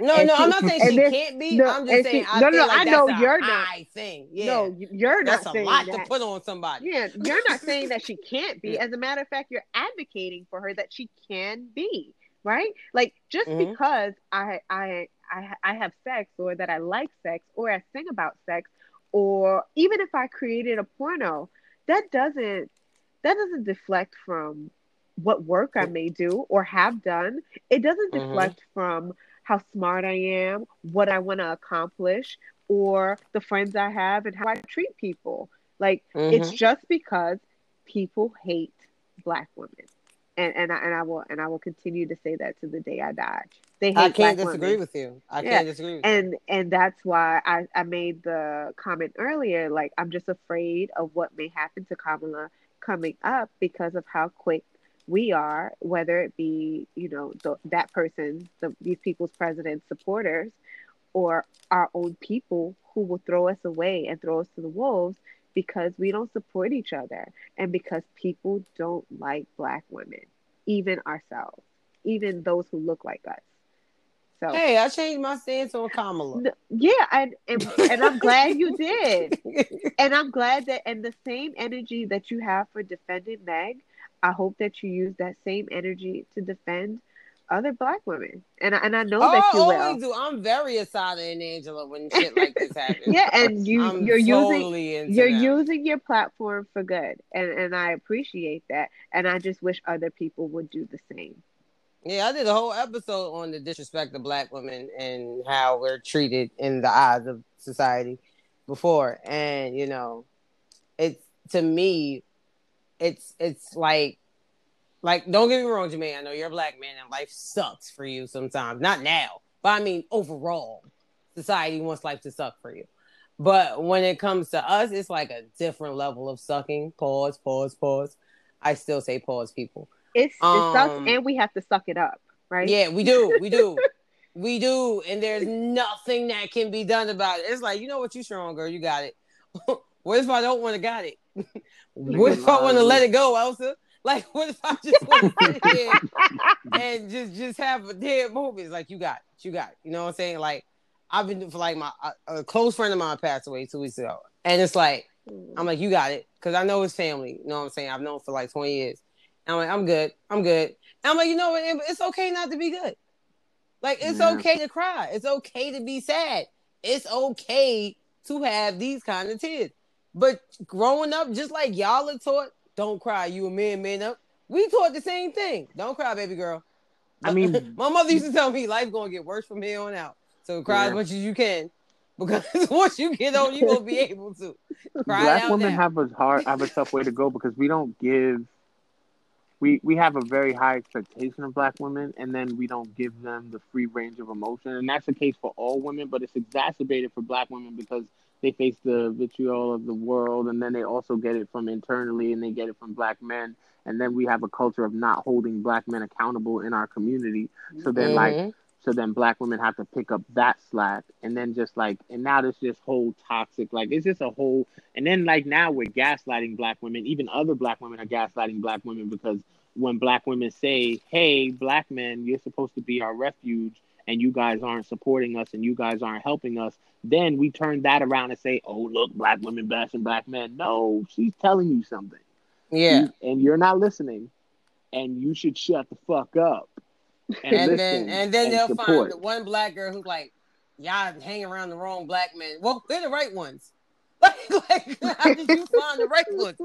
S3: No,
S4: And
S3: no,
S4: she-
S3: I'm not saying she
S4: this-
S3: can't be.
S4: no,
S3: I'm just saying.
S4: she-
S3: I
S4: no, no, no, I know you're not.
S3: thing. Yeah.
S4: No, you're not
S3: that's a
S4: saying
S3: lot
S4: that.
S3: to put on somebody.
S4: Yeah, you're not saying that she can't be. As a matter of fact, you're advocating for her that she can be, right? Like just
S3: Mhm.
S4: because I I I I have sex or that I like sex or I sing about sex or even if I created a porno, that doesn't that doesn't deflect from what work I may do or have done. It doesn't
S3: Mhm.
S4: deflect from how smart I am, what I want to accomplish, or the friends I have and how I treat people. Like it's
S3: Mhm.
S4: just because people hate black women. And and I, and I will and I will continue to say that to the day I die. They hate
S3: I can't disagree
S4: women.
S3: with you. I
S4: Yeah.
S3: can't disagree with you.
S4: And and that's why I, I made the comment earlier, like I'm just afraid of what may happen to Kamala coming up because of how quick we are, whether it be, you know, the, that person, the, these people's president supporters, or our own people who will throw us away and throw us to the wolves because we don't support each other and because people don't like black women, even ourselves, even those who look like us. So
S3: Hey, I changed my stance on Kamala.
S4: N- yeah, and, and and I'm glad you did. And I'm glad that and the same energy that you have for defending Meg, I hope that you use that same energy to defend other black women. And I, and I know
S3: oh,
S4: that you oh,
S3: always
S4: will.
S3: do. I'm very Assata and Angela when shit like this happens.
S4: Yeah, and you
S3: I'm
S4: you're using
S3: totally into
S4: you're
S3: them.
S4: using your platform for good. And and I appreciate that. And I just wish other people would do the same.
S3: Yeah, I did a whole episode on the disrespect of black women and how we're treated in the eyes of society before. And you know, it's to me, it's it's like like don't get me wrong, Jermaine. I know you're a black man and life sucks for you sometimes. Not now, but I mean overall, society wants life to suck for you. But when it comes to us, it's like a different level of sucking. Pause, pause, pause. I still say pause, people.
S4: It's it sucks
S3: Um,
S4: and we have to suck it up, right?
S3: Yeah, we do. We do. we do. And there's nothing that can be done about it. It's like, you know what, you strong, girl. You got it. what if I don't want to got it? what if I want to let it go, Elsa? Like, what if I just want to sit here and just just have a dead moment? Like, you got it. You got it. You know what I'm saying? Like, I've been for like my a, a close friend of mine passed away two weeks ago. And it's like, mm. I'm like, you got it. Cause I know his family. You know what I'm saying? I've known for like 20 years. And I'm like, I'm good. I'm good. And I'm like, you know what? It- It's okay not to be good. Like, it's
S5: Yeah.
S3: okay to cry. It's okay to be sad. It's okay to have these kind of tears. But growing up, just like y'all are taught, don't cry. You a man, man up. We taught the same thing. Don't cry, baby girl.
S5: I mean-
S3: my mother used to tell me life's gonna get worse from here on out. So cry as much as you can. Because once you get older, you're gonna be able to cry
S5: black women
S3: now.
S5: have a hard have a tough way to go because we don't give we we have a very high expectation of black women and then we don't give them the free range of emotion and that's the case for all women but it's exacerbated for black women because they face the vitriol of the world and then they also get it from internally and they get it from black men. And then we have a culture of not holding black men accountable in our community. So then like
S3: Mhm.
S5: so then black women have to pick up that slack and then just like and now there's this whole toxic like it's just a whole and then like now we're gaslighting black women. Even other black women are gaslighting black women because when black women say hey black men you're supposed to be our refuge and you guys aren't supporting us and you guys aren't helping us then we turn that around and say oh look black women bashing black men no she's telling you something
S3: Yeah.
S5: You- and you're not listening and you should shut the fuck up and,
S3: and then and then they'll
S5: support.
S3: find the one black girl who's like, y'all hang around the wrong black men. Well, they're the right ones. Like, like how did you find the right ones?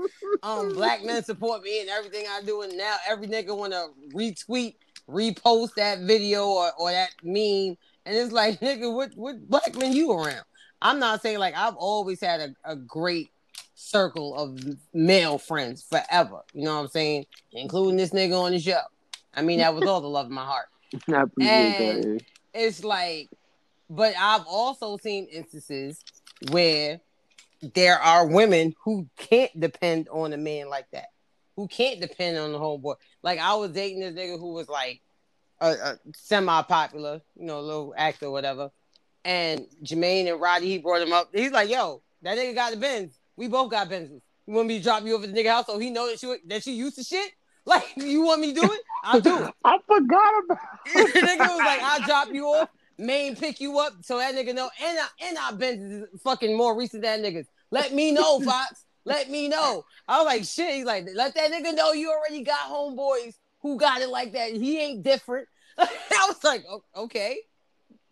S3: Um, black men support me and everything I do, and now every nigga wanna retweet, repost that video or, or that meme, and it's like, nigga, what what black men you around? I'm not saying like I've always had a, a great circle of male friends forever. You know what I'm saying? Including this nigga on the show. I mean that with all the love in my heart.
S5: I appreciate
S3: And-
S5: that.
S3: It's like, but I've also seen instances where there are women who can't depend on a man like that, who can't depend on the homeboy. Like I was dating this nigga who was like a, a semi-popular, you know, little actor, or whatever. And Jermaine and Roddy, he brought him up. He's like, "Yo, that nigga got the Benz. We both got Benzes. You want me to drop you over the nigga house so he know that she that she used to shit? Like, you want me to do it? I'll do it."
S5: I forgot about.
S3: the nigga was like, I'll drop you off, main pick you up, so that nigga know. And I, and our Benz is fucking more recent than niggas. Let me know, Fox. Let me know. I was like, shit. He's like, let that nigga know you already got homeboys who got it like that. He ain't different. I was like, okay,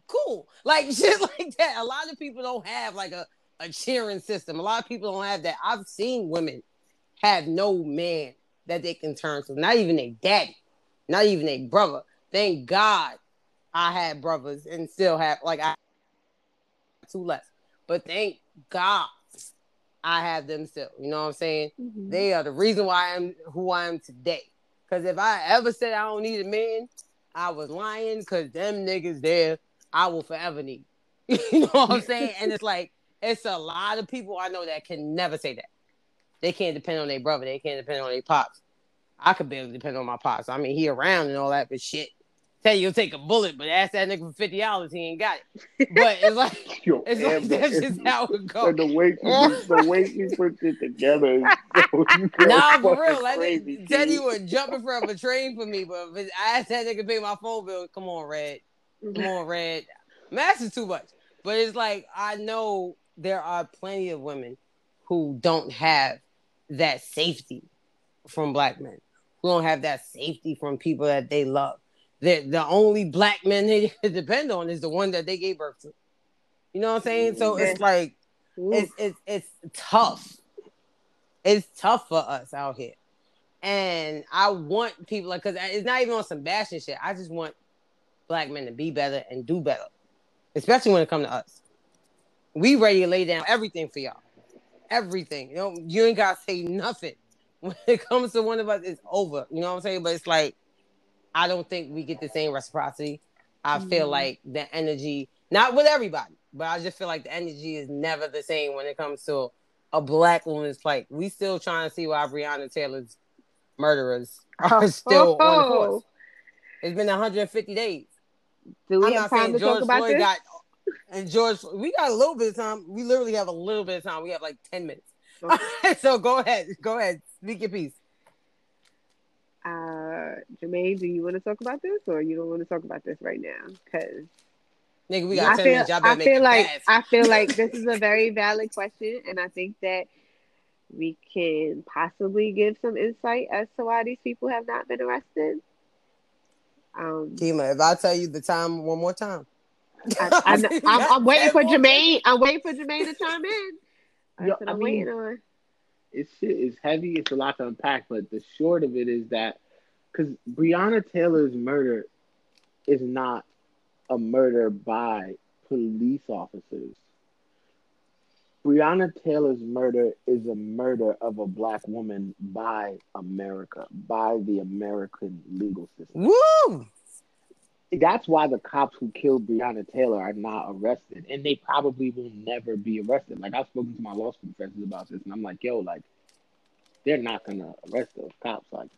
S3: cool. Like shit like that. A lot of people don't have like a, a cheering system. A lot of people don't have that. I've seen women have no man that they can turn to, not even a daddy, not even a brother. Thank God I had brothers and still have like I two less. But thank God I have them still. You know what I'm saying?
S4: Mhm.
S3: They are the reason why I'm who I am today. Cause if I ever said I don't need a man, I was lying because them niggas there, I will forever need. you know what I'm saying? and it's like it's a lot of people I know that can never say that. They can't depend on their brother. They can't depend on their pops. I could barely depend on my pops. I mean, he around and all that, but shit. Tell you, you'll take a bullet, but ask that nigga for fifty dollars, he ain't got it. But it's like
S5: Yo,
S3: it's like that's just how it
S5: so
S3: goes.
S5: the way you, the way you put it together, is so, you go
S3: Nah, for
S5: fucking
S3: real. That
S5: crazy,
S3: nigga Teddy
S5: kid.
S3: was jumping from a train for me, but if I asked that nigga to pay my phone bill, come on, Red. Come on, Red. Mass is too much. But it's like I know there are plenty of women who don't have that safety from black men, who don't have that safety from people that they love. The the only black men they depend on is the one that they gave birth to. You know what I'm saying? So it's like it's it's it's tough. It's tough for us out here, and I want people like because it's not even on some bashing shit. I just want black men to be better and do better, especially when it comes to us. We ready to lay down everything for y'all, everything. You know, you ain't gotta say nothing. When it comes to one of us, it's over. You know what I'm saying? But it's like I don't think we get the same reciprocity. I feel
S4: Mhm.
S3: like the energy, not with everybody, but I just feel like the energy is never the same when it comes to a black woman's plight. We still trying to see why Breonna Taylor's murderers are still on the force. It's been 150 days.
S4: Do we
S3: I'm
S4: have
S3: not
S4: time
S3: saying
S4: to
S3: George
S4: talk about
S3: Floyd
S4: this?
S3: got and George. We got a little bit of time. We literally have a little bit of time. We have like 10 minutes. so go ahead. Go ahead. Speak your piece.
S4: Uh, Jermaine, do you want to talk about this, or you don't want to talk about this right now? Because
S3: Nigga, we got
S4: I
S3: 10
S4: feel,
S3: minutes. Y'all
S4: I feel like
S3: fast.
S4: I feel like this is a very valid question, and I think that we can possibly give some insight as to why these people have not been arrested. Um,
S3: Kima, if I tell you the time one more time.
S4: I, I,
S3: You
S4: I'm, I'm waiting for
S3: more
S4: Jermaine. I'm waiting for Jermaine to chime in. That's
S5: Yo,
S4: what
S5: I
S4: I'm
S5: mean-
S4: waiting on.
S5: it's shit is heavy. It's a lot to unpack, but the short of it is that because Breonna Taylor's murder is not a murder by police officers. Breonna Taylor's murder is a murder of a black woman by America, by the American legal system.
S3: Woo!
S5: That's why the cops who killed Breonna Taylor are not arrested, and they probably will never be arrested. Like I've spoken to my law school professors about this, and I'm like, yo, like they're not gonna arrest those cops, like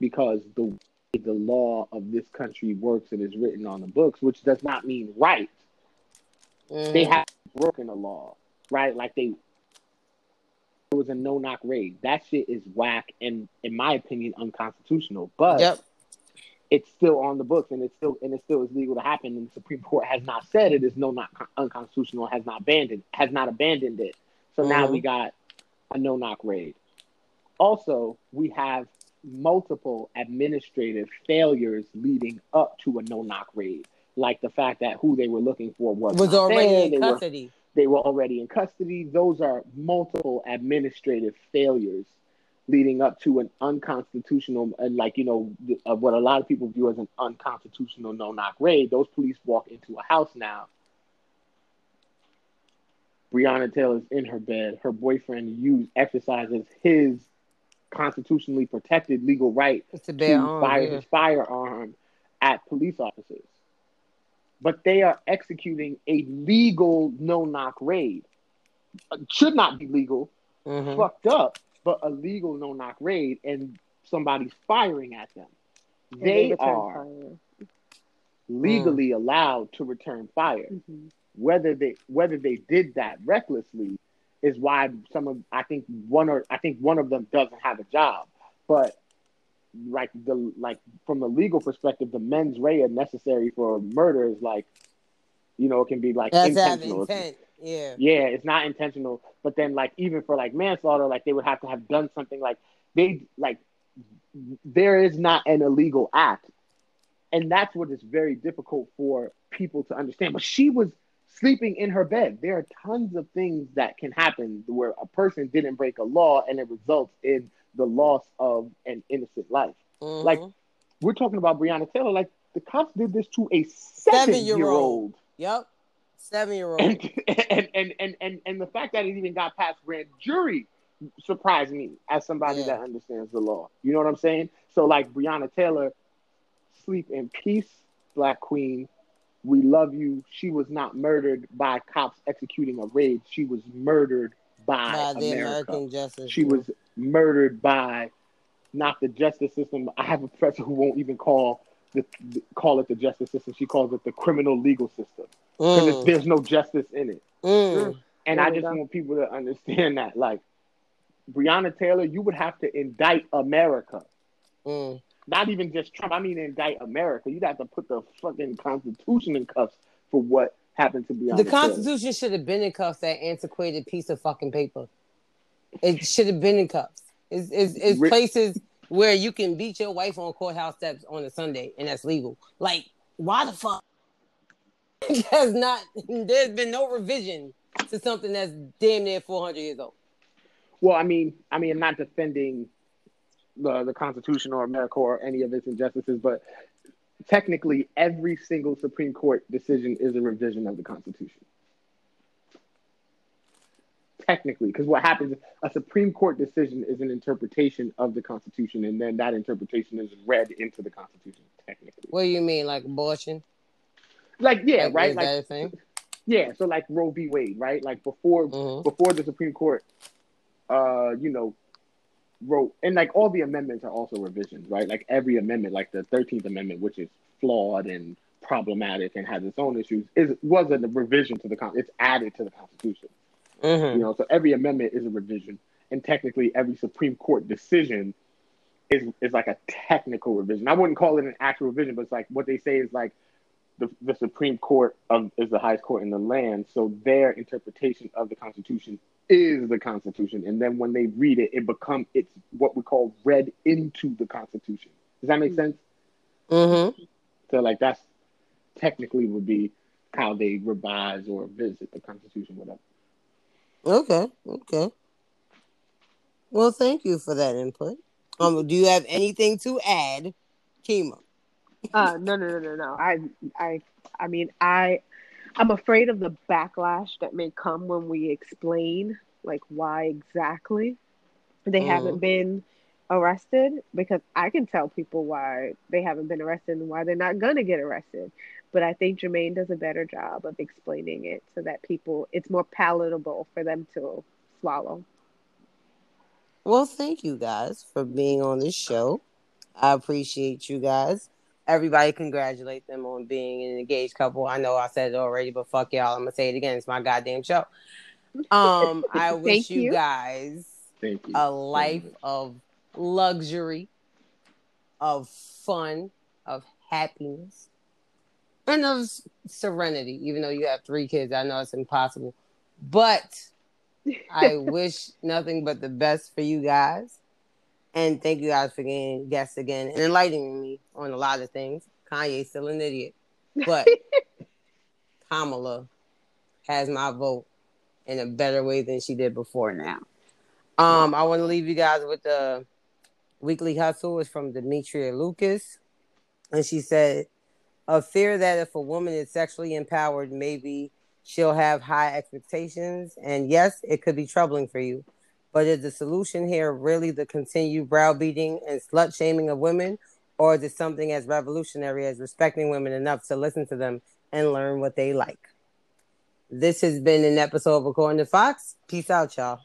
S5: because the way the law of this country works and is written on the books, which does not mean right. They
S3: Mhm.
S5: have broken the law, right? Like they it was a no knock raid. That shit is whack and in my opinion unconstitutional. But
S3: Yep.
S5: it's still on the books and it's still and it still is legal to happen. And the Supreme Court has not said it is no not unconstitutional, has not abandoned has not abandoned it. So now
S3: Mhm.
S5: we got a no knock raid. Also, we have multiple administrative failures leading up to a no knock raid, like the fact that who they were looking for was,
S3: Was already
S5: there.
S3: in
S5: They were-
S3: custody.
S5: they were already in custody. Those are multiple administrative failures leading up to an unconstitutional, and like you know, uh, what a lot of people view as an unconstitutional no-knock raid. Those police walk into a house now. Breonna Taylor's in her bed. Her boyfriend use exercises his constitutionally protected legal right
S3: It's a
S5: to
S3: bad arm.
S5: fire
S3: yeah.
S5: his firearm at police officers. But they are executing a legal no knock raid. Should not be legal,
S3: Mhm.
S5: fucked up, but a legal no knock raid, and somebody's firing at them.
S4: And
S5: They
S4: return
S5: are
S4: fire.
S5: legally allowed to return fire.
S4: Mhm.
S5: Whether they whether they did that recklessly is why some of I think one or I think one of them doesn't have a job. But like the like from the legal perspective, the mens rea necessary for murder is like, you know, it can be like
S3: That's
S5: intentional.
S3: Intent. Yeah.
S5: yeah, it's not intentional. But then like even for like manslaughter, like they would have to have done something like they like there is not an illegal act. And that's what is very difficult for people to understand. But she was sleeping in her bed. There are tons of things that can happen where a person didn't break a law and it results in the loss of an innocent life.
S3: Mhm.
S5: Like, We're talking about Breonna Taylor. Like the cops did this to a seven year old.
S3: Yep. Seven year old.
S5: And, and, and, and, and, and the fact that it even got past grand jury surprised me as somebody
S3: Yeah.
S5: that understands the law. You know what I'm saying? So like Breonna Taylor, sleep in peace, Black Queen. We love you. She was not murdered by cops executing a raid. She was murdered by,
S3: by the
S5: America.
S3: American justice.
S5: She was murdered by not the justice system. I have a professor who won't even call the call it the justice system. She calls it the criminal legal system because
S3: Mm,
S5: there's no justice in it.
S3: mm.
S5: And
S4: There
S5: I just want people to understand that, like Breonna Taylor, you would have to indict America,
S3: Mm.
S5: Not even just Trump. I mean, indict America. You'd have to put the fucking Constitution in cuffs for what happened to Breonna.
S3: The
S5: Taylor.
S3: Constitution should have been in cuffs. That antiquated piece of fucking paper. It should have been in cuffs. It's, it's, it's
S5: Ri-
S3: places where you can beat your wife on courthouse steps on a Sunday, and that's legal. Like, why the fuck? There's not. There's been no revision to something that's damn near 400 years old.
S5: Well, I mean, I mean, I'm not defending the the Constitution or America or any of its injustices, but technically, every single Supreme Court decision is a revision of the Constitution. Technically, because what happens, a Supreme Court decision is an interpretation of the Constitution, and then that interpretation is read into the Constitution. Technically,
S3: What do you mean, like abortion?
S5: like yeah,
S3: Like,
S5: right, like
S3: thing?
S5: yeah. So like Roe v. Wade, right? Like before
S3: Mhm.
S5: before the Supreme Court, uh, you know, wrote and like all the amendments are also revisions, right? Like every amendment, like the Thirteenth Amendment, which is flawed and problematic and has its own issues, is was a revision to the con. It's added to the Constitution,
S3: Mhm.
S5: you know. So every amendment is a revision, and technically every Supreme Court decision is is like a technical revision. I wouldn't call it an actual revision, but it's like what they say is like the, the Supreme Court of, is the highest court in the land, so their interpretation of the Constitution is the Constitution, and then when they read it, it become it's what we call read into the Constitution. Does that make sense?
S3: Mhm.
S5: So like that's technically would be how they revise or visit the Constitution, whatever.
S3: Okay. Okay. Well, thank you for that input. Um, do you have anything to add, Kima?
S4: Uh, no, no, no, no, no. I, I, I mean, I, I'm afraid of the backlash that may come when we explain like why exactly they
S3: Mhm.
S4: haven't been arrested because I can tell people why they haven't been arrested and why they're not gonna get arrested. But I think Jermaine does a better job of explaining it so that people it's more palatable for them to swallow.
S3: Well, thank you guys for being on this show. I appreciate you guys. Everybody congratulate them on being an engaged couple. I know I said it already, but fuck y'all. I'm gonna say it again. It's my goddamn show. Um, I wish you
S4: you.
S3: guys
S5: Thank you.
S3: a life of luxury, of fun, of happiness, and of serenity. Even though you have three kids, I know it's impossible. But I wish nothing but the best for you guys. And thank you guys for being guests again and enlightening me on a lot of things. Kanye's still an idiot. But Kamala has my vote in a better way than she did before now. Um, I want to leave you guys with the weekly hustle is from Demetria Lucas. And she said, a fear that if a woman is sexually empowered, maybe she'll have high expectations. And yes, it could be troubling for you. But is the solution here really the continued browbeating and slut shaming of women? Or is it something as revolutionary as respecting women enough to listen to them and learn what they like? This has been an episode of According to Fox. Peace out, y'all.